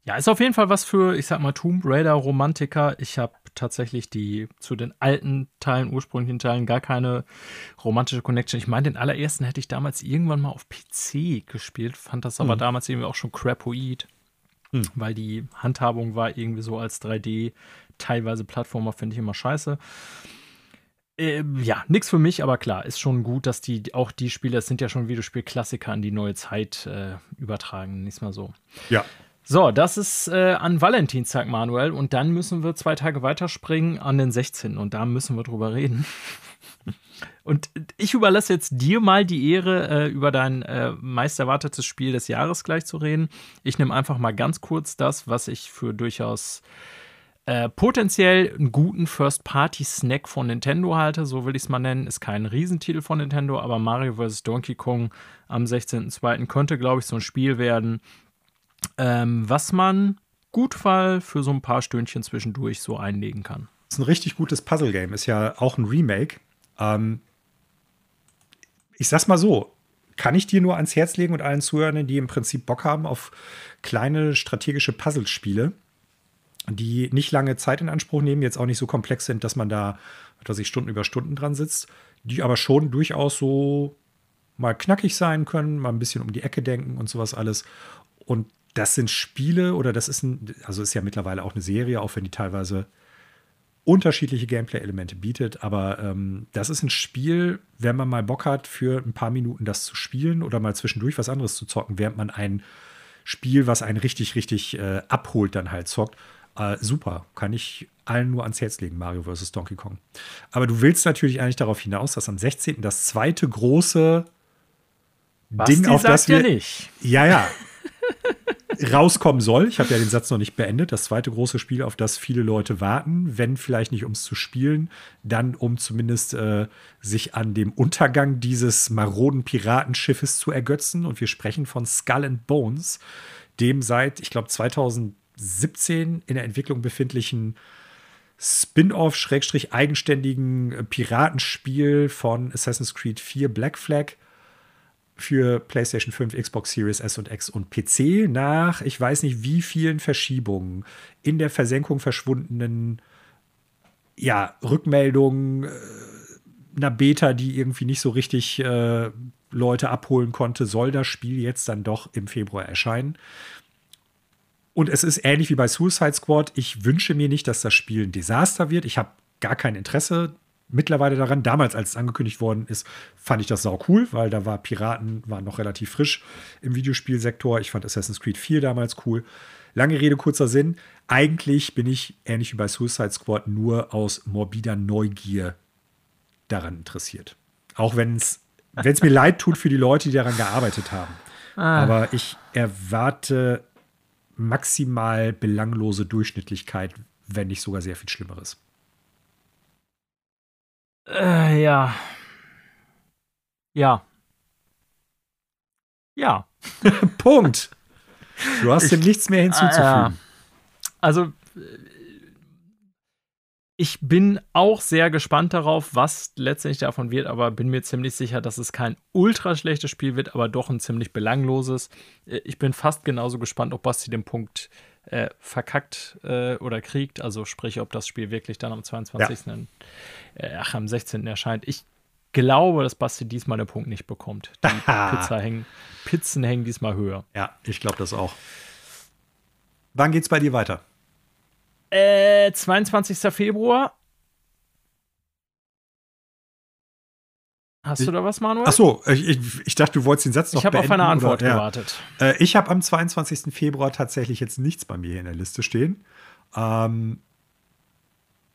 Ja, ist auf jeden Fall was für, ich sag mal, Tomb Raider Romantiker. Ich habe tatsächlich die zu den alten Teilen, ursprünglichen Teilen, gar keine romantische Connection. Ich meine, den allerersten hätte ich damals irgendwann mal auf PC gespielt, fand das aber mhm. damals irgendwie auch schon crapoid. Hm. Weil die Handhabung war irgendwie so als 3D, teilweise Plattformer, finde ich immer scheiße. Äh, ja, nichts für mich, aber klar, ist schon gut, dass die auch die Spiele, es sind ja schon Videospielklassiker an die neue Zeit äh, übertragen, nicht mal so. Ja. So, das ist äh, an Valentinstag, Manuel. Und dann müssen wir zwei Tage weiterspringen an den 16. Und da müssen wir drüber reden. Und ich überlasse jetzt dir mal die Ehre, äh, über dein äh, meist erwartetes Spiel des Jahres gleich zu reden. Ich nehme einfach mal ganz kurz das, was ich für durchaus äh, potenziell einen guten First-Party-Snack von Nintendo halte, so will ich es mal nennen. Ist kein Riesentitel von Nintendo, aber Mario vs. Donkey Kong am 16.02. könnte, glaube ich, so ein Spiel werden, ähm, was man gut Fall für so ein paar Stündchen zwischendurch so einlegen kann. Das ist ein richtig gutes Puzzle-Game, ist ja auch ein Remake. Ähm, ich sag's mal so, kann ich dir nur ans Herz legen und allen Zuhörern, die im Prinzip Bock haben auf kleine strategische Puzzlespiele, die nicht lange Zeit in Anspruch nehmen, jetzt auch nicht so komplex sind, dass man da, dass ich Stunden über Stunden dran sitzt, die aber schon durchaus so mal knackig sein können, mal ein bisschen um die Ecke denken und sowas alles. Und das sind Spiele oder das ist ein, also ist ja mittlerweile auch eine Serie, auch wenn die teilweise unterschiedliche Gameplay-Elemente bietet. Aber ähm, das ist ein Spiel, wenn man mal Bock hat, für ein paar Minuten das zu spielen oder mal zwischendurch was anderes zu zocken, während man ein Spiel, was einen richtig, richtig äh, abholt, dann halt zockt. Äh, super, kann ich allen nur ans Herz legen, Mario vs. Donkey Kong. Aber du willst natürlich eigentlich darauf hinaus, dass am 16. das zweite große Basti Ding, auf das wir. Ja, nicht. ja, ja. rauskommen soll. Ich habe ja den Satz noch nicht beendet. Das zweite große Spiel, auf das viele Leute warten, wenn vielleicht nicht um es zu spielen, dann um zumindest äh, sich an dem Untergang dieses maroden Piratenschiffes zu ergötzen. Und wir sprechen von Skull and Bones, dem seit, ich glaube, 2017 in der Entwicklung befindlichen Spin-off-eigenständigen Piratenspiel von Assassin's Creed 4 Black Flag für PlayStation 5, Xbox Series S und X und PC nach, ich weiß nicht wie vielen Verschiebungen, in der Versenkung verschwundenen ja, Rückmeldungen, äh, einer Beta, die irgendwie nicht so richtig äh, Leute abholen konnte, soll das Spiel jetzt dann doch im Februar erscheinen. Und es ist ähnlich wie bei Suicide Squad. Ich wünsche mir nicht, dass das Spiel ein Desaster wird. Ich habe gar kein Interesse mittlerweile daran. Damals, als es angekündigt worden ist, fand ich das sau cool, weil da war Piraten, waren noch relativ frisch im Videospielsektor. Ich fand Assassin's Creed 4 damals cool. Lange Rede, kurzer Sinn. Eigentlich bin ich, ähnlich wie bei Suicide Squad, nur aus morbider Neugier daran interessiert. Auch wenn es mir leid tut für die Leute, die daran gearbeitet haben. Ah. Aber ich erwarte maximal belanglose Durchschnittlichkeit, wenn nicht sogar sehr viel Schlimmeres. Äh, ja. Ja. Ja. Punkt. Du hast dem nichts mehr hinzuzufügen. Äh, also, ich bin auch sehr gespannt darauf, was letztendlich davon wird, aber bin mir ziemlich sicher, dass es kein ultra schlechtes Spiel wird, aber doch ein ziemlich belangloses. Äh, ich bin fast genauso gespannt, ob Basti den Punkt äh, verkackt äh, oder kriegt. Also sprich, ob das Spiel wirklich dann am 22. Ja. Äh, ach, am 16. erscheint. Ich glaube, dass Basti diesmal den Punkt nicht bekommt. Die Pizza hängen, Pizzen hängen diesmal höher. Ja, ich glaube das auch. Wann geht's bei dir weiter? Äh, 22. Februar. Hast du da was, Manuel? Ach so, ich, ich, ich, dachte, du wolltest den Satz noch Ich habe auf eine Antwort oder, gewartet. Ja. Äh, ich habe am 22. Februar tatsächlich jetzt nichts bei mir in der Liste stehen. Ähm,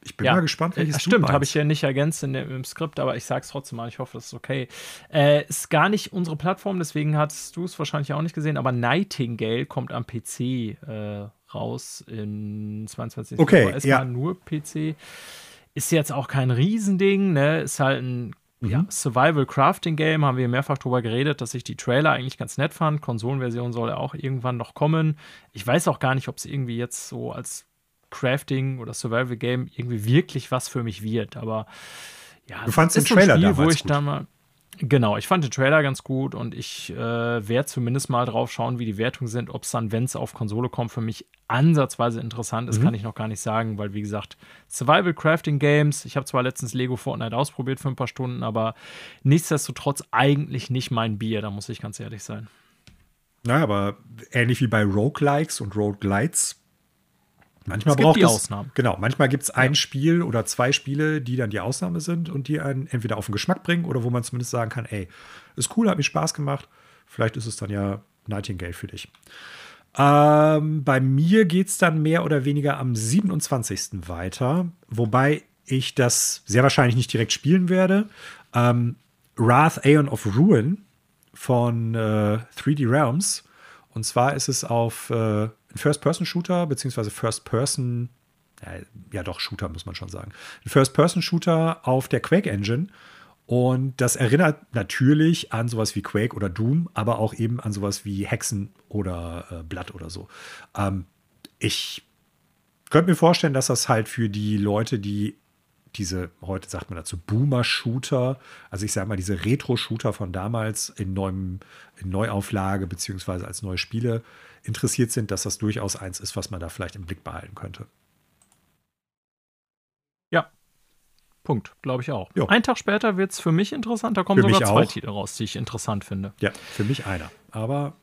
ich bin ja. mal gespannt, welches ja, Stimmt, habe ich ja nicht ergänzt in dem, im Skript, aber ich sage es trotzdem mal. Ich hoffe, das ist okay. Äh, ist gar nicht unsere Plattform, deswegen hast du es wahrscheinlich auch nicht gesehen, aber Nightingale kommt am PC äh, raus in 22. Okay, Februar. Erstmal ja. nur PC. Ist jetzt auch kein Riesending, ne? Ist halt ein mhm. ja, Survival-Crafting-Game, haben wir mehrfach drüber geredet, dass ich die Trailer eigentlich ganz nett fand. Konsolenversion soll ja auch irgendwann noch kommen. Ich weiß auch gar nicht, ob es irgendwie jetzt so als Crafting oder Survival Game irgendwie wirklich was für mich wird. Aber ja, du fandest den Trailer Spiel, wo ich gut. da mal Genau, ich fand den Trailer ganz gut und ich äh, werde zumindest mal drauf schauen, wie die Wertungen sind. Ob es dann, wenn es auf Konsole kommt, für mich ansatzweise interessant ist, mhm. kann ich noch gar nicht sagen, weil wie gesagt, Survival Crafting Games, ich habe zwar letztens Lego Fortnite ausprobiert für ein paar Stunden, aber nichtsdestotrotz eigentlich nicht mein Bier, da muss ich ganz ehrlich sein. Naja, aber ähnlich wie bei Roguelikes und Roguelites Manchmal es braucht die es, Ausnahmen. Genau, manchmal gibt es ein ja. Spiel oder zwei Spiele, die dann die Ausnahme sind und die einen entweder auf den Geschmack bringen oder wo man zumindest sagen kann, ey, ist cool, hat mir Spaß gemacht. Vielleicht ist es dann ja Nightingale für dich. Ähm, bei mir geht es dann mehr oder weniger am 27. weiter, wobei ich das sehr wahrscheinlich nicht direkt spielen werde. Ähm, Wrath Aeon of Ruin von äh, 3D Realms. Und zwar ist es auf äh, ein First-Person-Shooter, beziehungsweise First-Person, ja, ja, doch, Shooter muss man schon sagen. Ein First-Person-Shooter auf der Quake-Engine. Und das erinnert natürlich an sowas wie Quake oder Doom, aber auch eben an sowas wie Hexen oder äh, Blood oder so. Ähm, ich könnte mir vorstellen, dass das halt für die Leute, die diese, heute sagt man dazu, Boomer-Shooter, also ich sage mal, diese Retro-Shooter von damals in, neuem, in Neuauflage beziehungsweise als neue Spiele interessiert sind, dass das durchaus eins ist, was man da vielleicht im Blick behalten könnte. Ja. Punkt, glaube ich auch. Jo. Ein Tag später wird es für mich interessant. Da kommen für sogar zwei Titel raus, die ich interessant finde. Ja, für mich einer. Aber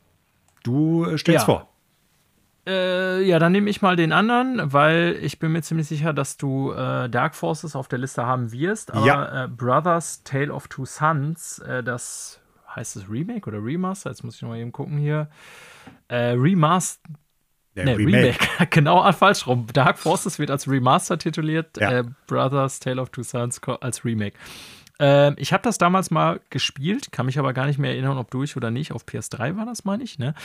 du äh, stellst ja. vor. Äh, ja, dann nehme ich mal den anderen, weil ich bin mir ziemlich sicher, dass du äh, Dark Forces auf der Liste haben wirst. Aber ja. äh, Brothers Tale of Two Sons, äh, das heißt es Remake oder Remaster? Jetzt muss ich noch mal eben gucken hier. Äh, Remaster. Nee, Remake. Remake. genau falsch rum. Dark Forces wird als Remaster tituliert, ja. Äh, Brothers Tale of Two Sons als Remake. Ähm, ich habe das damals mal gespielt, kann mich aber gar nicht mehr erinnern, ob durch oder nicht. Auf PS3 war das, meine ich, ne?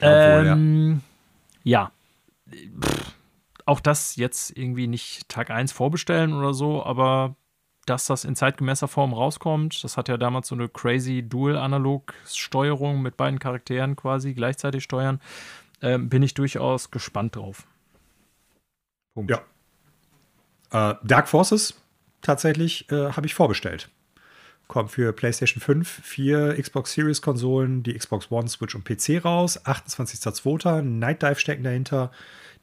Ähm, wohl, ja ja, Pff, auch das jetzt irgendwie nicht Tag 1 vorbestellen oder so, aber dass das in zeitgemäßer Form rauskommt, das hat ja damals so eine crazy Dual-Analog-Steuerung mit beiden Charakteren quasi gleichzeitig steuern, äh, bin ich durchaus gespannt drauf. Punkt. Ja. Äh, Dark Forces tatsächlich äh, habe ich vorbestellt. Kommt für PlayStation 5, 4 Xbox Series Konsolen, die Xbox One, Switch und PC raus. 28.02. Night Dive stecken dahinter,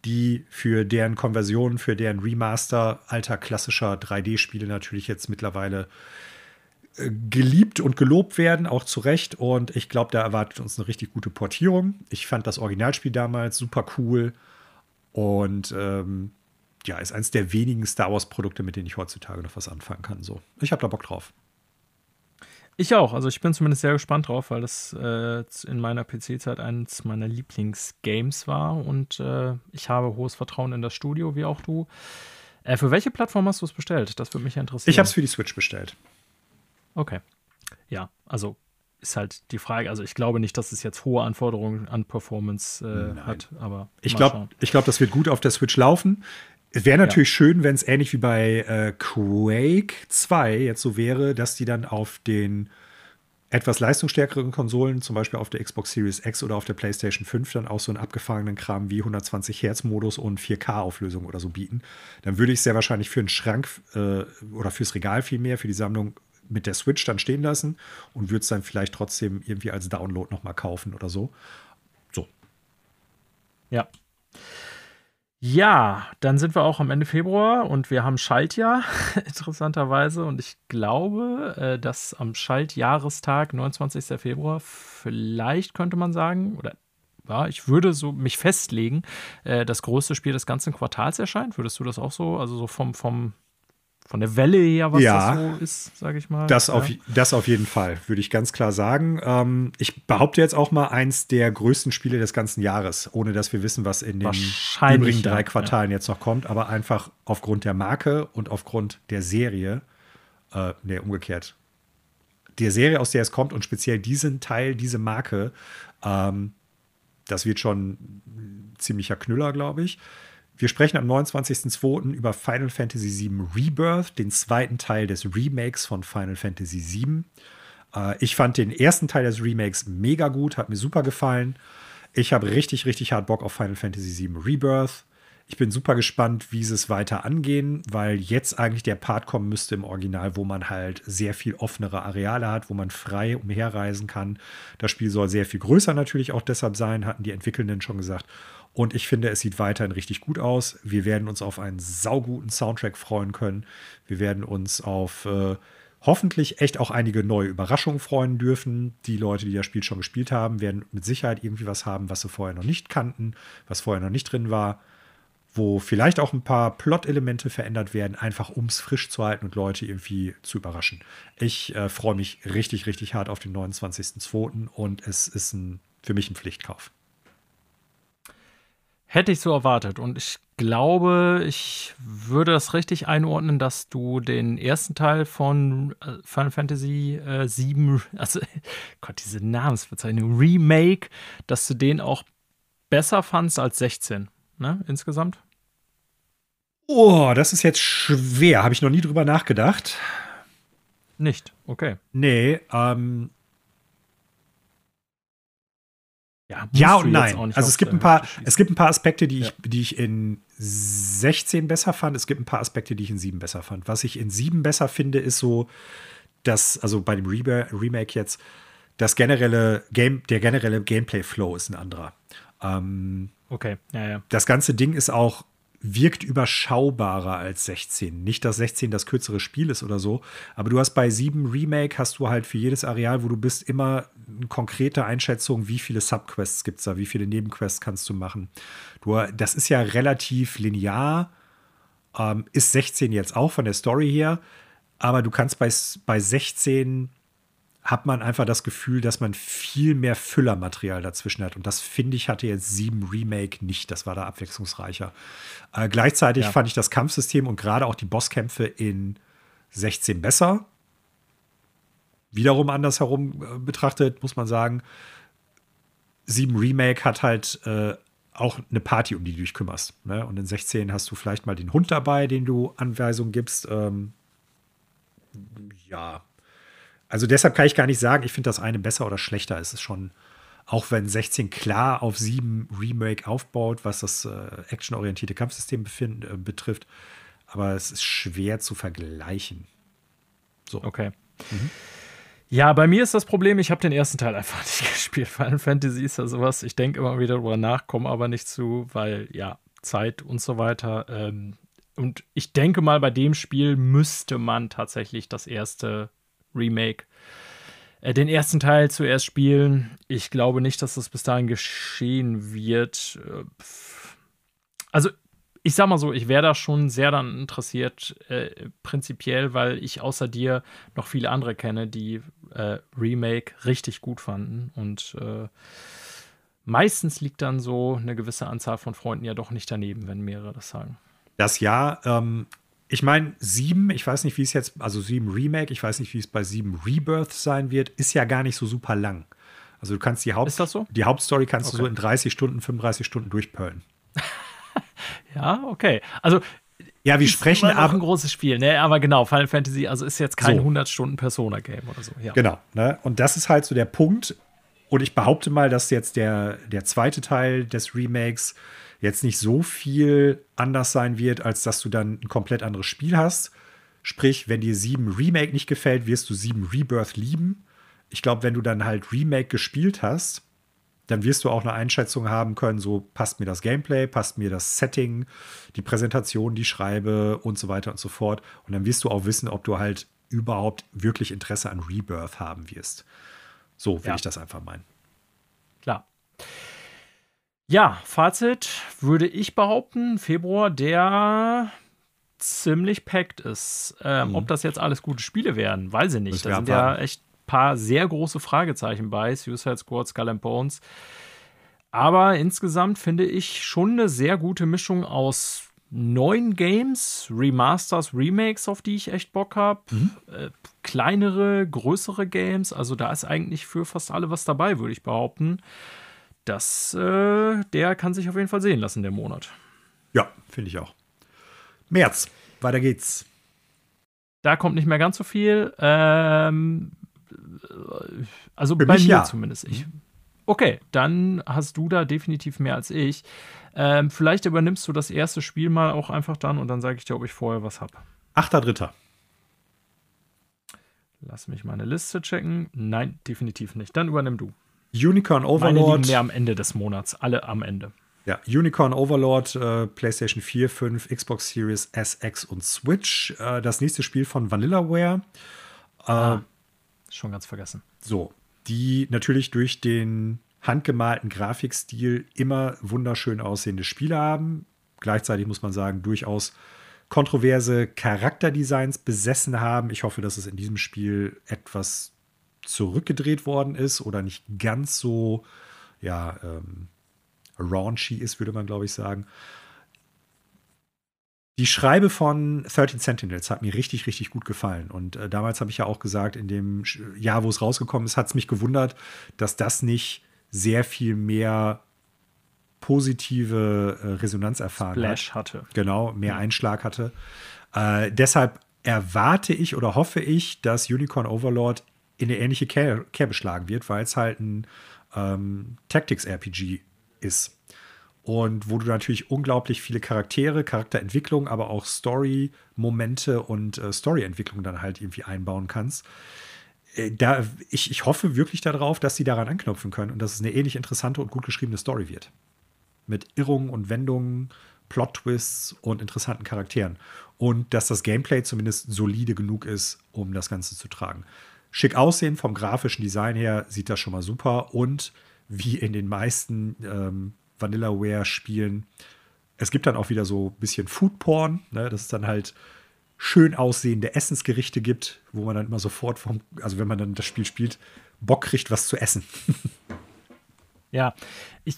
die für deren Konversion, für deren Remaster alter klassischer 3D-Spiele natürlich jetzt mittlerweile äh, geliebt und gelobt werden, auch zu Recht. Und ich glaube, da erwartet uns eine richtig gute Portierung. Ich fand das Originalspiel damals super cool und ähm, ja, ist eines der wenigen Star Wars-Produkte, mit denen ich heutzutage noch was anfangen kann. So, ich habe da Bock drauf. Ich auch. Also ich bin zumindest sehr gespannt drauf, weil das äh, in meiner PC-Zeit eines meiner Lieblingsgames war und äh, ich habe hohes Vertrauen in das Studio, wie auch du. Äh, für welche Plattform hast du es bestellt? Das würde mich interessieren. Ich habe es für die Switch bestellt. Okay. Ja, also ist halt die Frage. Also ich glaube nicht, dass es jetzt hohe Anforderungen an Performance äh, hat, aber ich glaube, ich glaube, das wird gut auf der Switch laufen. Es wäre natürlich ja. schön, wenn es ähnlich wie bei äh, Quake 2 jetzt so wäre, dass die dann auf den etwas leistungsstärkeren Konsolen, zum Beispiel auf der Xbox Series X oder auf der PlayStation 5, dann auch so einen abgefahrenen Kram wie 120 Hertz Modus und 4K-Auflösung oder so bieten. Dann würde ich sehr wahrscheinlich für einen Schrank äh, oder fürs Regal vielmehr, für die Sammlung mit der Switch dann stehen lassen und würde es dann vielleicht trotzdem irgendwie als Download nochmal kaufen oder so. So. Ja. Ja, dann sind wir auch am Ende Februar und wir haben Schaltjahr, interessanterweise. Und ich glaube, äh, dass am Schaltjahrestag, 29. Februar, vielleicht könnte man sagen, oder ja, ich würde so mich festlegen, äh, das größte Spiel des ganzen Quartals erscheint. Würdest du das auch so, also so vom, vom von der Welle her, was ja, das so ist, sage ich mal. Das, ja. auf, das auf jeden Fall, würde ich ganz klar sagen. Ähm, ich behaupte jetzt auch mal eins der größten Spiele des ganzen Jahres, ohne dass wir wissen, was in den übrigen drei Quartalen ja. jetzt noch kommt, aber einfach aufgrund der Marke und aufgrund der Serie, äh, nee, umgekehrt, der Serie, aus der es kommt und speziell diesen Teil, diese Marke, ähm, das wird schon ein ziemlicher Knüller, glaube ich. Wir sprechen am 29.02. über Final Fantasy VII Rebirth, den zweiten Teil des Remakes von Final Fantasy VII. Äh, ich fand den ersten Teil des Remakes mega gut, hat mir super gefallen. Ich habe richtig, richtig hart Bock auf Final Fantasy VII Rebirth. Ich bin super gespannt, wie sie es weiter angehen, weil jetzt eigentlich der Part kommen müsste im Original, wo man halt sehr viel offenere Areale hat, wo man frei umherreisen kann. Das Spiel soll sehr viel größer natürlich auch deshalb sein, hatten die Entwickelnden schon gesagt. Und ich finde, es sieht weiterhin richtig gut aus. Wir werden uns auf einen sauguten Soundtrack freuen können. Wir werden uns auf äh, hoffentlich echt auch einige neue Überraschungen freuen dürfen. Die Leute, die das Spiel schon gespielt haben, werden mit Sicherheit irgendwie was haben, was sie vorher noch nicht kannten, was vorher noch nicht drin war, wo vielleicht auch ein paar Plot-Elemente verändert werden, einfach um es frisch zu halten und Leute irgendwie zu überraschen. Ich äh, freue mich richtig, richtig hart auf den 29.02. und es ist ein, für mich ein Pflichtkauf. Hätte ich so erwartet. Und ich glaube, ich würde das richtig einordnen, dass du den ersten Teil von äh, Final Fantasy äh, 7, also Gott, diese Namensbezeichnung, Remake, dass du den auch besser fandst als 16, ne, insgesamt? Oh, das ist jetzt schwer. Habe ich noch nie drüber nachgedacht. Nicht, okay. Nee, ähm, Ja, ja und nein. Also es gibt ein paar, es gibt ein paar Aspekte, die ich, ja. die ich in 16 besser fand. Es gibt ein paar Aspekte, die ich in 7 besser fand. Was ich in 7 besser finde, ist so, dass, also bei dem Remake jetzt, das generelle Game, der generelle Gameplay-Flow ist ein anderer. Ähm, okay, ja, ja. Das ganze Ding ist auch wirkt überschaubarer als 16. Nicht, dass 16 das kürzere Spiel ist oder so, aber du hast bei 7 Remake hast du halt für jedes Areal, wo du bist, immer eine konkrete Einschätzung, wie viele Subquests gibt es da, wie viele Nebenquests kannst du machen. Du, das ist ja relativ linear, ähm, ist 16 jetzt auch von der Story her, aber du kannst bei, bei 16 hat man einfach das Gefühl, dass man viel mehr Füllermaterial dazwischen hat. Und das finde ich, hatte jetzt 7 Remake nicht. Das war da abwechslungsreicher. Äh, gleichzeitig ja. fand ich das Kampfsystem und gerade auch die Bosskämpfe in 16 besser. Wiederum andersherum äh, betrachtet, muss man sagen, 7 Remake hat halt äh, auch eine Party, um die du dich kümmerst. Ne? Und in 16 hast du vielleicht mal den Hund dabei, den du Anweisungen gibst. Ähm, ja, also deshalb kann ich gar nicht sagen, ich finde das eine besser oder schlechter. Es ist schon, auch wenn 16 klar auf 7 Remake aufbaut, was das äh, actionorientierte Kampfsystem befind, äh, betrifft. Aber es ist schwer zu vergleichen. So. Okay. Mhm. Ja, bei mir ist das Problem, ich habe den ersten Teil einfach nicht gespielt. Final Fantasy ist ja sowas, ich denke immer wieder drüber nach, komme aber nicht zu, weil ja, Zeit und so weiter. Ähm, und ich denke mal, bei dem Spiel müsste man tatsächlich das erste Remake äh, den ersten Teil zuerst spielen. Ich glaube nicht, dass das bis dahin geschehen wird. Äh, also, ich sag mal so, ich wäre da schon sehr dann interessiert, äh, prinzipiell, weil ich außer dir noch viele andere kenne, die äh, Remake richtig gut fanden. Und äh, meistens liegt dann so eine gewisse Anzahl von Freunden ja doch nicht daneben, wenn mehrere das sagen. Das Jahr, ähm, ich meine, 7, ich weiß nicht, wie es jetzt, also 7 Remake, ich weiß nicht, wie es bei 7 Rebirth sein wird, ist ja gar nicht so super lang. Also du kannst die, Haupt so? die Hauptstory kannst okay. du so in 30 Stunden, 35 Stunden durchpölen. ja, okay. Also ja, wir sprechen aber ein großes Spiel, ne? Aber genau, Final Fantasy, also ist jetzt kein so. 100 Stunden Persona Game oder so. Ja. Genau, ne? Und das ist halt so der Punkt. Und ich behaupte mal, dass jetzt der, der zweite Teil des Remakes jetzt nicht so viel anders sein wird, als dass du dann ein komplett anderes Spiel hast. Sprich, wenn dir 7 Remake nicht gefällt, wirst du 7 Rebirth lieben. Ich glaube, wenn du dann halt Remake gespielt hast, dann wirst du auch eine Einschätzung haben können, so passt mir das Gameplay, passt mir das Setting, die Präsentation, die ich schreibe und so weiter und so fort. Und dann wirst du auch wissen, ob du halt überhaupt wirklich Interesse an Rebirth haben wirst. So will ja. ich das einfach meinen. Klar. Ja, Fazit würde ich behaupten, Februar, der ziemlich packt ist. Ähm, mhm. Ob das jetzt alles gute Spiele werden, weiß ich nicht. Da sind ja echt paar sehr große Fragezeichen bei. Suicide Squad, Skull and Bones. Aber insgesamt finde ich schon eine sehr gute Mischung aus neuen Games, Remasters, Remakes, auf die ich echt Bock habe. Mhm. Äh, kleinere, größere Games. Also da ist eigentlich für fast alle was dabei, würde ich behaupten. Das, äh, der kann sich auf jeden Fall sehen lassen, der Monat. Ja, finde ich auch. März, weiter geht's. Da kommt nicht mehr ganz so viel. Ähm, also Für bei mir ja. zumindest. Ich, mhm. okay, dann hast du da definitiv mehr als ich. Ähm, vielleicht übernimmst du das erste Spiel mal auch einfach dann und dann sage ich dir, ob ich vorher was habe. Achter Dritter. Lass mich meine Liste checken. Nein, definitiv nicht. Dann übernimm du. Unicorn Overlord. Meine liegen mehr am Ende des Monats. Alle am Ende. Ja, Unicorn Overlord, äh, PlayStation 4, 5, Xbox Series SX und Switch. Äh, das nächste Spiel von Vanillaware. Äh, ah, schon ganz vergessen. So, die natürlich durch den handgemalten Grafikstil immer wunderschön aussehende Spiele haben. Gleichzeitig muss man sagen, durchaus kontroverse Charakterdesigns besessen haben. Ich hoffe, dass es in diesem Spiel etwas zurückgedreht worden ist oder nicht ganz so, ja, ähm, raunchy ist, würde man, glaube ich, sagen. Die Schreibe von 13 Sentinels hat mir richtig, richtig gut gefallen. Und äh, damals habe ich ja auch gesagt, in dem Jahr, wo es rausgekommen ist, hat es mich gewundert, dass das nicht sehr viel mehr positive äh, Resonanz erfahren Splash hat. hatte. Genau, mehr Einschlag hatte. Äh, deshalb erwarte ich oder hoffe ich, dass Unicorn Overlord in eine ähnliche Kerbe schlagen wird, weil es halt ein ähm, Tactics-RPG ist. Und wo du natürlich unglaublich viele Charaktere, Charakterentwicklung, aber auch Story-Momente und äh, Story-Entwicklung dann halt irgendwie einbauen kannst. Äh, da, ich, ich hoffe wirklich darauf, dass sie daran anknüpfen können und dass es eine ähnlich interessante und gut geschriebene Story wird. Mit Irrungen und Wendungen, Plot-Twists und interessanten Charakteren. Und dass das Gameplay zumindest solide genug ist, um das Ganze zu tragen. Schick aussehen vom grafischen Design her sieht das schon mal super und wie in den meisten ähm, Vanillaware-Spielen. Es gibt dann auch wieder so ein bisschen Foodporn, ne? dass es dann halt schön aussehende Essensgerichte gibt, wo man dann immer sofort vom, also wenn man dann das Spiel spielt, Bock kriegt, was zu essen. ja, ich,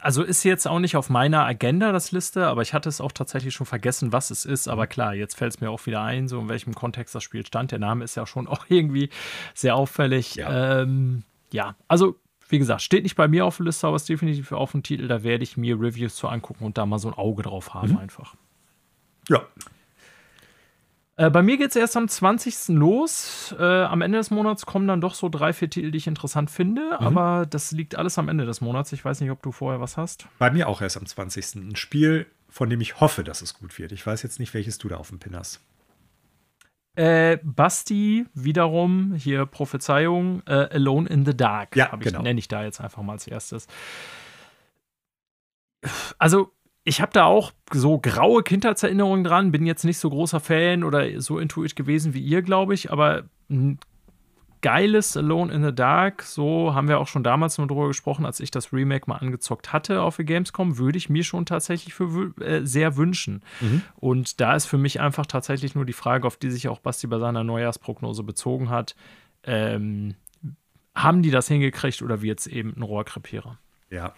also ist jetzt auch nicht auf meiner Agenda das Liste, aber ich hatte es auch tatsächlich schon vergessen, was es ist. Aber klar, jetzt fällt es mir auch wieder ein, so in welchem Kontext das Spiel stand. Der Name ist ja schon auch irgendwie sehr auffällig. Ja, ähm, ja also wie gesagt, steht nicht bei mir auf der Liste, aber ist definitiv auf dem Titel. Da werde ich mir Reviews zu angucken und da mal so ein Auge drauf haben, mhm. einfach. Ja. Äh, bei mir geht es erst am 20. los. Äh, am Ende des Monats kommen dann doch so drei, vier Titel, die ich interessant finde. Mhm. Aber das liegt alles am Ende des Monats. Ich weiß nicht, ob du vorher was hast. Bei mir auch erst am 20. Ein Spiel, von dem ich hoffe, dass es gut wird. Ich weiß jetzt nicht, welches du da auf dem Pin hast. Äh, Basti wiederum, hier Prophezeiung, äh, Alone in the Dark. Ja, ich, genau. Nenne ich da jetzt einfach mal als erstes. Also, ich habe da auch so graue Kindheitserinnerungen dran, bin jetzt nicht so großer Fan oder so intuit gewesen wie ihr, glaube ich, aber geiles Alone in the Dark, so haben wir auch schon damals nur drüber gesprochen, als ich das Remake mal angezockt hatte auf der Gamescom, würde ich mir schon tatsächlich für äh, sehr wünschen. Mhm. Und da ist für mich einfach tatsächlich nur die Frage, auf die sich auch Basti bei seiner Neujahrsprognose bezogen hat. Ähm, haben die das hingekriegt oder wird es eben ein Rohrkrepierer? Ja.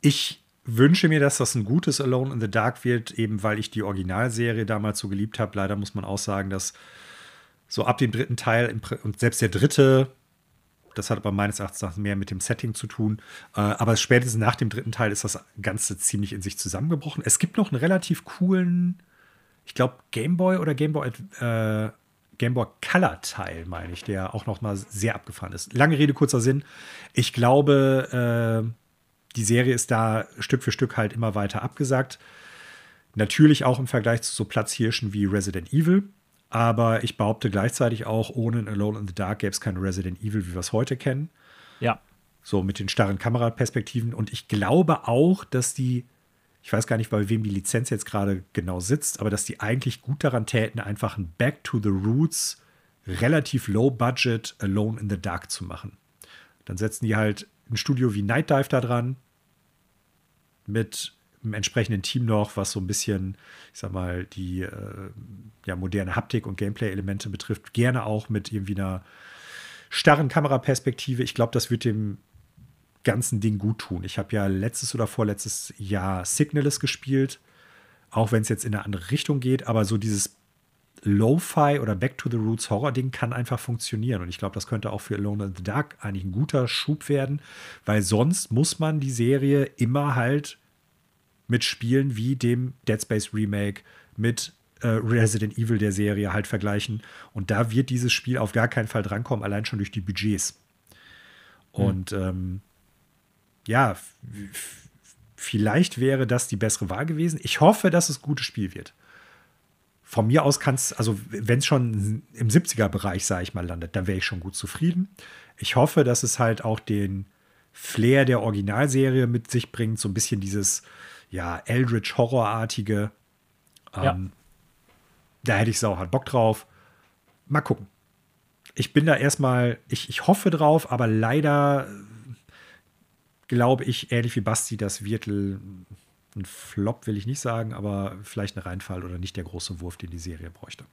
Ich wünsche mir, dass das ein gutes Alone in the Dark wird, eben weil ich die Originalserie damals so geliebt habe. Leider muss man auch sagen, dass so ab dem dritten Teil und selbst der dritte, das hat aber meines Erachtens mehr mit dem Setting zu tun. Äh, aber spätestens nach dem dritten Teil ist das Ganze ziemlich in sich zusammengebrochen. Es gibt noch einen relativ coolen, ich glaube, Gameboy oder Gameboy äh, Gameboy Color Teil, meine ich, der auch noch mal sehr abgefahren ist. Lange Rede, kurzer Sinn. Ich glaube, äh, die Serie ist da Stück für Stück halt immer weiter abgesagt. Natürlich auch im Vergleich zu so Platzhirschen wie Resident Evil. Aber ich behaupte gleichzeitig auch, ohne Alone in the Dark gäbe es kein Resident Evil, wie wir es heute kennen. Ja. So mit den starren Kameraperspektiven. Und ich glaube auch, dass die, ich weiß gar nicht, bei wem die Lizenz jetzt gerade genau sitzt, aber dass die eigentlich gut daran täten, einfach ein Back to the Roots, relativ low budget Alone in the Dark zu machen. Dann setzen die halt ein Studio wie Night Dive da dran, mit einem entsprechenden Team noch, was so ein bisschen, ich sag mal, die äh, ja, moderne Haptik und Gameplay-Elemente betrifft. Gerne auch mit irgendwie einer starren Kameraperspektive. Ich glaube, das wird dem ganzen Ding gut tun. Ich habe ja letztes oder vorletztes Jahr Signalis gespielt, auch wenn es jetzt in eine andere Richtung geht, aber so dieses Lo-Fi oder Back to the Roots Horror-Ding kann einfach funktionieren. Und ich glaube, das könnte auch für Alone in the Dark eigentlich ein guter Schub werden, weil sonst muss man die Serie immer halt mit Spielen wie dem Dead Space Remake, mit äh, Resident Evil der Serie halt vergleichen. Und da wird dieses Spiel auf gar keinen Fall drankommen, allein schon durch die Budgets. Hm. Und ähm, ja, vielleicht wäre das die bessere Wahl gewesen. Ich hoffe, dass es ein gutes Spiel wird. Von mir aus kann es, also wenn es schon im 70er-Bereich, sage ich mal, landet, dann wäre ich schon gut zufrieden. Ich hoffe, dass es halt auch den Flair der Originalserie mit sich bringt, so ein bisschen dieses ja, Eldritch-Horrorartige. Ähm, ja. Da hätte ich sau hart Bock drauf. Mal gucken. Ich bin da erstmal, ich, ich hoffe drauf, aber leider glaube ich, ähnlich wie Basti, dass Wirtel ein Flop will ich nicht sagen, aber vielleicht ein Reinfall oder nicht der große Wurf, den die Serie bräuchte.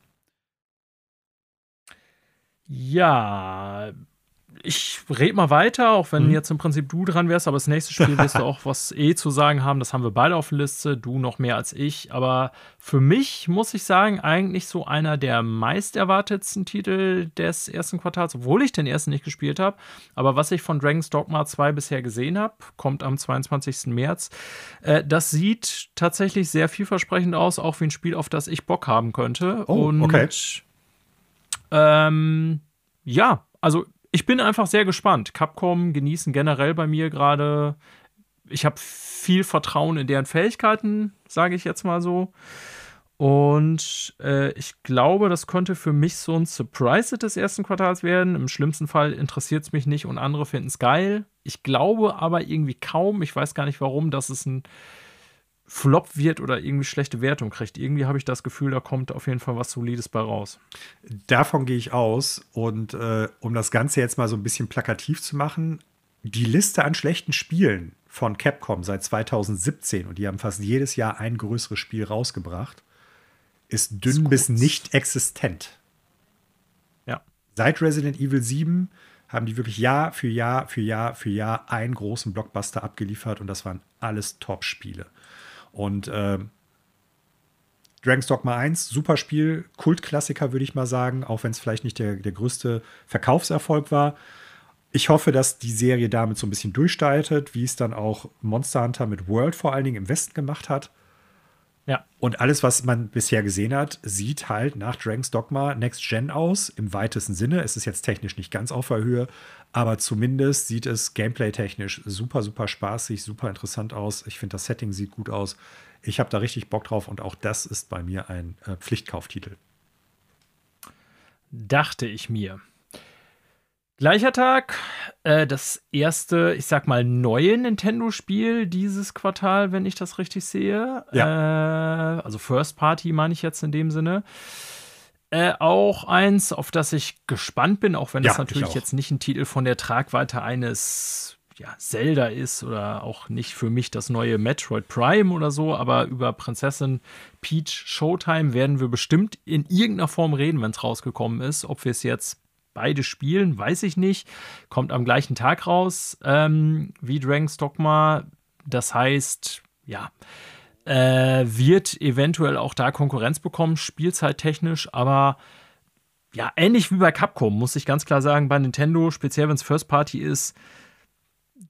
Ja, ich rede mal weiter, auch wenn mhm. jetzt im Prinzip du dran wärst, aber das nächste Spiel wirst du auch was eh zu sagen haben. Das haben wir beide auf der Liste, du noch mehr als ich. Aber für mich muss ich sagen, eigentlich so einer der meist erwartetsten Titel des ersten Quartals, obwohl ich den ersten nicht gespielt habe. Aber was ich von Dragon's Dogma 2 bisher gesehen habe, kommt am 22. März. Äh, das sieht tatsächlich sehr vielversprechend aus, auch wie ein Spiel, auf das ich Bock haben könnte. Oh, Und okay. Ähm, ja, also ich bin einfach sehr gespannt. Capcom genießen generell bei mir gerade. Ich habe viel Vertrauen in deren Fähigkeiten, sage ich jetzt mal so. Und äh, ich glaube, das könnte für mich so ein Surprise des ersten Quartals werden. Im schlimmsten Fall interessiert es mich nicht und andere finden es geil. Ich glaube aber irgendwie kaum, ich weiß gar nicht warum, dass es ein Flop wird oder irgendwie schlechte Wertung kriegt. Irgendwie habe ich das Gefühl, da kommt auf jeden Fall was Solides bei raus. Davon gehe ich aus. Und äh, um das Ganze jetzt mal so ein bisschen plakativ zu machen, die Liste an schlechten Spielen von Capcom seit 2017, und die haben fast jedes Jahr ein größeres Spiel rausgebracht, ist dünn ist bis nicht existent. Ja. Seit Resident Evil 7 haben die wirklich Jahr für Jahr für Jahr für Jahr einen großen Blockbuster abgeliefert und das waren alles Top-Spiele. Und äh, Dragon's Dogma 1, super Spiel, Kultklassiker, würde ich mal sagen, auch wenn es vielleicht nicht der, der größte Verkaufserfolg war. Ich hoffe, dass die Serie damit so ein bisschen durchstartet, wie es dann auch Monster Hunter mit World vor allen Dingen im Westen gemacht hat. Ja. Und alles, was man bisher gesehen hat, sieht halt nach Dragon's Dogma Next Gen aus, im weitesten Sinne. Es ist jetzt technisch nicht ganz auf der Höhe, aber zumindest sieht es gameplay-technisch super, super spaßig, super interessant aus. Ich finde, das Setting sieht gut aus. Ich habe da richtig Bock drauf und auch das ist bei mir ein äh, Pflichtkauftitel. Dachte ich mir. Gleicher Tag, äh, das erste, ich sag mal, neue Nintendo-Spiel dieses Quartal, wenn ich das richtig sehe. Ja. Äh, also First Party meine ich jetzt in dem Sinne. Äh, auch eins, auf das ich gespannt bin, auch wenn ja, das natürlich jetzt nicht ein Titel von der Tragweite eines ja, Zelda ist oder auch nicht für mich das neue Metroid Prime oder so, aber über Prinzessin Peach Showtime werden wir bestimmt in irgendeiner Form reden, wenn es rausgekommen ist. Ob wir es jetzt beide spielen, weiß ich nicht. Kommt am gleichen Tag raus ähm, wie Dragon's Dogma. Das heißt, ja, äh, wird eventuell auch da Konkurrenz bekommen, spielzeittechnisch, aber ja, ähnlich wie bei Capcom, muss ich ganz klar sagen, bei Nintendo, speziell wenn es First Party ist,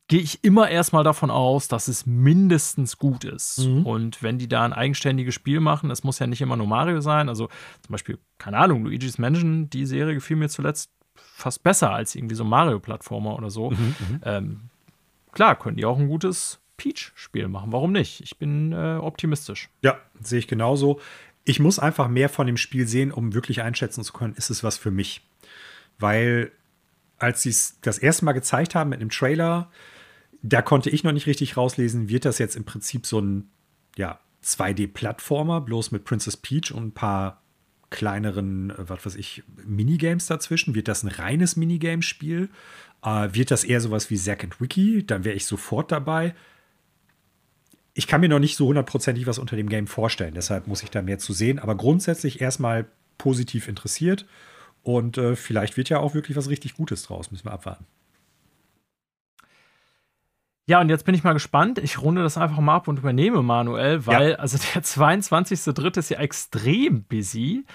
gehe ich immer erstmal davon aus, dass es mindestens gut ist. Mhm. Und wenn die da ein eigenständiges Spiel machen, es muss ja nicht immer nur Mario sein. Also zum Beispiel, keine Ahnung, Luigi's Mansion, die Serie gefiel mir zuletzt fast besser als irgendwie so Mario-Plattformer oder so. Mhm, mhm, ähm, klar, können die auch ein gutes Peach-Spiel machen. Warum nicht? Ich bin äh, optimistisch. Ja, sehe ich genauso. Ich muss einfach mehr von dem Spiel sehen, um wirklich einschätzen zu können, ist es was für mich. Weil als sie es das erste Mal gezeigt haben mit einem Trailer, da konnte ich noch nicht richtig rauslesen, wird das jetzt im Prinzip so ein ja, 2D-Plattformer, bloß mit Princess Peach und ein paar kleineren, äh, was weiß ich, Minigames dazwischen? Wird das ein reines Minigame-Spiel? Äh, wird das eher sowas wie Zack Wiki? Dann wäre ich sofort dabei. Ich kann mir noch nicht so hundertprozentig was unter dem Game vorstellen, deshalb muss ich da mehr zu sehen. Aber grundsätzlich erstmal positiv interessiert und äh, vielleicht wird ja auch wirklich was richtig Gutes draus. Müssen wir abwarten. Ja, und jetzt bin ich mal gespannt. Ich runde das einfach mal ab und übernehme Manuel, weil, ja. also der 22.3. ist ja extrem busy.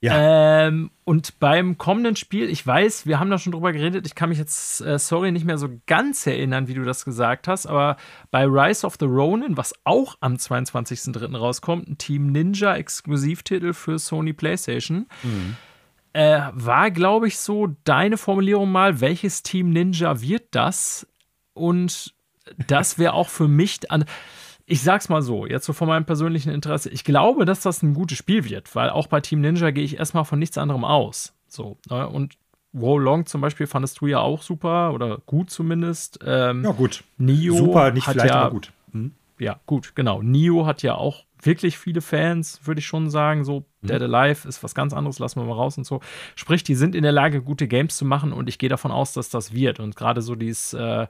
Ja. Ähm, und beim kommenden Spiel, ich weiß, wir haben da schon drüber geredet, ich kann mich jetzt, äh, sorry, nicht mehr so ganz erinnern, wie du das gesagt hast, aber bei Rise of the Ronin, was auch am 22.3. rauskommt, ein Team Ninja Exklusivtitel für Sony PlayStation. Mhm. Äh, war, glaube ich, so deine Formulierung mal, welches Team Ninja wird das? Und das wäre auch für mich an. Ich sag's mal so, jetzt so von meinem persönlichen Interesse, ich glaube, dass das ein gutes Spiel wird, weil auch bei Team Ninja gehe ich erstmal von nichts anderem aus. So, ne? und Wo Long zum Beispiel fandest du ja auch super oder gut zumindest. Ähm, ja, gut. Nio super, nicht vielleicht, ja, aber gut. Hm? Ja, gut, genau. Nio hat ja auch wirklich viele Fans, würde ich schon sagen. So, mhm. Dead Alive ist was ganz anderes, lassen wir mal raus und so. Sprich, die sind in der Lage, gute Games zu machen und ich gehe davon aus, dass das wird. Und gerade so dieses äh,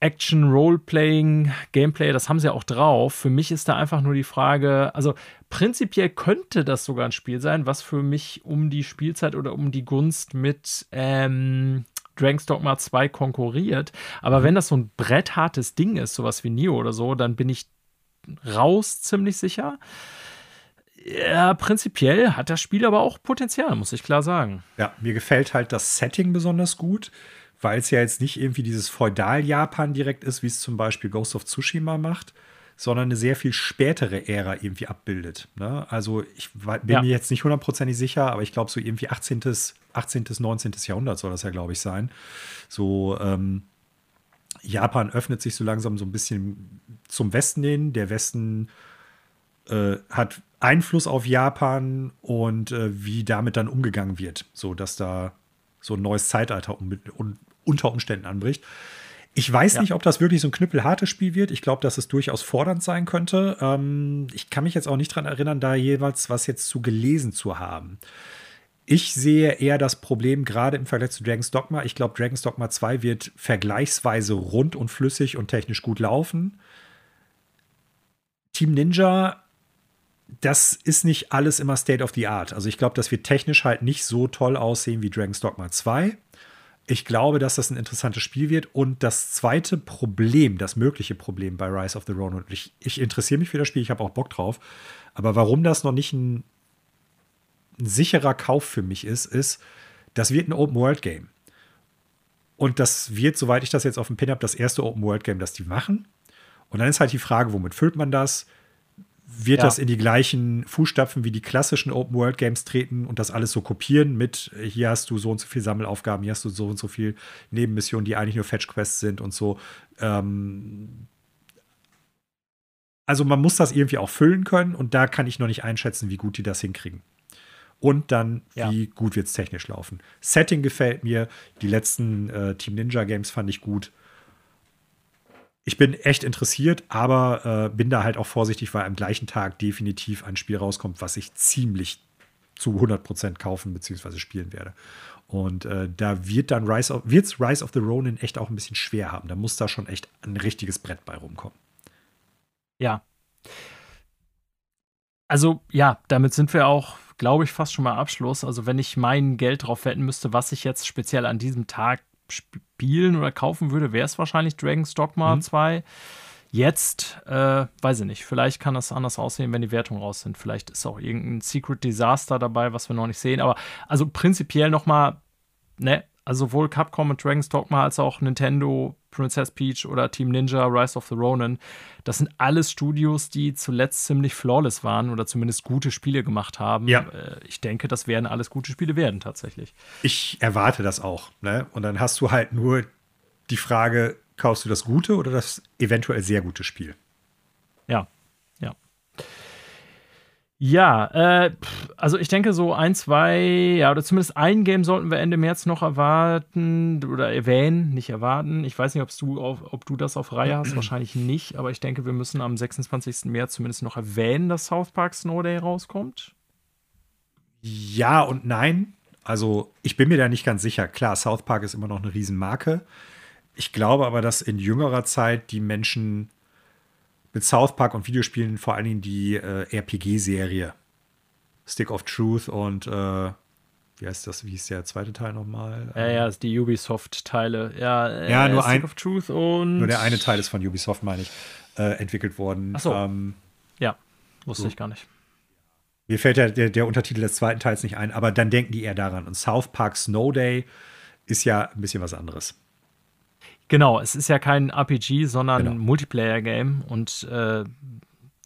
Action, Roleplaying, Gameplay, das haben sie auch drauf. Für mich ist da einfach nur die Frage, also prinzipiell könnte das sogar ein Spiel sein, was für mich um die Spielzeit oder um die Gunst mit ähm, Dragon's Dogma 2 konkurriert. Aber mhm. wenn das so ein bretthartes Ding ist, sowas wie Neo oder so, dann bin ich raus, ziemlich sicher. Ja, prinzipiell hat das Spiel aber auch Potenzial, muss ich klar sagen. Ja, mir gefällt halt das Setting besonders gut weil es ja jetzt nicht irgendwie dieses Feudal-Japan direkt ist, wie es zum Beispiel Ghost of Tsushima macht, sondern eine sehr viel spätere Ära irgendwie abbildet. Ne? Also ich bin ja. mir jetzt nicht hundertprozentig sicher, aber ich glaube so irgendwie 18., 18., 19. Jahrhundert soll das ja, glaube ich, sein. So ähm, Japan öffnet sich so langsam so ein bisschen zum Westen hin. Der Westen äh, hat Einfluss auf Japan und äh, wie damit dann umgegangen wird, so dass da so ein neues Zeitalter unter Umständen anbricht. Ich weiß ja. nicht, ob das wirklich so ein knüppelhartes Spiel wird. Ich glaube, dass es durchaus fordernd sein könnte. Ähm, ich kann mich jetzt auch nicht daran erinnern, da jeweils was jetzt zu gelesen zu haben. Ich sehe eher das Problem gerade im Vergleich zu Dragon's Dogma. Ich glaube, Dragon's Dogma 2 wird vergleichsweise rund und flüssig und technisch gut laufen. Team Ninja, das ist nicht alles immer State of the Art. Also ich glaube, das wird technisch halt nicht so toll aussehen wie Dragon's Dogma 2. Ich glaube, dass das ein interessantes Spiel wird. Und das zweite Problem, das mögliche Problem bei Rise of the Ronin, und ich, ich interessiere mich für das Spiel, ich habe auch Bock drauf, aber warum das noch nicht ein, ein sicherer Kauf für mich ist, ist, das wird ein Open-World-Game. Und das wird, soweit ich das jetzt auf dem Pin habe, das erste Open-World-Game, das die machen. Und dann ist halt die Frage, womit füllt man das? Wird ja. das in die gleichen Fußstapfen wie die klassischen Open-World-Games treten und das alles so kopieren mit, hier hast du so und so viele Sammelaufgaben, hier hast du so und so viele Nebenmissionen, die eigentlich nur Fetch-Quests sind und so. Ähm also man muss das irgendwie auch füllen können und da kann ich noch nicht einschätzen, wie gut die das hinkriegen. Und dann, ja. wie gut wird es technisch laufen. Setting gefällt mir. Die letzten äh, Team Ninja Games fand ich gut ich bin echt interessiert, aber äh, bin da halt auch vorsichtig, weil am gleichen Tag definitiv ein Spiel rauskommt, was ich ziemlich zu 100% kaufen bzw. spielen werde. Und äh, da wird dann Rise of, wird's Rise of the Ronin echt auch ein bisschen schwer haben. Da muss da schon echt ein richtiges Brett bei rumkommen. Ja. Also ja, damit sind wir auch, glaube ich, fast schon mal Abschluss. Also wenn ich mein Geld drauf wetten müsste, was ich jetzt speziell an diesem Tag spielen oder kaufen würde, wäre es wahrscheinlich Dragon's Dogma mhm. 2. Jetzt, äh, weiß ich nicht, vielleicht kann das anders aussehen, wenn die Wertungen raus sind. Vielleicht ist auch irgendein Secret Disaster dabei, was wir noch nicht sehen. Aber also prinzipiell nochmal, ne, also sowohl Capcom und Dragon's Dogma als auch Nintendo, Princess Peach oder Team Ninja, Rise of the Ronin, das sind alles Studios, die zuletzt ziemlich flawless waren oder zumindest gute Spiele gemacht haben. Ja. Äh, ich denke, das werden alles gute Spiele werden tatsächlich. Ich erwarte das auch. Ne? Und dann hast du halt nur die Frage, kaufst du das gute oder das eventuell sehr gute Spiel? Ja, ja. Äh, also ich denke so ein, zwei, ja, oder zumindest ein Game sollten wir Ende März noch erwarten oder erwähnen, nicht erwarten. Ich weiß nicht, ob du, auf, ob du das auf Reihe hast, wahrscheinlich nicht, aber ich denke, wir müssen am 26. März zumindest noch erwähnen, dass South Park Snow Day rauskommt. Ja und nein. Also ich bin mir da nicht ganz sicher. Klar, South Park ist immer noch eine Riesenmarke. Ich glaube aber, dass in jüngerer Zeit die Menschen mit South Park und Videospielen vor allen Dingen die äh, RPG-Serie Stick of Truth und äh, wie heißt das, wie ist der zweite Teil nochmal? Ja, ja, ist die Ubisoft-Teile. Ja, äh, ja nur Stick ein, of Truth und. Nur der eine Teil ist von Ubisoft, meine ich, äh, entwickelt worden. Ach so. Ähm, ja, wusste so. ich gar nicht. Mir fällt ja der, der Untertitel des zweiten Teils nicht ein, aber dann denken die eher daran. Und South Park Snow Day ist ja ein bisschen was anderes. Genau, es ist ja kein RPG, sondern genau. Multiplayer-Game. Und äh,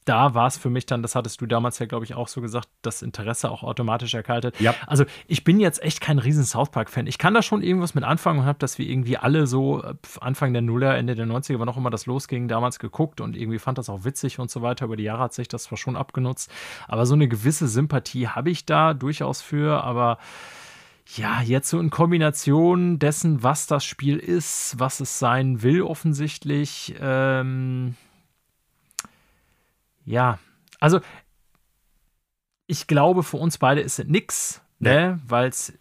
da war es für mich dann, das hattest du damals ja, glaube ich, auch so gesagt, das Interesse auch automatisch erkaltet. Ja. Also ich bin jetzt echt kein riesen South Park-Fan. Ich kann da schon irgendwas mit anfangen und habe das wie irgendwie alle so äh, Anfang der Nuller, Ende der 90er, wann auch immer das losging, damals geguckt und irgendwie fand das auch witzig und so weiter. Über die Jahre hat sich das zwar schon abgenutzt, aber so eine gewisse Sympathie habe ich da durchaus für, aber ja, jetzt so in Kombination dessen, was das Spiel ist, was es sein will, offensichtlich. Ähm, ja, also ich glaube, für uns beide ist es nix, ne? weil es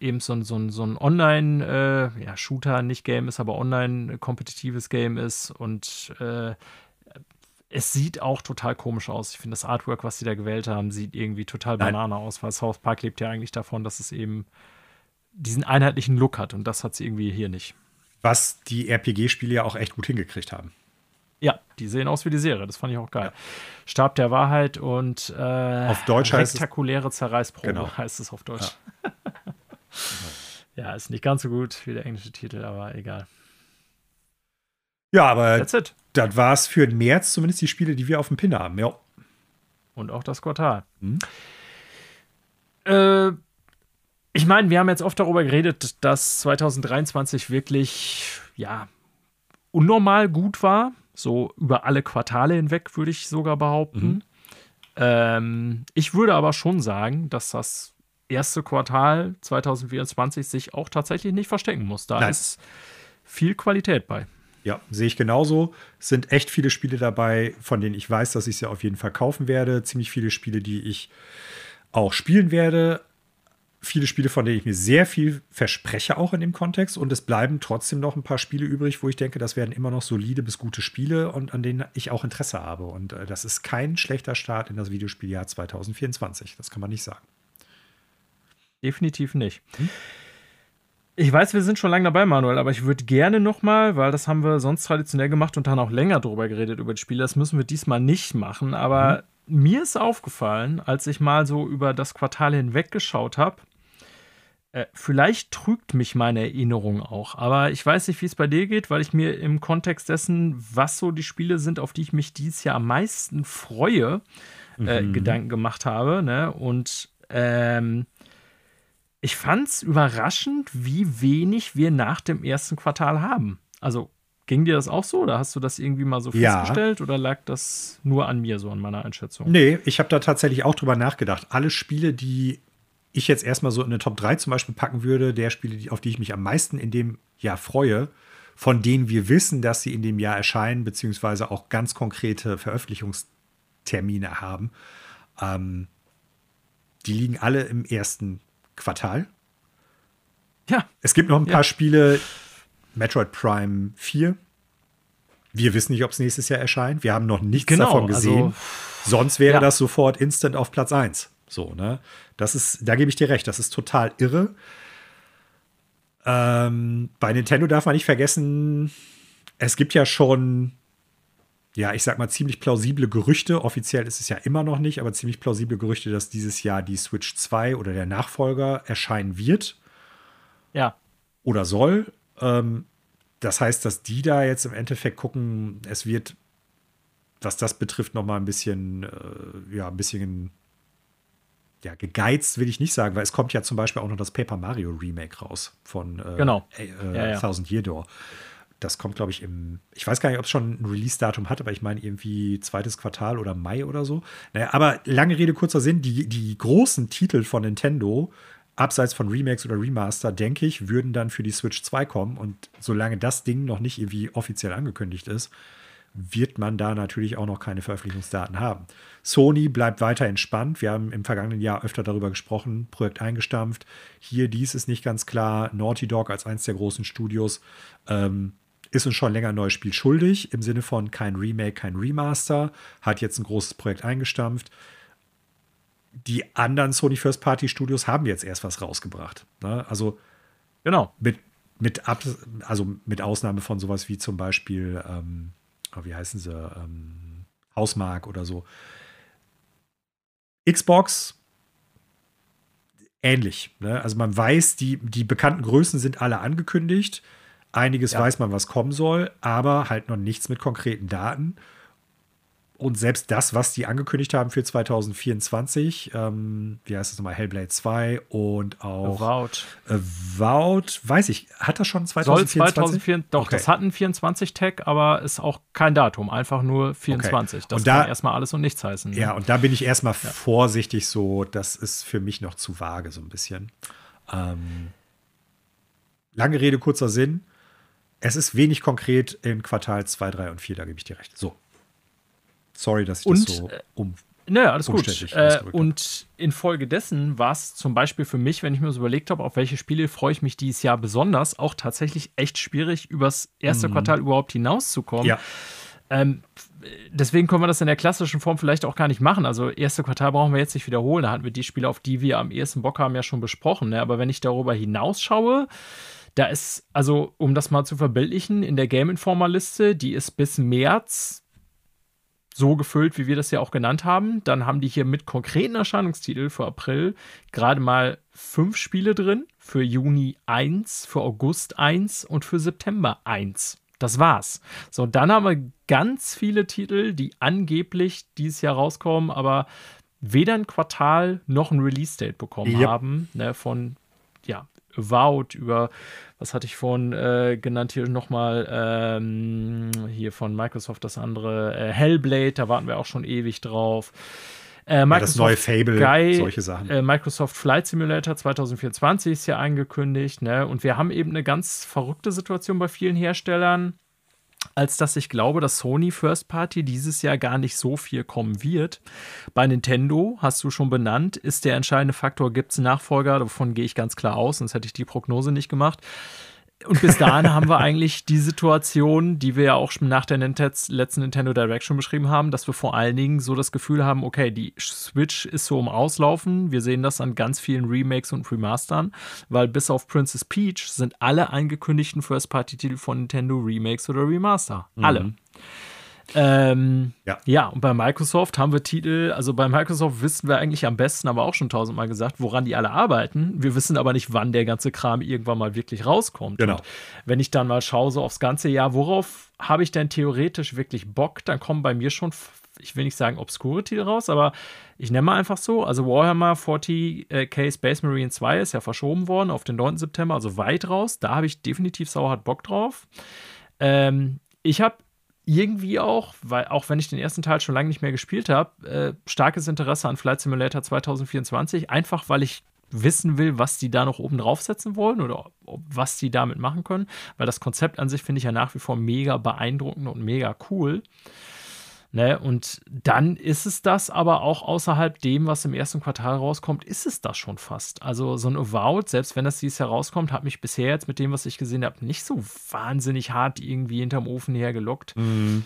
eben so ein, so ein, so ein Online-Shooter, äh, ja, nicht Game ist, aber online-kompetitives Game ist und äh, es sieht auch total komisch aus. Ich finde das Artwork, was sie da gewählt haben, sieht irgendwie total Nein. Banane aus, weil South Park lebt ja eigentlich davon, dass es eben diesen einheitlichen Look hat und das hat sie irgendwie hier nicht. Was die RPG-Spiele ja auch echt gut hingekriegt haben. Ja, die sehen aus wie die Serie, das fand ich auch geil. Ja. Stab der Wahrheit und äh, auf Deutsch spektakuläre Zerreißprobe genau. heißt es auf Deutsch. Ja. ja, ist nicht ganz so gut wie der englische Titel, aber egal. Ja, aber das war es für den März zumindest die Spiele, die wir auf dem Pin haben. Ja. Und auch das Quartal. Hm. Äh, ich meine, wir haben jetzt oft darüber geredet, dass 2023 wirklich, ja, unnormal gut war. So über alle Quartale hinweg, würde ich sogar behaupten. Mhm. Ähm, ich würde aber schon sagen, dass das erste Quartal 2024 sich auch tatsächlich nicht verstecken muss. Da Nein. ist viel Qualität bei. Ja, sehe ich genauso. Es sind echt viele Spiele dabei, von denen ich weiß, dass ich sie auf jeden Fall kaufen werde. Ziemlich viele Spiele, die ich auch spielen werde viele Spiele, von denen ich mir sehr viel verspreche, auch in dem Kontext. Und es bleiben trotzdem noch ein paar Spiele übrig, wo ich denke, das werden immer noch solide bis gute Spiele und an denen ich auch Interesse habe. Und äh, das ist kein schlechter Start in das Videospieljahr 2024. Das kann man nicht sagen. Definitiv nicht. Hm? Ich weiß, wir sind schon lange dabei, Manuel, aber ich würde gerne noch mal, weil das haben wir sonst traditionell gemacht und dann auch länger drüber geredet über die Spiele. Das müssen wir diesmal nicht machen, aber mhm. mir ist aufgefallen, als ich mal so über das Quartal hinweg geschaut habe, äh, vielleicht trügt mich meine Erinnerung auch, aber ich weiß nicht, wie es bei dir geht, weil ich mir im Kontext dessen, was so die Spiele sind, auf die ich mich dieses Jahr am meisten freue, äh, mhm. Gedanken gemacht habe. Ne? Und ähm, ich fand es überraschend, wie wenig wir nach dem ersten Quartal haben. Also Ging dir das auch so oder hast du das irgendwie mal so ja. festgestellt oder lag das nur an mir so an meiner Einschätzung? Nee, ich habe da tatsächlich auch drüber nachgedacht. Alle Spiele, die ich jetzt erstmal so in eine Top 3 zum Beispiel packen würde, der Spiele, auf die ich mich am meisten in dem Jahr freue, von denen wir wissen, dass sie in dem Jahr erscheinen, beziehungsweise auch ganz konkrete Veröffentlichungstermine haben, ähm, die liegen alle im ersten Quartal. Ja. Es gibt noch ein paar Spiele, Metroid Prime 4. Wir wissen nicht, ob es nächstes Jahr erscheint. Wir haben noch nichts genau, davon gesehen. Also, Sonst wäre ja. das sofort instant auf Platz 1. So, ne? Das ist, da gebe ich dir recht, das ist total irre. Ähm, bei Nintendo darf man nicht vergessen, es gibt ja schon, ja, ich sag mal, ziemlich plausible Gerüchte. Offiziell ist es ja immer noch nicht, aber ziemlich plausible Gerüchte, dass dieses Jahr die Switch 2 oder der Nachfolger erscheinen wird. Ja. Oder soll. Ähm, das heißt, dass die da jetzt im Endeffekt gucken, es wird, was das betrifft, noch mal ein bisschen, äh, ja, ein bisschen ja, gegeizt will ich nicht sagen, weil es kommt ja zum Beispiel auch noch das Paper Mario Remake raus von äh, genau. äh, ja, ja. Thousand Year Door. Das kommt, glaube ich, im, ich weiß gar nicht, ob es schon ein Release-Datum hat, aber ich meine irgendwie zweites Quartal oder Mai oder so. Naja, aber lange Rede, kurzer Sinn, die, die großen Titel von Nintendo, abseits von Remakes oder Remaster, denke ich, würden dann für die Switch 2 kommen. Und solange das Ding noch nicht irgendwie offiziell angekündigt ist, wird man da natürlich auch noch keine Veröffentlichungsdaten haben. Sony bleibt weiter entspannt. Wir haben im vergangenen Jahr öfter darüber gesprochen, Projekt eingestampft. Hier, dies ist nicht ganz klar. Naughty Dog als eines der großen Studios ähm, ist uns schon länger ein neues Spiel schuldig, im Sinne von kein Remake, kein Remaster, hat jetzt ein großes Projekt eingestampft. Die anderen Sony First Party Studios haben jetzt erst was rausgebracht. Ne? Also, genau, mit, mit, also mit Ausnahme von sowas wie zum Beispiel ähm, Oh, wie heißen sie, ähm, Hausmark oder so. Xbox ähnlich. Ne? Also man weiß, die, die bekannten Größen sind alle angekündigt. Einiges ja. weiß man, was kommen soll, aber halt noch nichts mit konkreten Daten. Und selbst das, was die angekündigt haben für 2024, ähm, wie heißt es nochmal, Hellblade 2 und auch Avowed. Avowed, weiß ich, hat das schon 2024? Soll 2024, doch, okay. das hat einen 24-Tag, aber ist auch kein Datum, einfach nur 24. Okay. Das und da, kann erstmal alles und nichts heißen. Ne? Ja, und da bin ich erstmal ja. vorsichtig so, das ist für mich noch zu vage so ein bisschen. Ähm, lange Rede, kurzer Sinn. Es ist wenig konkret in Quartal 2, 3 und 4, da gebe ich dir recht. So, Sorry, dass ich und, das so äh, um. Naja, alles gut. Äh, und infolgedessen war es zum Beispiel für mich, wenn ich mir so überlegt habe, auf welche Spiele freue ich mich dieses Jahr besonders, auch tatsächlich echt schwierig, übers erste mhm. Quartal überhaupt hinauszukommen. Ja. Ähm, deswegen können wir das in der klassischen Form vielleicht auch gar nicht machen. Also, erste Quartal brauchen wir jetzt nicht wiederholen. Da hatten wir die Spiele, auf die wir am ehesten Bock haben, ja schon besprochen. Ne? Aber wenn ich darüber hinausschaue, da ist, also, um das mal zu verbildlichen, in der Game Informer Liste, die ist bis März so gefüllt, wie wir das ja auch genannt haben. Dann haben die hier mit konkreten Erscheinungstiteln für April gerade mal fünf Spiele drin, für Juni 1, für August 1 und für September 1. Das war's. So, dann haben wir ganz viele Titel, die angeblich dieses Jahr rauskommen, aber weder ein Quartal noch ein Release-Date bekommen yep. haben. Ne, von Avowed, über, was hatte ich vorhin äh, genannt, hier nochmal, ähm, hier von Microsoft das andere, äh, Hellblade, da warten wir auch schon ewig drauf. Äh, ja, das neue Fable, Sky, solche Sachen. Äh, Microsoft Flight Simulator 2024 ist ja angekündigt, ne? Und wir haben eben eine ganz verrückte Situation bei vielen Herstellern als dass ich glaube, dass Sony First Party dieses Jahr gar nicht so viel kommen wird. Bei Nintendo, hast du schon benannt, ist der entscheidende Faktor, gibt es Nachfolger, davon gehe ich ganz klar aus, sonst hätte ich die Prognose nicht gemacht. Und bis dahin haben wir eigentlich die Situation, die wir ja auch schon nach der letzten Nintendo Direct schon beschrieben haben, dass wir vor allen Dingen so das Gefühl haben, okay, die Switch ist so im Auslaufen. Wir sehen das an ganz vielen Remakes und Remastern, weil bis auf Princess Peach sind alle angekündigten First-Party-Titel von Nintendo Remakes oder Remaster. Mhm. Ähm, ja. ja, und bei Microsoft haben wir Titel, also bei Microsoft wissen wir eigentlich am besten, aber auch schon tausendmal gesagt, woran die alle arbeiten. Wir wissen aber nicht, wann der ganze Kram irgendwann mal wirklich rauskommt. Genau. Und wenn ich dann mal schaue, so aufs ganze Jahr, worauf habe ich denn theoretisch wirklich Bock, dann kommen bei mir schon, ich will nicht sagen obskure Titel raus, aber ich nenne mal einfach so. Also Warhammer 40k Space Marine 2 ist ja verschoben worden auf den 9. September, also weit raus. Da habe ich definitiv sauerhart Bock drauf. Ähm, ich habe irgendwie auch, weil auch wenn ich den ersten Teil schon lange nicht mehr gespielt habe, äh, starkes Interesse an Flight Simulator 2024, einfach weil ich wissen will, was die da noch oben draufsetzen wollen oder was die damit machen können, weil das Konzept an sich finde ich ja nach wie vor mega beeindruckend und mega cool. Ne? Und dann ist es das aber auch außerhalb dem, was im ersten Quartal rauskommt, ist es das schon fast. Also so ein Avowed, selbst wenn das dieses Jahr rauskommt, hat mich bisher jetzt mit dem, was ich gesehen habe, nicht so wahnsinnig hart irgendwie hinterm Ofen hergelockt. Mhm.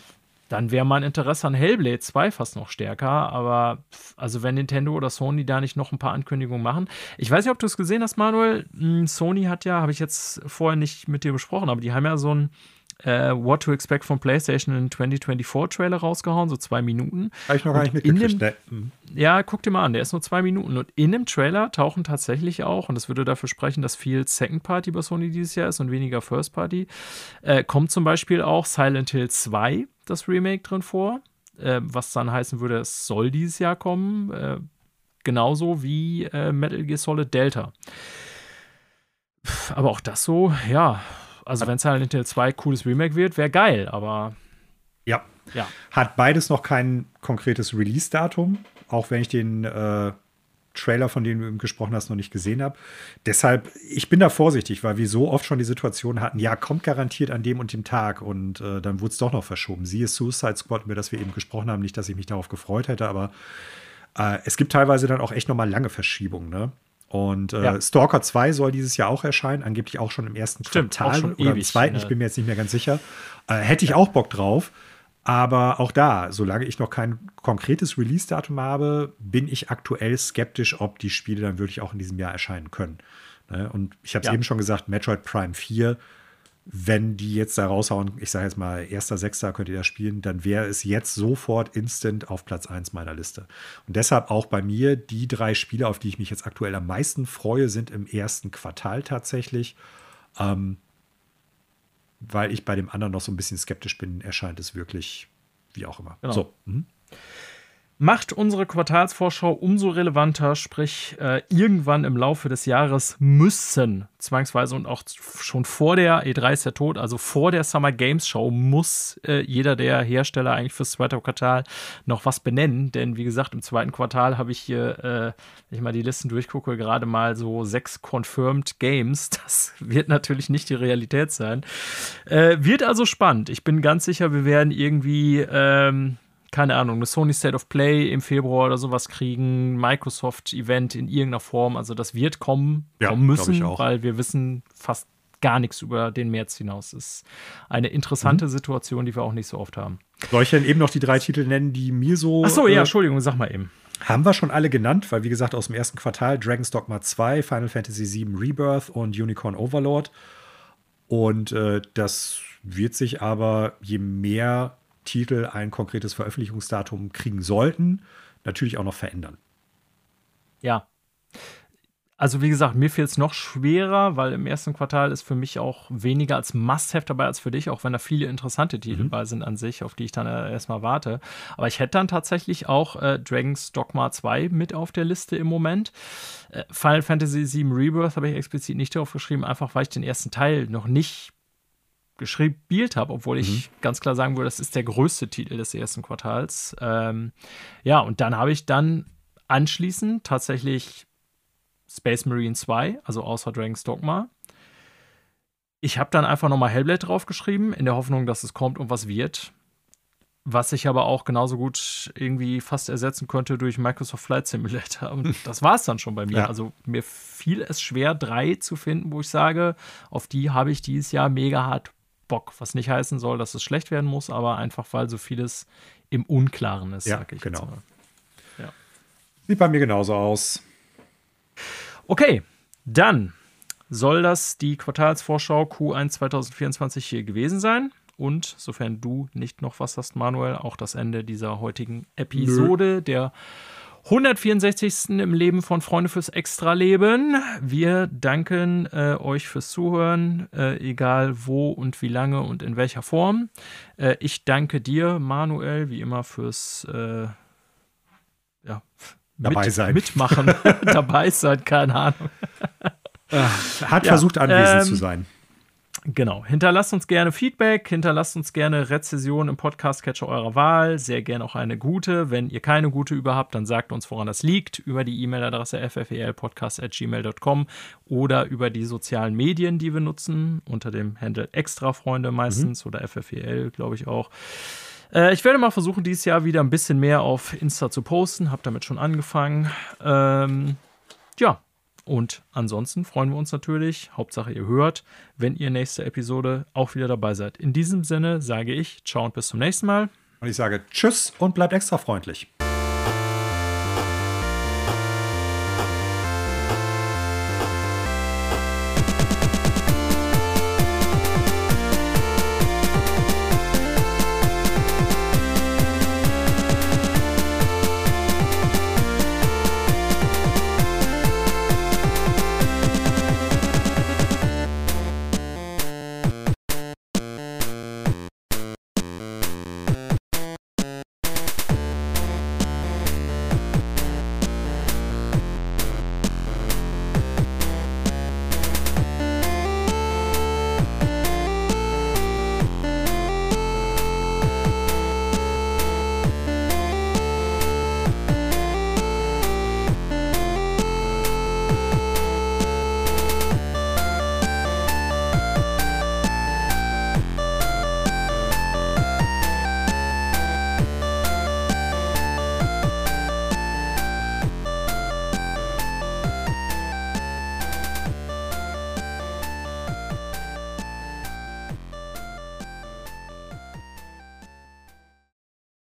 Dann wäre mein Interesse an Hellblade 2 fast noch stärker. Aber also wenn Nintendo oder Sony da nicht noch ein paar Ankündigungen machen. Ich weiß nicht, ob du es gesehen hast, Manuel. Hm, Sony hat ja, habe ich jetzt vorher nicht mit dir besprochen, aber die haben ja so ein äh, What to Expect from PlayStation in 2024 Trailer rausgehauen, so zwei Minuten. Habe ich noch gar nicht mitgekriegt. Dem, mhm. Ja, guck dir mal an, der ist nur zwei Minuten. Und in dem Trailer tauchen tatsächlich auch, und das würde dafür sprechen, dass viel Second Party bei Sony dieses Jahr ist und weniger First Party, äh, kommt zum Beispiel auch Silent Hill 2, das Remake drin vor, äh, was dann heißen würde, es soll dieses Jahr kommen. Äh, genauso wie äh, Metal Gear Solid Delta. Aber auch das so, ja, Also, wenn Silent Hill 2 cooles Remake wird, wäre geil, aber. Ja. ja. Hat beides noch kein konkretes Release-Datum, auch wenn ich den äh, Trailer, von dem du gesprochen hast, noch nicht gesehen habe. Deshalb, ich bin da vorsichtig, weil wir so oft schon die Situation hatten, ja, kommt garantiert an dem und dem Tag und äh, dann wurde es doch noch verschoben. Siehe Suicide Squad, über das wir eben gesprochen haben, nicht, dass ich mich darauf gefreut hätte, aber äh, es gibt teilweise dann auch echt noch mal lange Verschiebungen, ne? Und äh, ja. Stalker 2 soll dieses Jahr auch erscheinen, angeblich auch schon im ersten Stimmt, Quartal oder ewig, im zweiten, ne? ich bin mir jetzt nicht mehr ganz sicher. Äh, hätte ich auch Bock drauf. Aber auch da, solange ich noch kein konkretes Release-Datum habe, bin ich aktuell skeptisch, ob die Spiele dann wirklich auch in diesem Jahr erscheinen können. Ne? Und ich habe es ja. eben schon gesagt, Metroid Prime 4, wenn die jetzt da raushauen, ich sage jetzt mal, 1.6. könnt ihr das spielen, dann wäre es jetzt sofort instant auf Platz 1 meiner Liste. Und deshalb auch bei mir, die drei Spiele, auf die ich mich jetzt aktuell am meisten freue, sind im ersten Quartal tatsächlich. Ähm, weil ich bei dem anderen noch so ein bisschen skeptisch bin, erscheint es wirklich wie auch immer. Genau. So. Mhm macht unsere Quartalsvorschau umso relevanter, sprich äh, irgendwann im Laufe des Jahres müssen zwangsweise und auch schon vor der E3 ist ja tot, also vor der Summer Games Show muss äh, jeder der Hersteller eigentlich fürs zweite Quartal noch was benennen, denn wie gesagt, im zweiten Quartal habe ich hier, äh, wenn ich mal die Listen durchgucke, gerade mal so sechs confirmed Games. Das wird natürlich nicht die Realität sein. Äh, wird also spannend. Ich bin ganz sicher, wir werden irgendwie ähm, keine Ahnung, eine Sony State of Play im Februar oder sowas kriegen, Microsoft-Event in irgendeiner Form. Also das wird kommen, ja, kommen müssen, weil wir wissen fast gar nichts über den März hinaus. Das ist eine interessante mhm. Situation, die wir auch nicht so oft haben. Soll ich denn eben noch die drei Titel nennen, die mir so. Ach so, ja, äh, Entschuldigung, sag mal eben. Haben wir schon alle genannt, weil wie gesagt, aus dem ersten Quartal Dragon's Dogma 2, Final Fantasy VII Rebirth und Unicorn Overlord. Und äh, das wird sich aber, je mehr Titel ein konkretes Veröffentlichungsdatum kriegen sollten, natürlich auch noch verändern. Ja. Also wie gesagt, mir fehlt es noch schwerer, weil im ersten Quartal ist für mich auch weniger als Must-Have dabei als für dich, auch wenn da viele interessante Titel mhm. bei sind an sich, auf die ich dann erstmal warte. Aber ich hätte dann tatsächlich auch äh, Dragon's Dogma 2 mit auf der Liste im Moment. Äh, Final Fantasy VII Rebirth habe ich explizit nicht darauf geschrieben, einfach weil ich den ersten Teil noch nicht gespielt habe, obwohl ich mhm. ganz klar sagen würde, das ist der größte Titel des ersten Quartals. Ähm, ja, und dann habe ich dann anschließend tatsächlich Space Marine 2, also außer Dragon's Dogma. Ich habe dann einfach nochmal Hellblade draufgeschrieben, in der Hoffnung, dass es kommt und was wird. Was ich aber auch genauso gut irgendwie fast ersetzen könnte durch Microsoft Flight Simulator. Und das war es dann schon bei mir. Ja. Also mir fiel es schwer, drei zu finden, wo ich sage, auf die habe ich dieses Jahr mega hart Bock, was nicht heißen soll, dass es schlecht werden muss, aber einfach weil so vieles im Unklaren ist, ja, sag ich genau. Ja. Sieht bei mir genauso aus. Okay, dann soll das die Quartalsvorschau Q1 2024 hier gewesen sein. Und sofern du nicht noch was hast, Manuel, auch das Ende dieser heutigen Episode Nö. der 164. im Leben von Freunde fürs Extraleben. Wir danken äh, euch fürs Zuhören, äh, egal wo und wie lange und in welcher Form. Äh, ich danke dir, Manuel, wie immer fürs äh, ja, dabei mit, sein. mitmachen, dabei sein, keine Ahnung. Hat ja, versucht, anwesend ähm, zu sein. Genau. Hinterlasst uns gerne Feedback, hinterlasst uns gerne Rezession im Podcast-Catcher eurer Wahl. Sehr gerne auch eine gute. Wenn ihr keine gute über habt, dann sagt uns, woran das liegt. Über die E-Mail-Adresse ffelpodcast.gmail.com oder über die sozialen Medien, die wir nutzen, unter dem Handle Extra-Freunde meistens mhm. oder FFEL, glaube ich auch. Äh, ich werde mal versuchen, dieses Jahr wieder ein bisschen mehr auf Insta zu posten. Hab damit schon angefangen. Ähm, ja, und ansonsten freuen wir uns natürlich, Hauptsache ihr hört, wenn ihr nächste Episode auch wieder dabei seid. In diesem Sinne sage ich ciao und bis zum nächsten Mal. Und ich sage tschüss und bleibt extra freundlich.